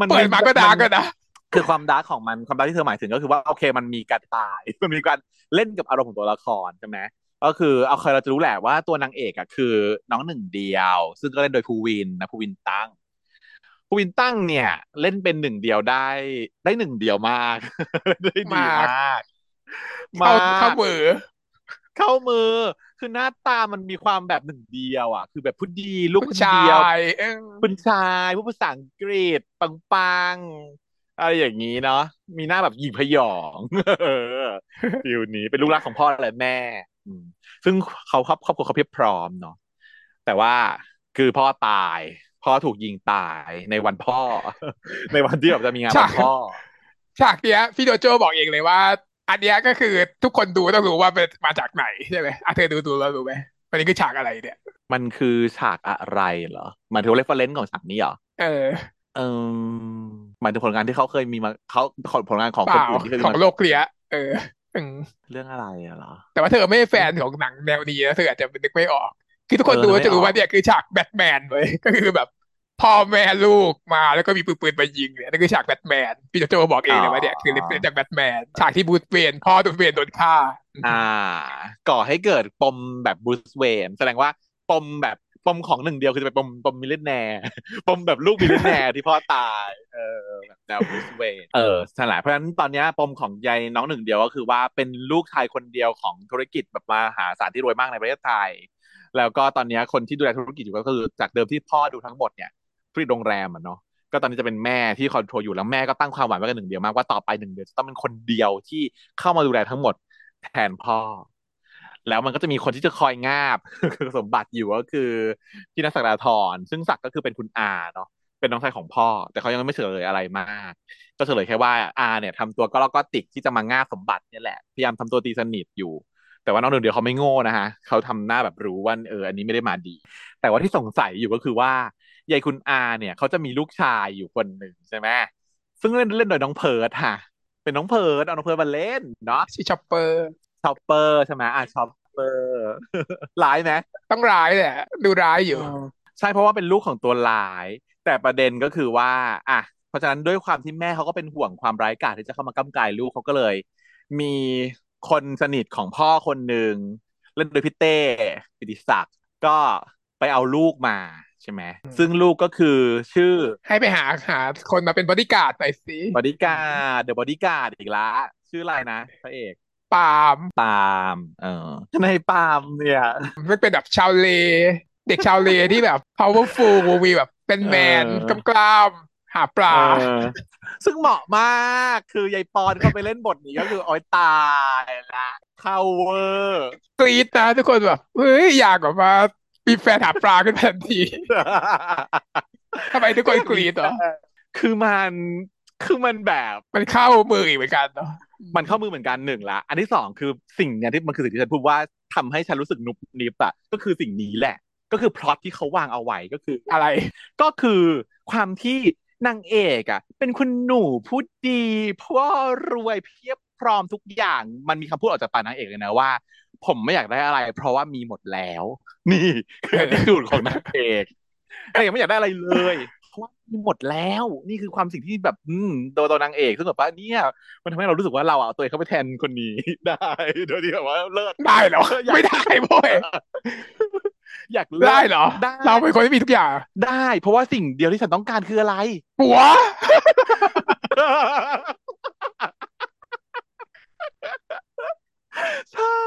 มันเปิดมาก็ dark มักันนนะคือความ dark ของมันความ dark ที่เธอหมายถึงก็คือว่าโอเค มันมีการตาย มันมีการเล่นกับอารมณ์ของตัวละครใช่ไหมก็คือเอาเคยเราจะรู้แหละว่าตัวนางเอกอะคือน้องหนึ่งเดียว ซึ่งก็เล่นโดยภูวินนะภูวินตั้งภูวินตั้งเนี่ย เล่นเป็นหนึ่งเดียวได้ ได้หนึ่งเดียวมากได้ดีมากมากเข้าเข้ามือ เข้ามือ คือหน้าตามันมีความแบบหนึ่งเดียวอะ คือแบบผู้ดีลูกผู้คนชาเดียวยเออคุณชายผู้ภาษาอังกฤษปังๆอะไรอย่างนี้เนาะมีหน้าแบบหยิงพยองเออฟิลนี้เป็นลูกรักของพ่อและแม่อืมซึ่งเขาครอบครอบครัวเขาเพียบพร้อมเนาะแต่ว่าคือพ่อตายพ่อถูกยิงตายในวันพ่อ ในวันที่แบบจะมีงานวันพ่อฉากเนี้ยพี่โดโจบอกเองเลยว่า อันเนี้ยก็คือทุกคนดูต้องรู้ว่าเป็นมาจากไหนใช่ไหมอะเธอดูดูแล้วรู้ไหมวันนี้คือฉากอะไรเนี่ย มันคือฉากอะไรเหรอหมายถึงเรฟเฟรนซ์ของฉากนี้เหรอเออเออหมายถึงผลงานที่เขาเคยมีมาเขาผลงานของเปคนล่าอื่นที่เคยมีของมาโลกเกลียเอออืมเรื่องอะไรอะเหรอ แต่ว่าเธอไม่ใช่แฟนของหนังแนวนี้นะเธออาจจะนึกไม่ออก คือทุกคนเออดูนึกไม่จะรู้ออกว่าเนี่ยคือฉากแบทแมนเลยก็คือแบบ พ่อแม่ลูกมาแล้วก็มีปืนปืนไปยิงเนี่ยนั่นคือฉากแบทแมนพี่โจโจบอกเองเลยว่าเนี่ยคือ reference จากแบทแมนฉากที่บรูซเวย์นพ่อบรูซเวย์นโดนฆ่า อ่า ก่อให้เกิดปมแบบบรูซเวย์นแสดงว่าปมแบบปมของหนึ่งเดียวคือจะเป็นปมปม millionaire ปมแบบลูก millionaire ที่พ่อตาย เออแบบแนวบรูซเวย์นเออใช่แหละเพราะฉะนั้นตอนเนี้ยปมของยายน้องหนึ่งเดียวก็คือว่าเป็นลูกชายคนเดียวของธุรกิจแบบมหาศาลที่รวยมากในประเทศไทย แล้วก็ตอนเนี้ยคนที่ดูแลธุรกิจอยู่ก็คือจากเดิมที่พ่อดูทั้งหมดเนี่ย ธุรกิจโรงแรมอะเนาะก็ตอนนี้จะเป็นแม่ที่คอนโทรลอยู่แล้วแม่ก็ตั้งความหวังไว้กับหนึ่งเดียวมากว่าต่อไปหนึ่งเดียวจะต้องเป็นคนเดียวที่เข้ามาดูแลทั้งหมดแทนพ่อ แล้วมันก็จะมีคนที่จะคอยงาบสมบัติอยู่ก็คือพี่นักศักดาธรซึ่งศักดิ์ก็คือเป็นคุณอาเนาะเป็นน้องชายของพ่อ แต่เขายังไม่เฉลยอะไรมาก ก็เฉลยแค่ว่าอาเนี่ยทำตัวก็แล้วก็ติกที่จะมาง่าสมบัติเนี่ยแหละพยายามทำตัวตีสนิทอยู่ แต่ว่าน้องหนึ่งเดียวเขาไม่โง่นะฮะเขาทำหน้าแบบรู้ว่าเอออันนี้ไม่ได้มาดี แต่ว่าที่สงสัยอยู่ก็คือว่า ยายคุณอาเนี่ยเขาจะมีลูกชายอยู่คนหนึ่งใช่ไหมซึ่งเล่นเล่นโดยน้องเพิร์ดค่ะ เป็นน้องเพิร์ดเอาน้องเพิร์ดมาเล่นเนาะชื่อชอปเปอร์ชอปเปอร์ใช่ไหมอะชอปเปอร์ร้ายไหมต้องร้ายเลยอะดูร้ายอยู่ ใช่เพราะว่าเป็นลูกของตัวร้าย แต่ประเด็นก็คือว่า อะเพราะฉะนั้นด้วยความที่แม่เขาก็เป็นห่วงความร้ายกาจที่จะเข้ามากล้ำกรายลูกเขาก็เลย มีคนสนิทของพ่อคนหนึ่งเล่นโดยพี่เต้ปิติศักดิ์ก็ไปเอาลูกมา ใช่ไหมซึ่งลูกก็คือชื่อ ให้ไปหาหาคนมาเป็นบอดี้การ์ดหน่อยสิบอดี้การ์ด The Bodyguard อีกละ ชื่ออะไรนะพระเอกปาล์มปาล์มเออในปาล์มเนี่ยมันเป็นแบบชาวเล เด็กชาวเลที่แบบ powerful มีแบบเป็นแมนเออกล้ามๆหาปลาเออซึ่งเหมาะมากคือยายปอนเข้าไปเล่นบทนี้ก็คือโอ้ยตายละเข้าเวอร์กรี๊ดนะทุกคนแบบเฮ้ยอยากแบบว่า มีแฟนหาปลาขึ้นมาทันทีทำไมทุกคนกรี๊ดเหรอคือมันคือมันแบบมันเข้ามืออีกเหมือนกันเนาะมันเข้ามือเหมือนกันหนึ่งละ อันที่สองคือสิ่งเนี้ยที่มันคือสิ่งที่ฉันพูดว่าทำให้ฉันรู้สึกนุบนิบอะก็คือสิ่งนี้แหละ ก็คือพล็อตที่เขาวางเอาไว้ก็คืออะไร ก็คือความที่นางเอกอะเป็นคุณหนูพูดดีพ่อรวยเพียบ พร้อมทุกอย่างมันมีคำพูดออกจากปากนางเอกเลยนะว่า ผมไม่อยากได้อะไร เพราะว่ามีหมดแล้ว นี่คือที่ดูดของนางเอกนางเอกไม่อยากได้อะไรเลยเพราะว่ามีหมดแล้ว นี่คือความสิ่งที่แบบ อืมโดยตัวนางเอกซึ่งแบบว่าเนี่ย มันทำให้เรารู้สึกว่าเราอะเอาตัวเองเข้าไปแทนคนนี้ได้ โดยที่แบบว่าเลิศได้เหรออยากไม่ได้โว้ยอยากลิศได้เหรอได้เราเป็นคนที่มีทุกอย่าง ได้ เพราะว่าสิ่งเดียวที่ฉันต้องการคืออะไรปัว ใช่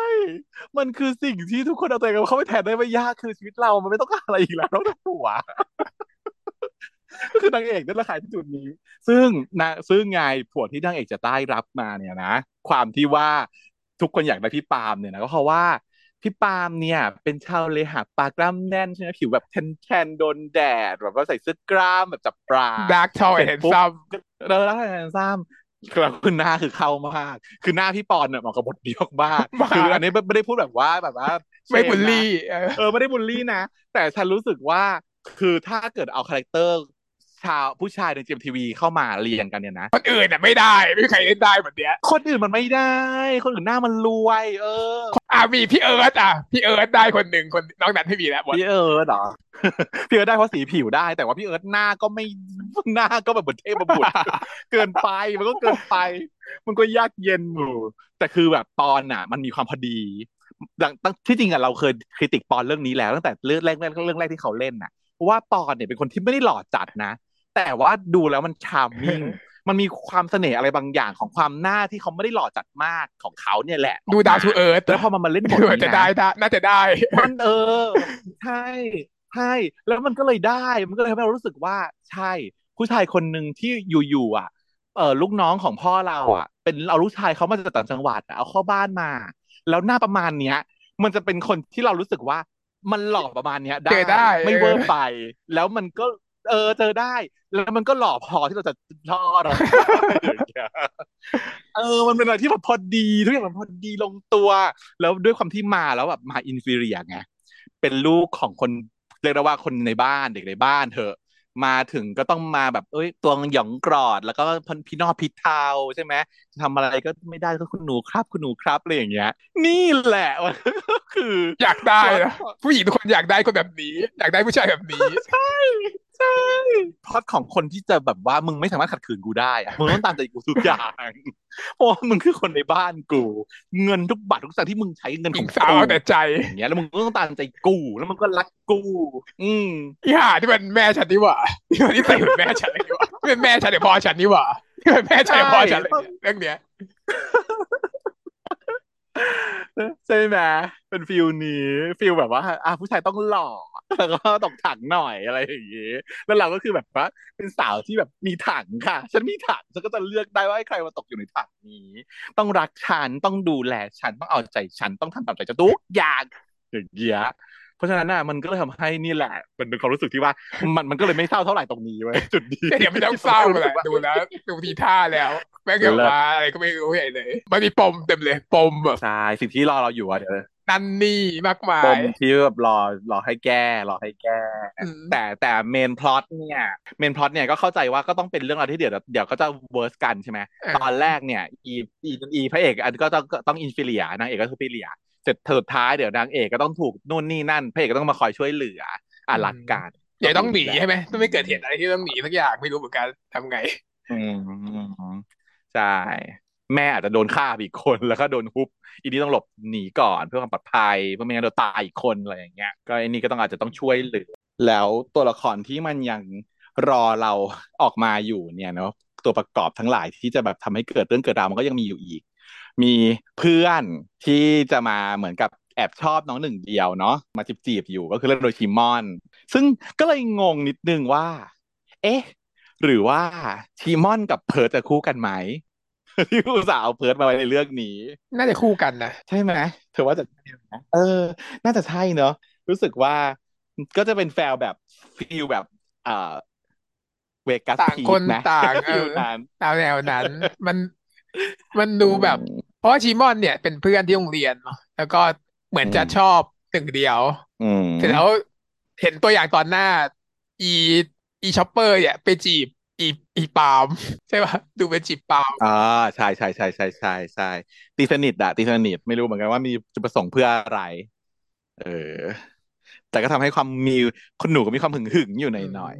มันคือสิ่งที่ทุกคนเอาตัวเองเข้าไปแทนได้ไม่ยากคือชีวิตเรา มันไม่ต้องการอะไรอีกแล้วนอกจากผัวก็คือนางเอกนั่นแหละค่ะที่จุดนี้ ซึ่งนะซึ่งไงผัวที่นางเอกจะได้รับมาเนี่ยนะ ความที่ว่าทุกคนอยากได้พี่ปาล์มเนี่ยนะก็เพราะว่าพี่ปาล์มเนี่ย เป็นชาวเลหาปลากล้ามแน่นใช่ไหมผิวแบบแทนๆโดนแดดแบบว่าใส่เสื้อกล้ามแบบจับปลาดาร์กทอยเห็นซ้แล้วแล้วแทนซ้ำ คือคือหน้าคือเข้ามาก คือหน้าพี่ปอนเนี่ยเหมาะกับบทนี้มากๆคืออันนี้ไม่ไม่ได้พูดแบบว่าแบบว่าำไม่เชบุลนะลี่เออเออไม่ได้บูลลี่นะ แต่ฉันรู้สึกว่าคือถ้าเกิดเอาคาแรคเตอร์ ชาวผู้ชายในเจมทีวีเข้ามาเรียงกันเนี่ยนะคนอื่นอะไม่ได้ไม่มีใครเล่นได้เหมือนเนี้ยคนอื่นมันไม่ได้ คนอื่นหน้ามันรวย เอออะมีพี่เอิร์ธอะพี่เอิร์ธได้คนหนึ่งคนนอกนั้นไม่มีแล้วหมดพี่เอิร์ธเหรอพี่เอิร์ธได้เพราะสีผิวได้ แต่ว่าพี่เอิร์ธหน้าก็ไม่หน้าก็แบบเหมือนเทพบุตรเกินไปมันก็เกินไป มันก็ยากเย็นอยู่แต่คือแบบปอนอะ มันมีความพอดีตั้งตั้งที่จริงอะเราเคย critic ปอนเรื่องนี้แล้วตั้งแต่เรื่องแรกเรื่องแรกที่เขาเล่นน่ะเพราะว่าปอนเนี่ยเป็นคนที่ไม่ได้หล่อจัดนะ แต่ว่าดูแล้วมัน charmingมันมีความเสน่ห์อะไรบางอย่างของความหน้าที่เขาไม่ได้หล่อจัดมากของเขาเนี่ยแหละ ดูดาวทูเอิร์ธแล้วพอมันมาเล่นบทดูนี้จะนะได้ได้น่าจะได้มันเออใช่ใช่แล้วมันก็เลยได้มันก็เลยทำให้เรารู้สึกว่าใช่ ผู้ชายคนหนึ่งที่อยู่ๆอะเออลูกน้องของพ่อเราอะ เป็นเอาลูกชายเขามาจากต่างจังหวัดอะเอาเข้าบ้านมา แล้วหน้าประมาณเนี้ย มันจะเป็นคนที่เรารู้สึกว่ามันหล่อประมาณเนี้ยเจอได้ ไม่เออเวอร์ไป แล้วมันก็ เออเจอได้ แล้วมันก็หล่อพอที่เราจะรอดเราอย่างเงี้ยเออมันเป็นอะไรที่แบบพอดีทุกอย่างมันพอดีลงตัว แล้วด้วยความที่มาแล้วแบบมาอินฟิเรียไงเป็นลูกของคนเรียกได้ว่าคนในบ้านเด็กในบ้านเถอะมาถึงก็ต้องมาแบบเอ้ยตัวหยองกรอด แล้วก็พี่นอพี่เทาใช่ไหมจะ ทำอะไรก็ไม่ได้ก็คุณหนูครับคุณหนูครับอะไรอย่างเงี้ย นี่แหละมันก็คือ อยากได้นะผู้หญิงทุกคนอยากได้คนแบบนี้ อยากได้ผู้ชายแบบนี้ใช่ใช่พล็อตของคนที่จะแบบว่ามึงไม่สามารถขัดขืนกูได้อะมึงต้องตามใจกูทุกอย่างเพราะว่ามึงคือคนในบ้านกู เงินทุกบาททุกสตางค์ที่มึงใช้เงินหขญิองงสาวกูเอาแต่ใจอย่างเงี้ยแล้วมึงก็ต้องตามใจกูแล้วมึงก็รักกู อืมอีห่าที่มันแม่ฉันนี่หว่าที่มันที่ใส่เหมือนแม่ฉันเลยนี่หว่าที่เป็นแม่ฉันหรือพ่อฉันนี่หว่าที่เป็น แม่ฉันหรือพ่อฉันเลยเนี่ยเรื่องเนี้ยใช่ไหมเป็น feel นี้ feel แบบว่าอะผู้ชายต้องหล่อแล้วก็ตกถังหน่อยอะไรอย่างงี้แล้วเราก็คือแบบว่าเป็นสาวที่แบบมีถังค่ะ ฉันมีถังฉันก็จะเลือกได้ว่าให้ใครมาตกอยู่ในถังนี้ ต้องรักฉันต้องดูแลฉันต้องเอาใจฉันต้องทำตามใจฉันทุกอย่างอย่างเงี้ย เพราะฉะนั้นน่ะมันก็เลยทำให้นี่แหละมันเป็นความรู้สึกที่ว่า มันมันก็เลยไม่เศร้าเท่าไหร่ตรงนี้เว้ยจุดนี้เดี๋ยวไม่ต้องเศร้าแหละดูแล้วดูทีท่าแล้วแม่งเกี่ยวมาอะไรก็ไม่รู้ใหญ่เลยมันมีปมเต็มเลยปมแบบใช่สิ่งที่รอเราอยู่อะเดี๋ยวนั่นนี่มากมาปยมที่แบบรอรอให้แก้รอให้แก้อืมแต่แต่เมนพล็อตเนี่ยเมนพล็อตเนี่ยก็เข้าใจว่าก็ต้องเป็นเรื่องราวที่เดี๋ยวเดี๋ยวก็จะเวิร์สกันใช่ไหมอ่าตอนแรกเนี่ยอีอีอีพระเอกอันก็ต้องก็ต้องอินฟิเลียนางเอกก็คือฟิเลีย เสร็จสุดท้ายเดี๋ยวนางเอกก็ต้องถูกนู่นนี่นั่นพระเอกก็ต้องมาคอยช่วยเหลืออะหลักการเดี๋ยวต้องหนีใช่ไหมต้องไม่เกิดเหตุอะไรที่ต้องหนีสักอย่างไม่รู้เหมือนกันทำไงอืมใช่แม่อาจจะโดนฆ่าไปอีกคนแล้วก็โดนฮุบอีนี่ต้องหลบหนีก่อนเพื่อความปลอดภัยเพราะไม่งั้นเดี๋ยวตายอีกคนอะไรอย่างเงี้ยก็ไอ้นี่ก็ต้องอาจจะต้องช่วยเหลือ แล้วตัวละครที่มันยังรอเราออกมาอยู่เนี่ยเนาะตัวประกอบทั้งหลายที่จะแบบทำให้เกิดเรื่องเกิดราวมันก็ยังมีอยู่อีก มีเพื่อนที่จะมาเหมือนกับแอบชอบน้องหนึ่งเดียวเนาะมาจีบจีบๆอยู่ก็คือเรื่องโดยชิมอน ซึ่งก็เลยงงนิดนึงว่า เอ๊ะ หรือว่าชิมอนกับเพิร์ทจะคู่กันไหมที่อุตส่าห์เอาเพิร์ทมาไว้ในเรื่องนี้ น่าจะคู่กันนะใช่ไหมเธอว่าจะใช่ไหมเออ น่าจะใช่เนอะรู้สึกว่าก็จะเป็นแฟลแบบฟิลแบบเอ่อเวกัสต่างพีคนนะต่างเอฟิลอนั้นตามแนวนั้น มัน มันดูแบบ เพราะว่าชิมอนเนี่ยเป็นเพื่อนที่โรงเรียนเนาะแล้วก็เหมือนจะชอบหนึ่งเดียวอืมเสร็จแล้วเห็นตัวอย่างตอนหน้า อีอีช็อปเปอร์เนี่ยไปจีบอีอีปาล์มใช่ป่ะดูเป็นจีบปาล์มอ่าใช่ใช่ใช่ใช่ใช่ใช่ตีสนิทอะตีสนิทไม่รู้เหมือนกันว่ามีจุดประสงค์เพื่ออะไร เออ แต่ก็ทำให้ความมีคนหนูก็มีความหึงหึงอยู่หน่อยหน่อย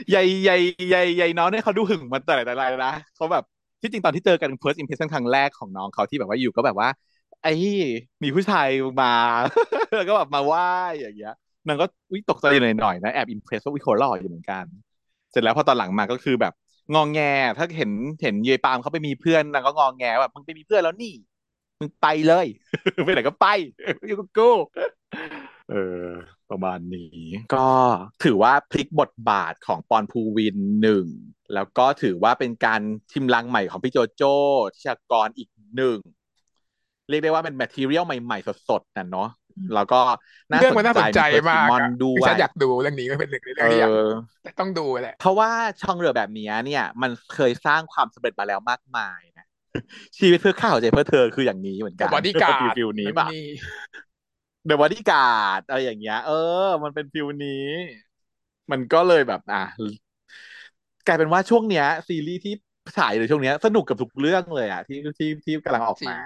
ๆยายยายยายยายน้องเนี่ยเขาดูหึงมาแต่ไหนแต่ไรแล้วนะเขาแบบที่จริงตอนที่เจอกัน first impression ครั้งแรกของน้องเขาที่แบบว่าอยู่ก็แบบว่า ไอ้มีผู้ชายมาแล้วก็แบบมาไหว้อย่างเงี้ยนางก็วิตกใจหน่อยๆนะแอบอิมเพรสว่าวิโคล่ออยู่เหมือนกัน เสร็จแล้วพอตอนหลังมาก็คือแบบงองแง ถ้าเห็นเห็นเยายปามเขาไปมีเพื่อนนางก็งองแงแบบมึงไปมีเพื่อนแล้วนี่มึงไปเลยไปไหนก็ไปอยู่กับกูเออ ประมาณนี้ ก็ถือว่าพลิกบทบาทของปอนภูวินหนึ่งแล้วก็ถือว่าเป็นการทิมลังใหม่ของพี่โจโจ้ทิชากรอีกหนึ่งเรียกได้ว่าเป็นแมทเทียลใหม่ ๆ สดๆน่ะเนาะแล้วก็น่าเรื่องมันน่าสนใจเฟิร์สมากมอนอะด้คือวฉันยอยากดูเรื่องนี้ก็เป็นหนึ่งในเอเรื่องที่อยากอแต่ต้องดูแหละ เพราะว่าช่องเรือแบบนี้เนี่ย มันเคยสร้างความสำเร็จมาแล้วมากมายนะชีวิตเพื่อข้าวใจเพื่อเธอคืออย่างนี้เหมือนกันบอดี้การ์ดฟิลนี้ป่ะนี่ เดอะบอดี้การ์ดอะไรอย่างเงี้ย เออ มันเป็น feel นี้ มันก็เลยแบบ อะกลายเป็นว่าช่วงเนี้ย ซีรีส์ที่ฉายในช่วงเนี้ย สนุกกับทุกเรื่องเลยอะที่ที่ที่กำลังออกจริงมา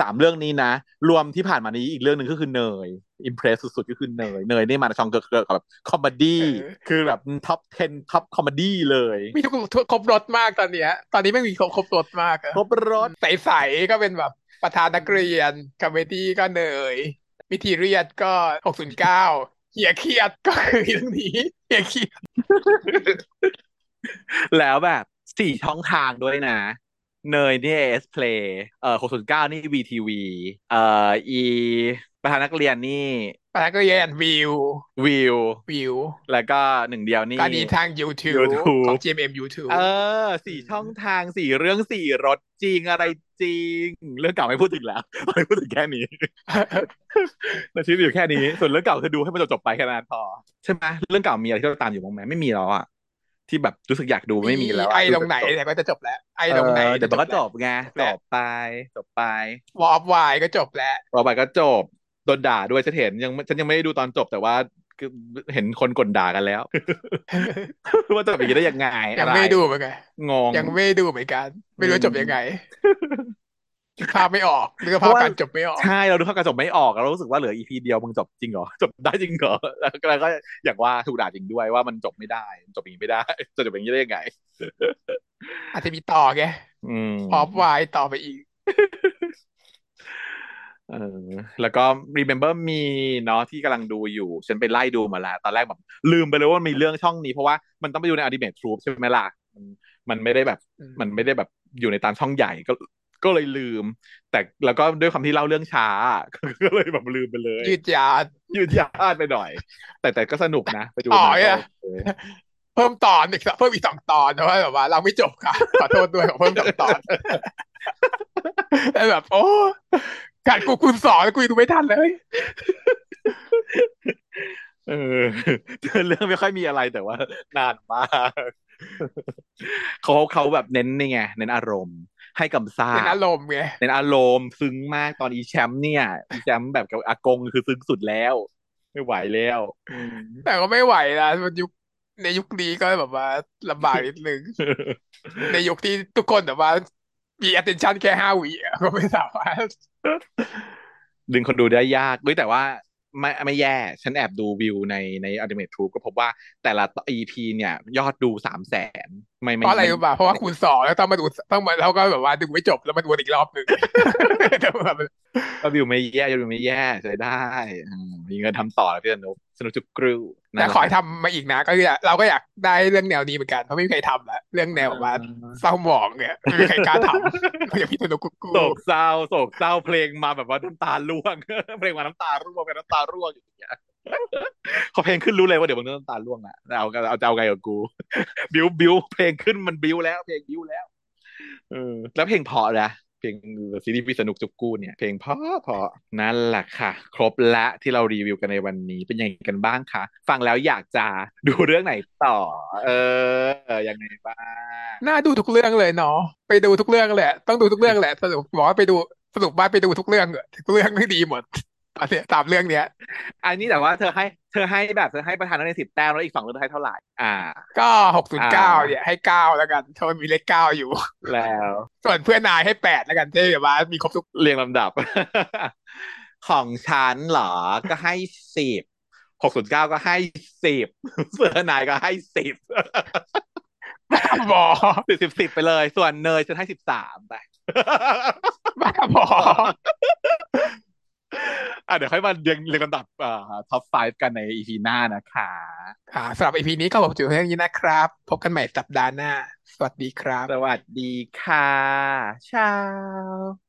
สามเรื่องนี้นะ รวมที่ผ่านมานี้อีกเรื่องหนึ่งก็คือเนย impress สุดๆ ก็คือเนยเนยนี่มาในช่องเกี่ยวกับแบบ comedy คือแบบ top 10 top comedy เลย มีทุกทุกครบรสมากตอนเนี้ย ตอนนี้ไม่มีครบครบรสมากอะครบรสใสๆก็เป็นแบบประธานนักเรียนคอมเมดี้ก็เนย มิทีเรียดก็หกศูนย์เก้าเฮียเครียดก็คือเรื่องนี้เฮียเครียด แล้วแบบสี่ช่องทางด้วยนะ เนยนี่เอสเพลย์เอ่อ609นี่บีทีวีเอ่ออี ประธานนักเรียนนี่ประธานนักเรียนวิววิววิวแล้วก็หนึ่งเดียวนี่ก็ดีทาง YouTube YouTube ของ GMM YouTube เออสี่ช่องทางสี่เรื่องสี่รถจริงอะไรจริง เรื่องเก่าไม่พูดถึงแล้วไม่พูดถึงแค่นี้แต่ชีวิตอยู่แค่นี้ ส่วนเรื่องเก่าคือดูให้มันจบๆไปแค่นั้นพอใช่ไหมเรื่องเก่ามีอะไรที่เราตามอยู่บ้างไหมไม่มีแล้วอะที่แบบรู้สึกอยากดูไม่มีแล้วะไอ้ตรงไหนเนี่ยก็จะจบแล้ว ไอ้เอตรงไหนอเดี๋ยวมันก็จบไงแล้จวบไปจบไปวอลวายก็จบแล้วต่อไปก็จบ โดนด่าด้วยฉันเห็นยังฉันยังไม่ได้ดูตอนจบแต่ว่าคือเห็นคนกลด่ากันแล้วว่าจะแบบนี้ได้ยังไงยังอะไรไม่ดูเหมือนกันงงยังไม่ดูเหมือนกัน ไม่รู้อืมจบยังไงนึกภาพไม่ออกนึกเพภาพราะว่าการจบไม่ออกใช่เราดูภาพการจบไม่ออกเรารู้สึกว่าเหลืออีพีเดียวมึงจบจริงเหรอจบได้จริงเหรอแล้วก็แล้วก็อย่างว่าถูกด่าจริงด้วยว่ามันจบไม่ได้มันจบอย่างนี้ไม่ได้จะจบอย่างนี้ได้ยังไงอาจจะมีต่อไงอืมออฟวายต่อไปอีก เออแล้วก็ remember me เนาะที่กำลังดูอยู่ ฉันไปไล่ดูมาแล้ว ตอนแรกแบบลืมไปเลยว่ามีเรื่องช่องนี้เพราะว่ามันต้องไปดูใน Ultimate Troop ใช่ไหมล่ะมันมันไม่ได้แบบอืมมันไม่ได้แบบอยู่ในตามช่องใหญ่ก็ก็เลยลืม แต่แล้วก็ด้วยความที่เล่าเรื่องช้า ก็เลยแบบลืมไปเลย ยืดยาวยืดยาดไปหน่อย แต่แต่ก็สนุกนะ ไปดูต่อมาเนี่ก็ยโอเคเพิ่มตอนอีกสักเพิ่มอีกสองตอนเพราะว่าแบบว่า เราไม่จบค่ะขอโทษด้วยขอเพิ่มสองตอนแล้วแบบ โอ้ การกูคูณสองแล้วกูยังดูไม่ทันเลย เออเรื่องไม่ค่อยมีอะไรแต่ว่า นานมากเขาเขาแบบเน้นนี่ไงเน้นอารมณ์ ให้กำซ่าเป็นอารมณ์ไงเน้นอารมณ์ซึ้งมากตอนอีแชมป์เนี่ยอีแชมป์แบบกับอากงคือซึ้งสุดแล้ว ไม่ไหวแล้วอืมแต่ก็ไม่ไหวนะมันยุคในยุคนี้ก็แบบว่าลำบากนิดนึง ในยุคที่ทุกคนแบบว่ามี attention แค่ห้าวิอะก็ไม่สามารถ ดึงคนดูได้ยากด้วยแต่ว่าไม่ไม่แย่ ฉันแอบดูวิวในใน Ultimate Troop ก็พบว่าแต่ละ EP เนี่ย ยอดดูสามแสนไม่เพไม่ราะอะไรไม่รู้ป่ะเพราะว่าคูณสองแล้วต้องมาดูต้องมาแล้วก็แบบว่าดูไม่จบแล้วมาดูอีกรอบหนึ่งแต่แบบก็วิวไม่แย่ยอดวิวไม่แย่ใช้ได้อืมมีเงินทำต่อแล้วพี่สนุก สนุกจุกกรูนั่แต่นแหละขอให้ทำมาอีกนะ ก็คือเราก็อยากได้เรื่องแนวนี้เหมือนกันเพราะไม่มีใครทำแล้วเรื่องแนวแบบว่าเศร้าหมองเนี่ยไม่มีใครกล้าทำอย่างพี่ธนุกุ๊กกูโศกเศร้าโศกเศร้าเพลงมาแบบว่าน้ำตาร่วง เพลงมาน้ำตาร่วงเป็นน้ำตาร่วงอย่างเงี้ยพอเพลงขึ้นรู้เลยว่าเดี๋ยวมันน้ำตาร่วงอะเอาเอาจะเอาไงกับกู บิวบิวเพลงขึ้นมันบิวแล้ว เพลงบิวแล้วเออแล้วเพลงเพราะนะ เพลงซีรีส์พิสนุกจุกกู้เนี่ยเพลงเพราะเพราะนั่นแหละค่ะ ครบละที่เรารีวิวกันในวันนี้เป็นยังไงกันบ้างคะ ฟังแล้วอยากจะดูเรื่องไหนต่อ เออยังไงบ้างน่าดูทุกเรื่องเลยเนาะไปดูทุกเรื่องแหละ ต้องดูทุกเรื่องแหละสรุปบอกว่าไปดูสรุปว่าไปดูทุกเรื่องเหอะทุกเรื่องไม่ดีหมด อนเนี้ยสามเรื่องเนี้ย อันนี้แต่ว่าเธอให้เธอให้แบบเธอให้ประธานนักเรียนสิบแต้มแล้วอีกสองเรื่องเธอให้เท่าไหร่ อ่า ก็หกศูนย์เก้าอ่าเนี่ยให้เก้าแล้วกันเพราะมันมีเลขเก้าอยู่ แล้ว ส่วนเพื่อนนายให้แปดแล้วกันที่แบบว่ามีครบทุกเรียงลำดับ ของฉันเหรอ ก็ให้สิบหกศูนย์เก้าก็ให้สิบเสือนายก็ให้สิบบ้าบอสิบสิบสิบไปเลย ส่วนเนยฉันให้สิบสามไปบ้าบอ อะเดี๋ยวค่อยมาเรียงเรียงลำดับอ่าท็อปไฟกันในอีพีหน้านะคะค่ะสำหรับ EP นี้ก็ผมจุดเท่านี้นะครับ พบกันใหม่สัปดาห์หน้า สวัสดีครับ สวัสดีค่ะเช้า